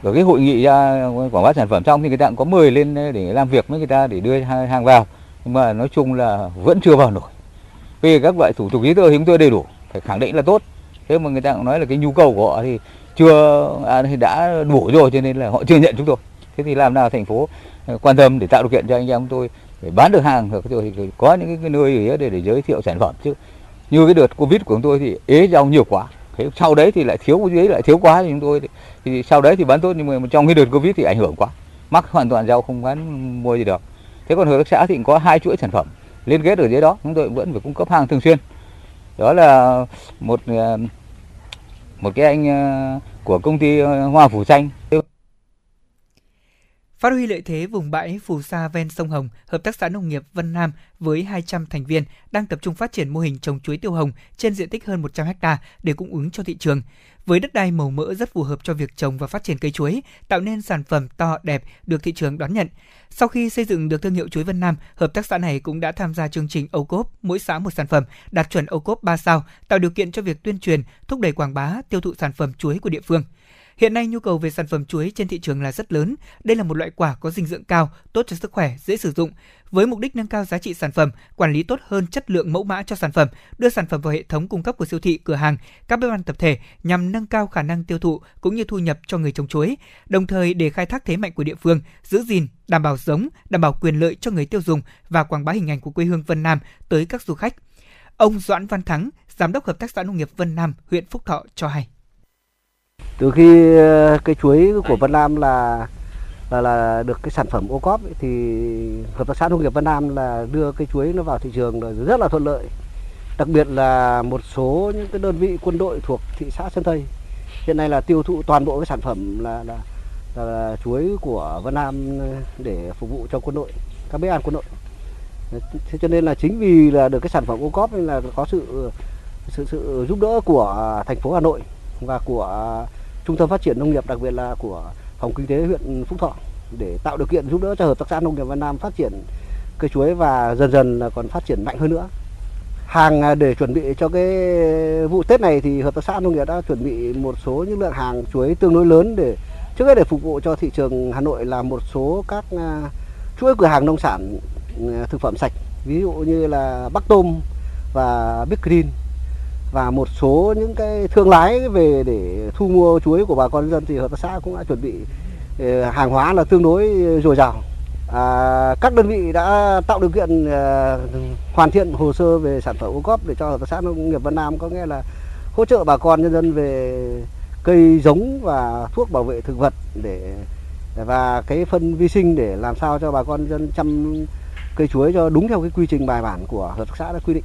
V: ở cái hội nghị ra quảng bá sản phẩm xong thì người ta cũng có mời lên để làm việc với người ta để đưa hàng vào. Nhưng mà nói chung là vẫn chưa vào nổi. Vì các loại thủ tục giấy tờ thì chúng tôi đầy đủ, phải khẳng định là tốt. Thế mà người ta cũng nói là cái nhu cầu của họ thì chưa à, đã đủ rồi cho nên là họ chưa nhận chúng tôi. Thế thì làm nào thành phố à, quan tâm để tạo điều kiện cho anh em chúng tôi để bán được hàng được rồi thì có những cái nơi để, để giới thiệu sản phẩm. Chứ như cái đợt covid của chúng tôi thì ế rau nhiều quá. Thế sau đấy thì lại thiếu cái lại thiếu quá thì chúng tôi thì, thì sau đấy thì bán tốt nhưng mà trong cái đợt covid thì ảnh hưởng quá. Mắc hoàn toàn rau không bán mua gì được. Thế còn hợp tác xã thì cũng có hai chuỗi sản phẩm. Liên kết ở dưới đó chúng tôi vẫn phải cung cấp hàng thường xuyên. Đó là một à, một cái anh ờ, của công ty ờ, Hoa Phủ Xanh
C: Phát huy lợi thế vùng bãi phù sa ven sông Hồng, Hợp tác xã Nông nghiệp Vân Nam với 200 thành viên đang tập trung phát triển mô hình trồng chuối tiêu hồng trên diện tích hơn 100 ha để cung ứng cho thị trường. Với đất đai màu mỡ rất phù hợp cho việc trồng và phát triển cây chuối, tạo nên sản phẩm to đẹp được thị trường đón nhận. Sau khi xây dựng được thương hiệu chuối Vân Nam, hợp tác xã này cũng đã tham gia chương trình ô cốp mỗi xã một sản phẩm đạt chuẩn ô cốp 3 sao, tạo điều kiện cho việc tuyên truyền, thúc đẩy quảng bá, tiêu thụ sản phẩm chuối của địa phương. Hiện nay nhu cầu về sản phẩm chuối trên thị trường là rất lớn. Đây là một loại quả có dinh dưỡng cao, tốt cho sức khỏe, dễ sử dụng. Với mục đích nâng cao giá trị sản phẩm, quản lý tốt hơn chất lượng mẫu mã cho sản phẩm, đưa sản phẩm vào hệ thống cung cấp của siêu thị, cửa hàng, các bếp ăn tập thể nhằm nâng cao khả năng tiêu thụ cũng như thu nhập cho người trồng chuối, đồng thời để khai thác thế mạnh của địa phương, giữ gìn, đảm bảo giống, đảm bảo quyền lợi cho người tiêu dùng và quảng bá hình ảnh của quê hương Vân Nam tới các du khách. Ông Doãn Văn Thắng, Giám đốc Hợp tác xã Nông nghiệp Vân Nam, huyện Phúc Thọ cho hay.
W: Từ khi ờ, cây chuối của Vân Nam là là, là được cái sản phẩm ô cóp ấy, thì hợp tác xã nông nghiệp Vân Nam là đưa cây chuối nó vào thị trường rồi rất là thuận lợi. Đặc biệt là một số những cái đơn vị quân đội thuộc thị xã Sơn Tây hiện nay là tiêu thụ toàn bộ cái sản phẩm là là, là, là chuối của Vân Nam ờ, để phục vụ cho quân đội, các bếp ăn quân đội. Thế cho nên là chính vì là được cái sản phẩm ô cóp nên là có sự sự sự giúp đỡ của thành phố Hà Nội và của trung tâm phát triển nông nghiệp, đặc biệt là của phòng kinh tế huyện Phúc Thọ, để tạo điều kiện giúp đỡ cho hợp tác xã nông nghiệp Văn Nam phát triển cây chuối và dần dần là còn phát triển mạnh hơn nữa. Hàng à, để chuẩn bị cho cái vụ Tết này thì hợp tác xã nông nghiệp đã chuẩn bị một số những lượng hàng chuối tương đối lớn để, trước hết để phục vụ cho thị trường Hà Nội là một số các à, chuỗi cửa hàng nông sản à, thực phẩm sạch, ví dụ như là Bắc Tôm và Big Green và một số những cái thương lái về để thu mua chuối của bà con dân thì hợp tác xã cũng đã chuẩn bị ờ, hàng hóa là tương đối dồi dào. À, các đơn vị đã tạo điều kiện à, hoàn thiện hồ sơ về sản phẩm ô cóp để cho hợp tác xã nông nghiệp Vân Nam có nghĩa là hỗ trợ bà con nhân dân về cây giống và thuốc bảo vệ thực vật để và cái phân vi sinh để làm sao cho bà con dân chăm cây chuối cho đúng theo cái quy trình bài bản của hợp tác xã đã quy định.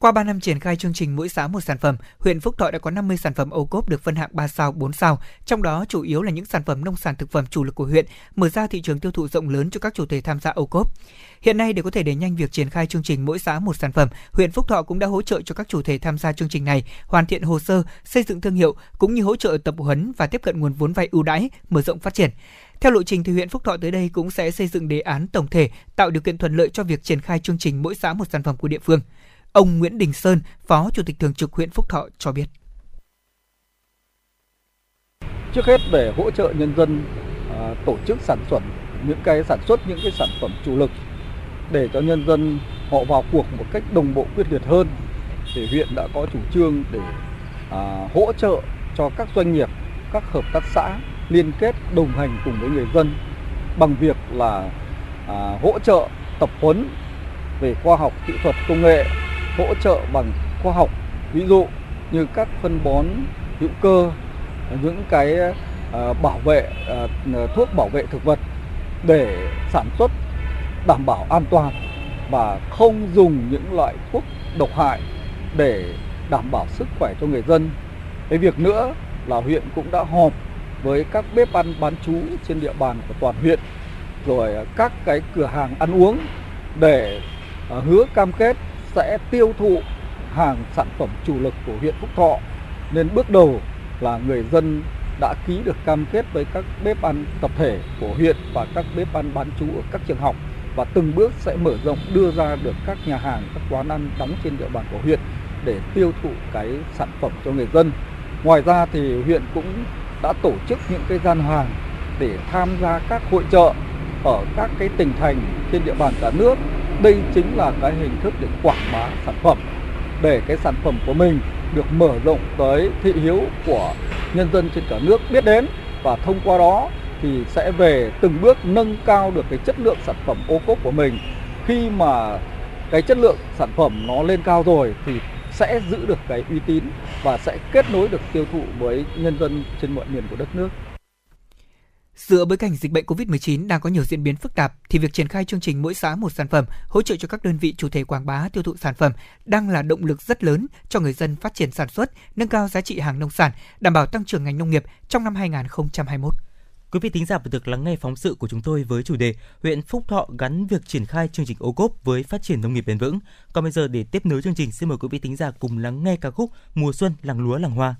C: Qua 3 năm triển khai chương trình mỗi xã một sản phẩm, huyện Phúc Thọ đã có 50 sản phẩm ô cốp được phân hạng 3 sao, 4 sao, trong đó chủ yếu là những sản phẩm nông sản thực phẩm chủ lực của huyện, mở ra thị trường tiêu thụ rộng lớn cho các chủ thể tham gia ô cốp. Hiện nay để có thể đẩy nhanh việc triển khai chương trình mỗi xã một sản phẩm, huyện Phúc Thọ cũng đã hỗ trợ cho các chủ thể tham gia chương trình này hoàn thiện hồ sơ, xây dựng thương hiệu cũng như hỗ trợ tập huấn và tiếp cận nguồn vốn vay ưu đãi, mở rộng phát triển. Theo lộ trình thì huyện Phúc Thọ tới đây cũng sẽ xây dựng đề án tổng thể tạo điều kiện thuận lợi cho việc triển khai chương trình mỗi xã một sản phẩm của địa phương. Ông Nguyễn Đình Sơn, Phó Chủ tịch Thường trực huyện Phúc Thọ cho biết.
X: Trước hết để hỗ trợ nhân dân à, tổ chức sản xuất những cái sản xuất những cái sản phẩm chủ lực để cho nhân dân họ vào cuộc một cách đồng bộ quyết liệt hơn thì huyện đã có chủ trương để à, hỗ trợ cho các doanh nghiệp, các hợp tác xã liên kết đồng hành cùng với người dân bằng việc là à, hỗ trợ tập huấn về khoa học kỹ thuật công nghệ hỗ trợ bằng khoa học, ví dụ như các phân bón hữu cơ, những cái ờ, bảo vệ ờ, ờ, thuốc bảo vệ thực vật để sản xuất đảm bảo an toàn và không dùng những loại thuốc độc hại để đảm bảo sức khỏe cho người dân. Cái việc nữa là huyện cũng đã họp với các bếp ăn bán trú trên địa bàn của toàn huyện, rồi các cái cửa hàng ăn uống để hứa cam kết sẽ tiêu thụ hàng sản phẩm chủ lực của huyện Phúc Thọ. Nên bước đầu là người dân đã ký được cam kết với các bếp ăn tập thể của huyện và các bếp ăn bán trú ở các trường học. Và từng bước sẽ mở rộng đưa ra được các nhà hàng, các quán ăn đóng trên địa bàn của huyện để tiêu thụ cái sản phẩm cho người dân. Ngoài ra thì huyện cũng đã tổ chức những cái gian hàng để tham gia các hội trợ ở các cái tỉnh thành trên địa bàn cả nước đây chính là cái hình thức để quảng bá sản phẩm, để cái sản phẩm của mình được mở rộng tới thị hiếu của nhân dân trên cả nước biết đến và thông qua đó thì sẽ về từng bước nâng cao được cái chất lượng sản phẩm ô cốp của mình khi mà cái chất lượng sản phẩm nó lên cao rồi thì sẽ giữ được cái uy tín và sẽ kết nối được tiêu thụ với nhân dân trên mọi miền của đất nước.
C: Giữa bối cảnh dịch bệnh COVID-19 đang có nhiều diễn biến phức tạp thì việc triển khai chương trình mỗi xã một sản phẩm hỗ trợ cho các đơn vị chủ thể quảng bá tiêu thụ sản phẩm đang là động lực rất lớn cho người dân phát triển sản xuất, nâng cao giá trị hàng nông sản, đảm bảo tăng trưởng ngành nông nghiệp trong năm 2021.
D: Quý vị thính giả vừa được lắng nghe phóng sự của chúng tôi với chủ đề huyện Phúc Thọ gắn việc triển khai chương trình ô cốp với phát triển nông nghiệp bền vững. Còn bây giờ để tiếp nối chương trình, xin mời quý vị thính giả cùng lắng nghe ca khúc Mùa xuân làng lúa làng hoa.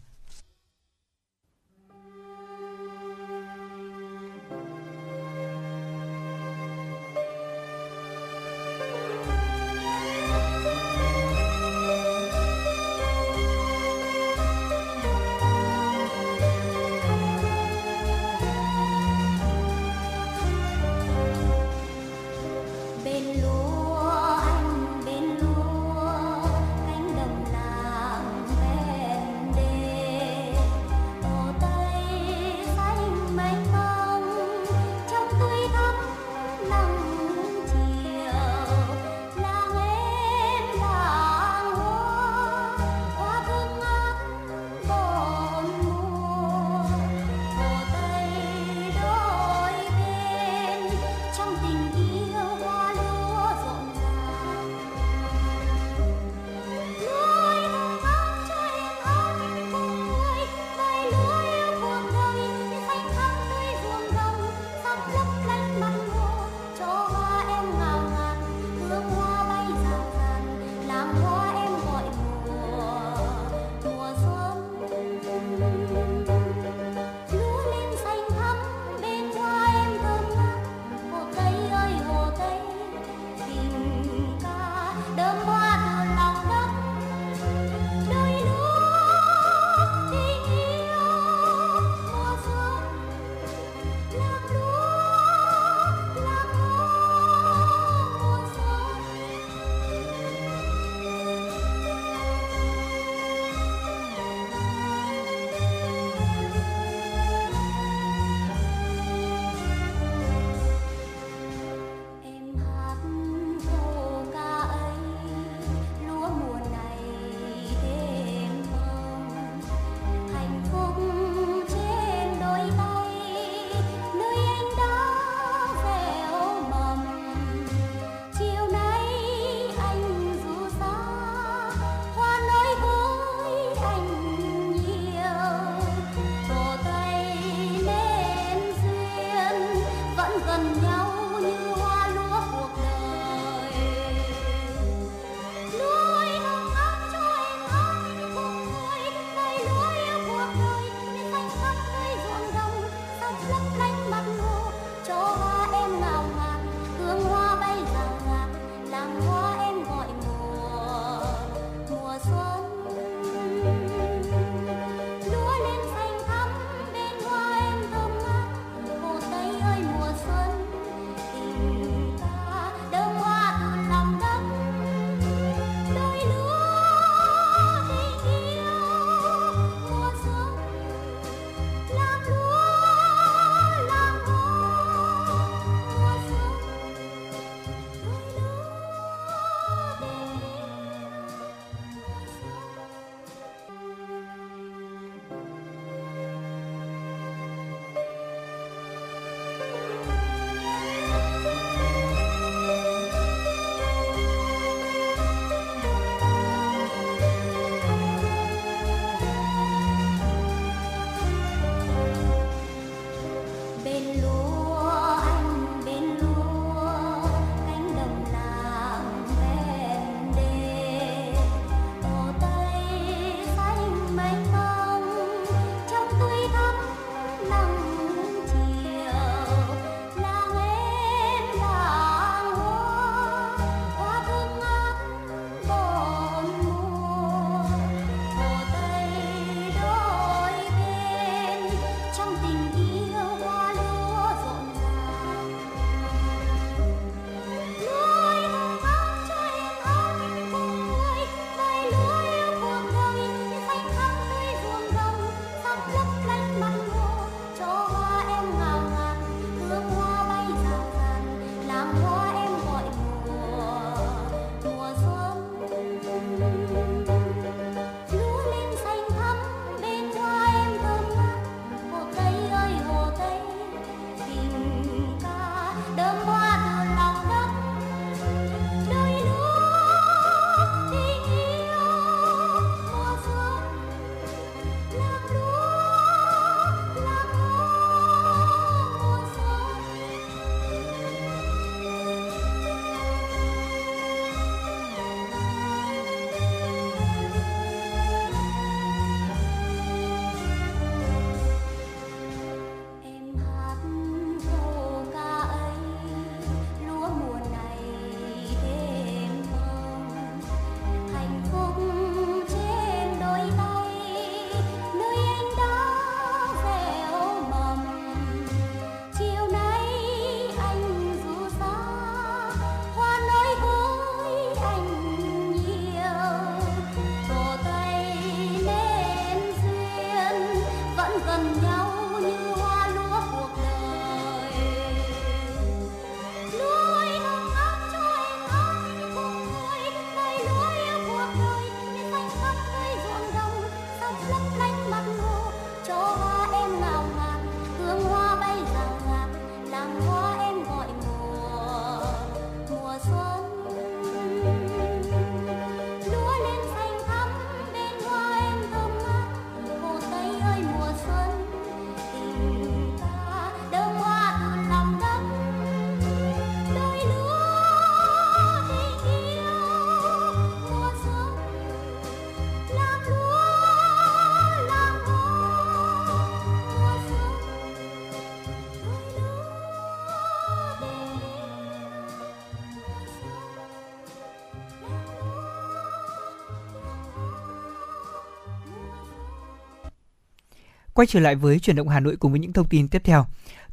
C: Quay trở lại với chuyển động Hà Nội cùng với những thông tin tiếp theo.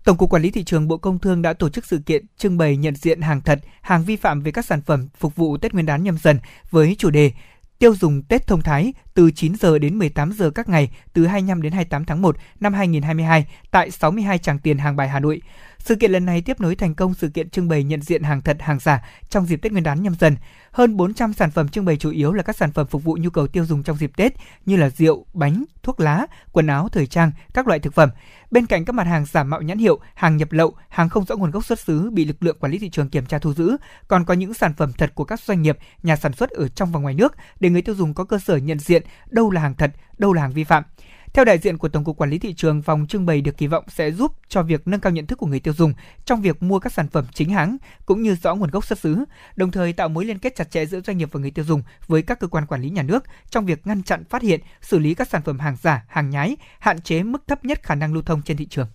C: Tổng cục Quản lý thị trường Bộ Công Thương đã tổ chức sự kiện trưng bày nhận diện hàng thật, hàng vi phạm về các sản phẩm phục vụ Tết Nguyên đán nhâm dần với chủ đề tiêu dùng Tết thông thái từ 9 giờ đến 18 giờ các ngày từ 25 đến 28 tháng 1 năm 2022 tại 62 tràng tiền hàng bài Hà Nội. Sự kiện lần này tiếp nối thành công sự kiện trưng bày nhận diện hàng thật, hàng giả trong dịp Tết Nguyên đán nhâm dần. Hơn 400 sản phẩm trưng bày chủ yếu là các sản phẩm phục vụ nhu cầu tiêu dùng trong dịp Tết như là rượu, bánh, thuốc lá, quần áo, thời trang, các loại thực phẩm. Bên cạnh các mặt hàng giả mạo nhãn hiệu, hàng nhập lậu, hàng không rõ nguồn gốc xuất xứ bị lực lượng quản lý thị trường kiểm tra thu giữ, còn có những sản phẩm thật của các doanh nghiệp, nhà sản xuất ở trong và ngoài nước để người tiêu dùng có cơ sở nhận diện đâu là hàng thật, đâu là hàng vi phạm. Theo đại diện của Tổng cục Quản lý thị trường, vòng trưng bày được kỳ vọng sẽ giúp cho việc nâng cao nhận thức của người tiêu dùng trong việc mua các sản phẩm chính hãng cũng như rõ nguồn gốc xuất xứ, đồng thời tạo mối liên kết chặt chẽ giữa doanh nghiệp và người tiêu dùng với các cơ quan quản lý nhà nước trong việc ngăn chặn, phát hiện, xử lý các sản phẩm hàng giả, hàng nhái, hạn chế mức thấp nhất khả năng lưu thông trên thị trường.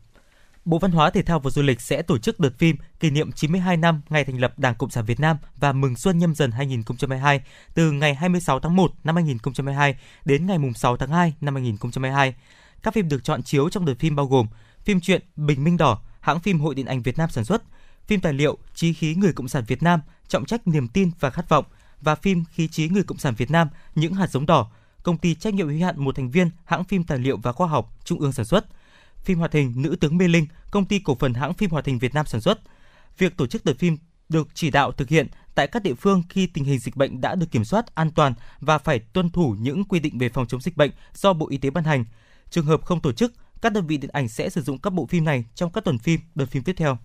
D: Bộ Văn hóa Thể thao và Du lịch sẽ tổ chức đợt phim kỷ niệm 92 năm ngày thành lập Đảng Cộng sản Việt Nam và mừng xuân nhâm dần 2022 từ ngày 26 tháng 1 năm 2022 đến ngày 6 tháng 2 năm 2022. Các phim được chọn chiếu trong đợt phim bao gồm phim truyện Bình Minh Đỏ, hãng phim Hội Điện ảnh Việt Nam sản xuất, phim tài liệu Chí khí người Cộng sản Việt Nam, trọng trách niềm tin và khát vọng và phim Khí chí người Cộng sản Việt Nam, những hạt giống đỏ, công ty trách nhiệm hữu hạn một thành viên hãng phim tài liệu và khoa học Trung ương sản xuất – phim hoạt hình Nữ tướng Mê Linh, công ty cổ phần hãng phim hoạt hình Việt Nam sản xuất. Việc tổ chức đợt phim được chỉ đạo thực hiện tại các địa phương khi tình hình dịch bệnh đã được kiểm soát an toàn và phải tuân thủ những quy định về phòng chống dịch bệnh do Bộ Y tế ban hành. Trường hợp không tổ chức, các đơn vị điện ảnh sẽ sử dụng các bộ phim này trong các tuần phim, đợt phim tiếp theo.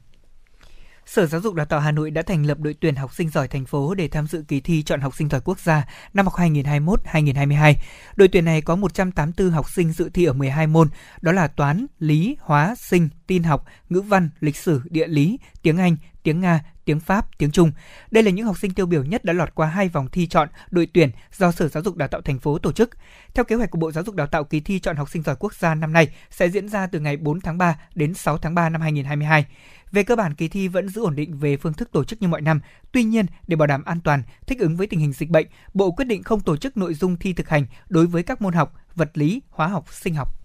C: Sở Giáo dục Đào tạo Hà Nội đã thành lập đội tuyển học sinh giỏi thành phố để tham dự kỳ thi chọn học sinh giỏi quốc gia năm học 2021-2022. Đội tuyển này có 184 học sinh dự thi ở 12 môn, đó là toán, lý, hóa, sinh, tin học, ngữ văn, lịch sử, địa lý, tiếng Anh, tiếng Nga, tiếng Pháp, tiếng Trung. Đây là những học sinh tiêu biểu nhất đã lọt qua hai vòng thi chọn đội tuyển do Sở Giáo dục Đào tạo thành phố tổ chức. Theo kế hoạch của Bộ Giáo dục Đào tạo, kỳ thi chọn học sinh giỏi quốc gia năm nay sẽ diễn ra từ ngày 4 tháng 3 đến 6 tháng 3 năm 2022. Về cơ bản, kỳ thi vẫn giữ ổn định về phương thức tổ chức như mọi năm. Tuy nhiên, để bảo đảm an toàn, thích ứng với tình hình dịch bệnh, Bộ quyết định không tổ chức nội dung thi thực hành đối với các môn học vật lý, hóa học, sinh học.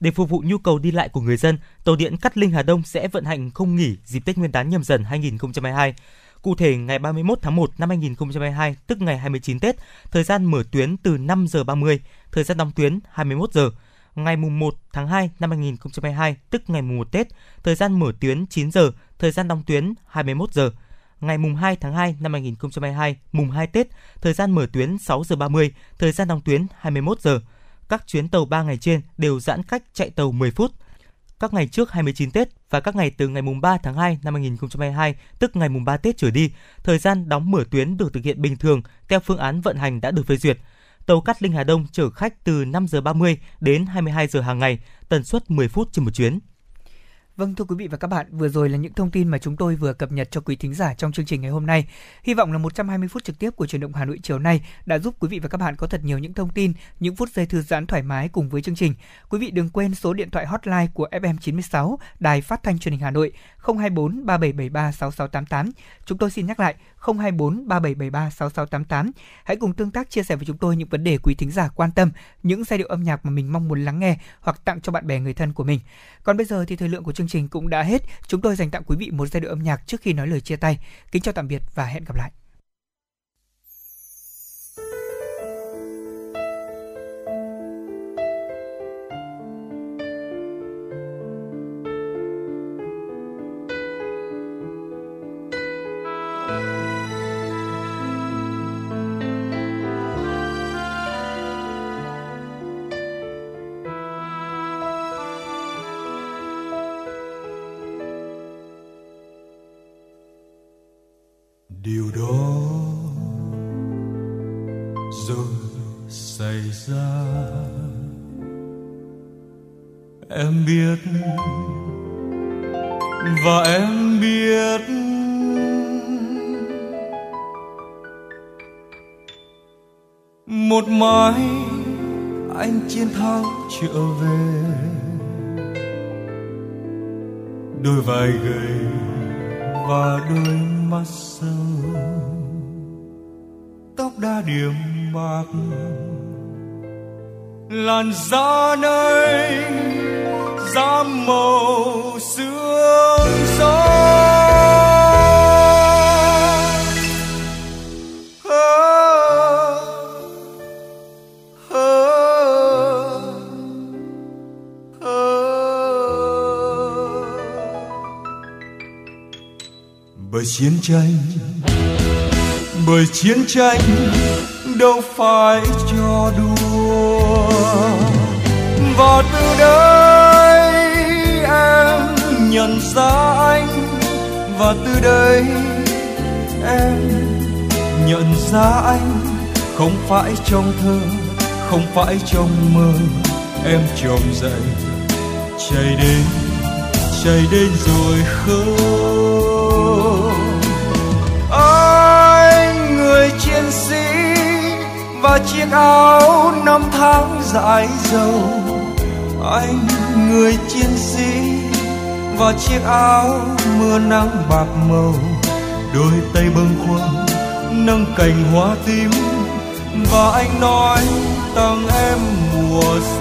D: Để phục vụ nhu cầu đi lại của người dân, tàu điện Cát Linh Hà Đông sẽ vận hành không nghỉ dịp Tết Nguyên đán nhâm dần 2022. Cụ thể, ngày 31 tháng 1 năm 2022, tức ngày 29 Tết, thời gian mở tuyến từ 5 giờ 30, thời gian đóng tuyến 21 giờ ngày mùng 1 tháng 2 năm 2022, tức ngày mùng 1 Tết, thời gian mở tuyến 9 giờ, thời gian đóng tuyến 21 giờ. Ngày mùng 2 tháng 2 năm 2022, mùng 2 Tết, thời gian mở tuyến 6 giờ 30, thời gian đóng tuyến 21 giờ. Các chuyến tàu 3 ngày trên đều giãn cách chạy tàu 10 phút. Các ngày trước 29 Tết và các ngày từ ngày mùng 3 tháng 2 năm 2022, tức ngày mùng 3 Tết trở đi, thời gian đóng mở tuyến được thực hiện bình thường theo phương án vận hành đã được phê duyệt tàu Cát Linh Hà Đông chở khách từ 5 giờ 30 đến 22 giờ hàng ngày, tần suất 10 phút trên một chuyến.
C: Vâng thưa quý vị và các bạn, vừa rồi là những thông tin mà chúng tôi vừa cập nhật cho quý thính giả trong chương trình ngày hôm nay. Hy vọng là 120 phút trực tiếp của truyền động Hà Nội chiều nay đã giúp quý vị và các bạn có thật nhiều những thông tin, những phút giây thư giãn thoải mái cùng với chương trình. Quý vị đừng quên số điện thoại hotline của FM96 Đài Phát thanh Truyền hình Hà Nội 024 3773 6688. Chúng tôi xin nhắc lại 024 3773 6688. Hãy cùng tương tác chia sẻ với chúng tôi những vấn đề quý thính giả quan tâm, những giai điệu âm nhạc mà mình mong muốn lắng nghe hoặc tặng cho bạn bè người thân của mình. Còn bây giờ thì thời lượng của chương chương trình cũng đã hết. Chúng tôi dành tặng quý vị một giai điệu âm nhạc trước khi nói lời chia tay. Kính chào tạm biệt và hẹn gặp lại.
Q: Ra da nơi dám màu sương gió. Bởi chiến tranh, bởi chiến tranh đâu phải cho đùa và từ đây em nhận ra anh, và từ đây em nhận ra anh. Không phải trong thơ, không phải trong mơ, em trông dậy, chạy đến chạy đến rồi không anh người chiến sĩ và chiếc áo năm tháng dãi dầu anh, người chiến sĩ. Và chiếc áo mưa nắng bạc màu, đôi tay bâng khuâng, nâng cành hoa tím. Và anh nói, tặng em mùa xuân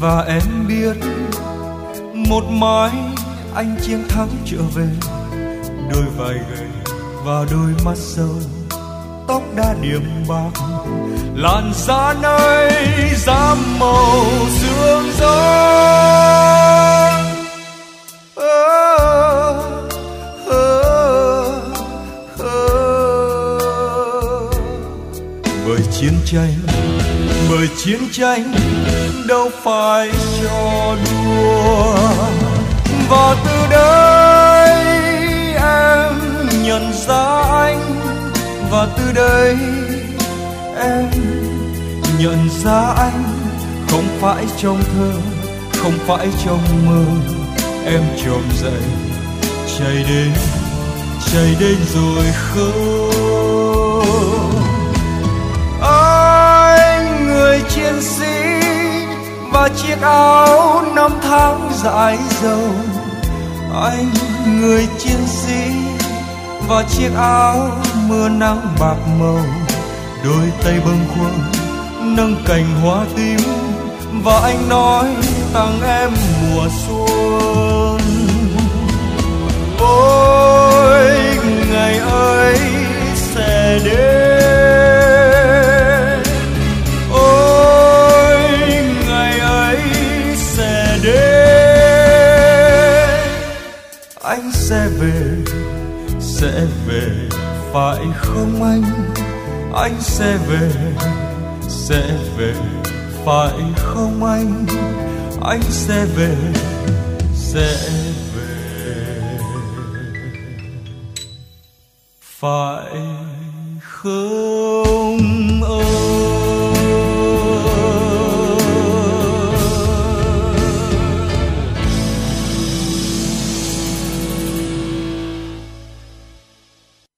Q: và em biết một mai anh chiến thắng trở về. Đôi vai gầy và đôi mắt sâu, tóc đã điểm bạc. Làn da nơi dám màu, sương gió bởi chiến tranh, bởi chiến tranh đâu phải cho đùa. Và từ đây em nhận ra anh. Và từ đây em nhận ra anh. Không phải trong thơ, không phải trong mơ. Em trồm dậy, chạy đến chạy đến rồi không anh người chiến sĩ và chiếc áo năm tháng dài dầu anh người chiến sĩ và chiếc áo mưa nắng bạc màu. Đôi tay bâng khuâng, nâng cành hoa tím và anh nói tặng em mùa xuân. Ôi, ngày ấy sẽ đến. Đến anh sẽ về sẽ về, phải không anh? Anh sẽ về sẽ về, phải không anh? Anh sẽ về, sẽ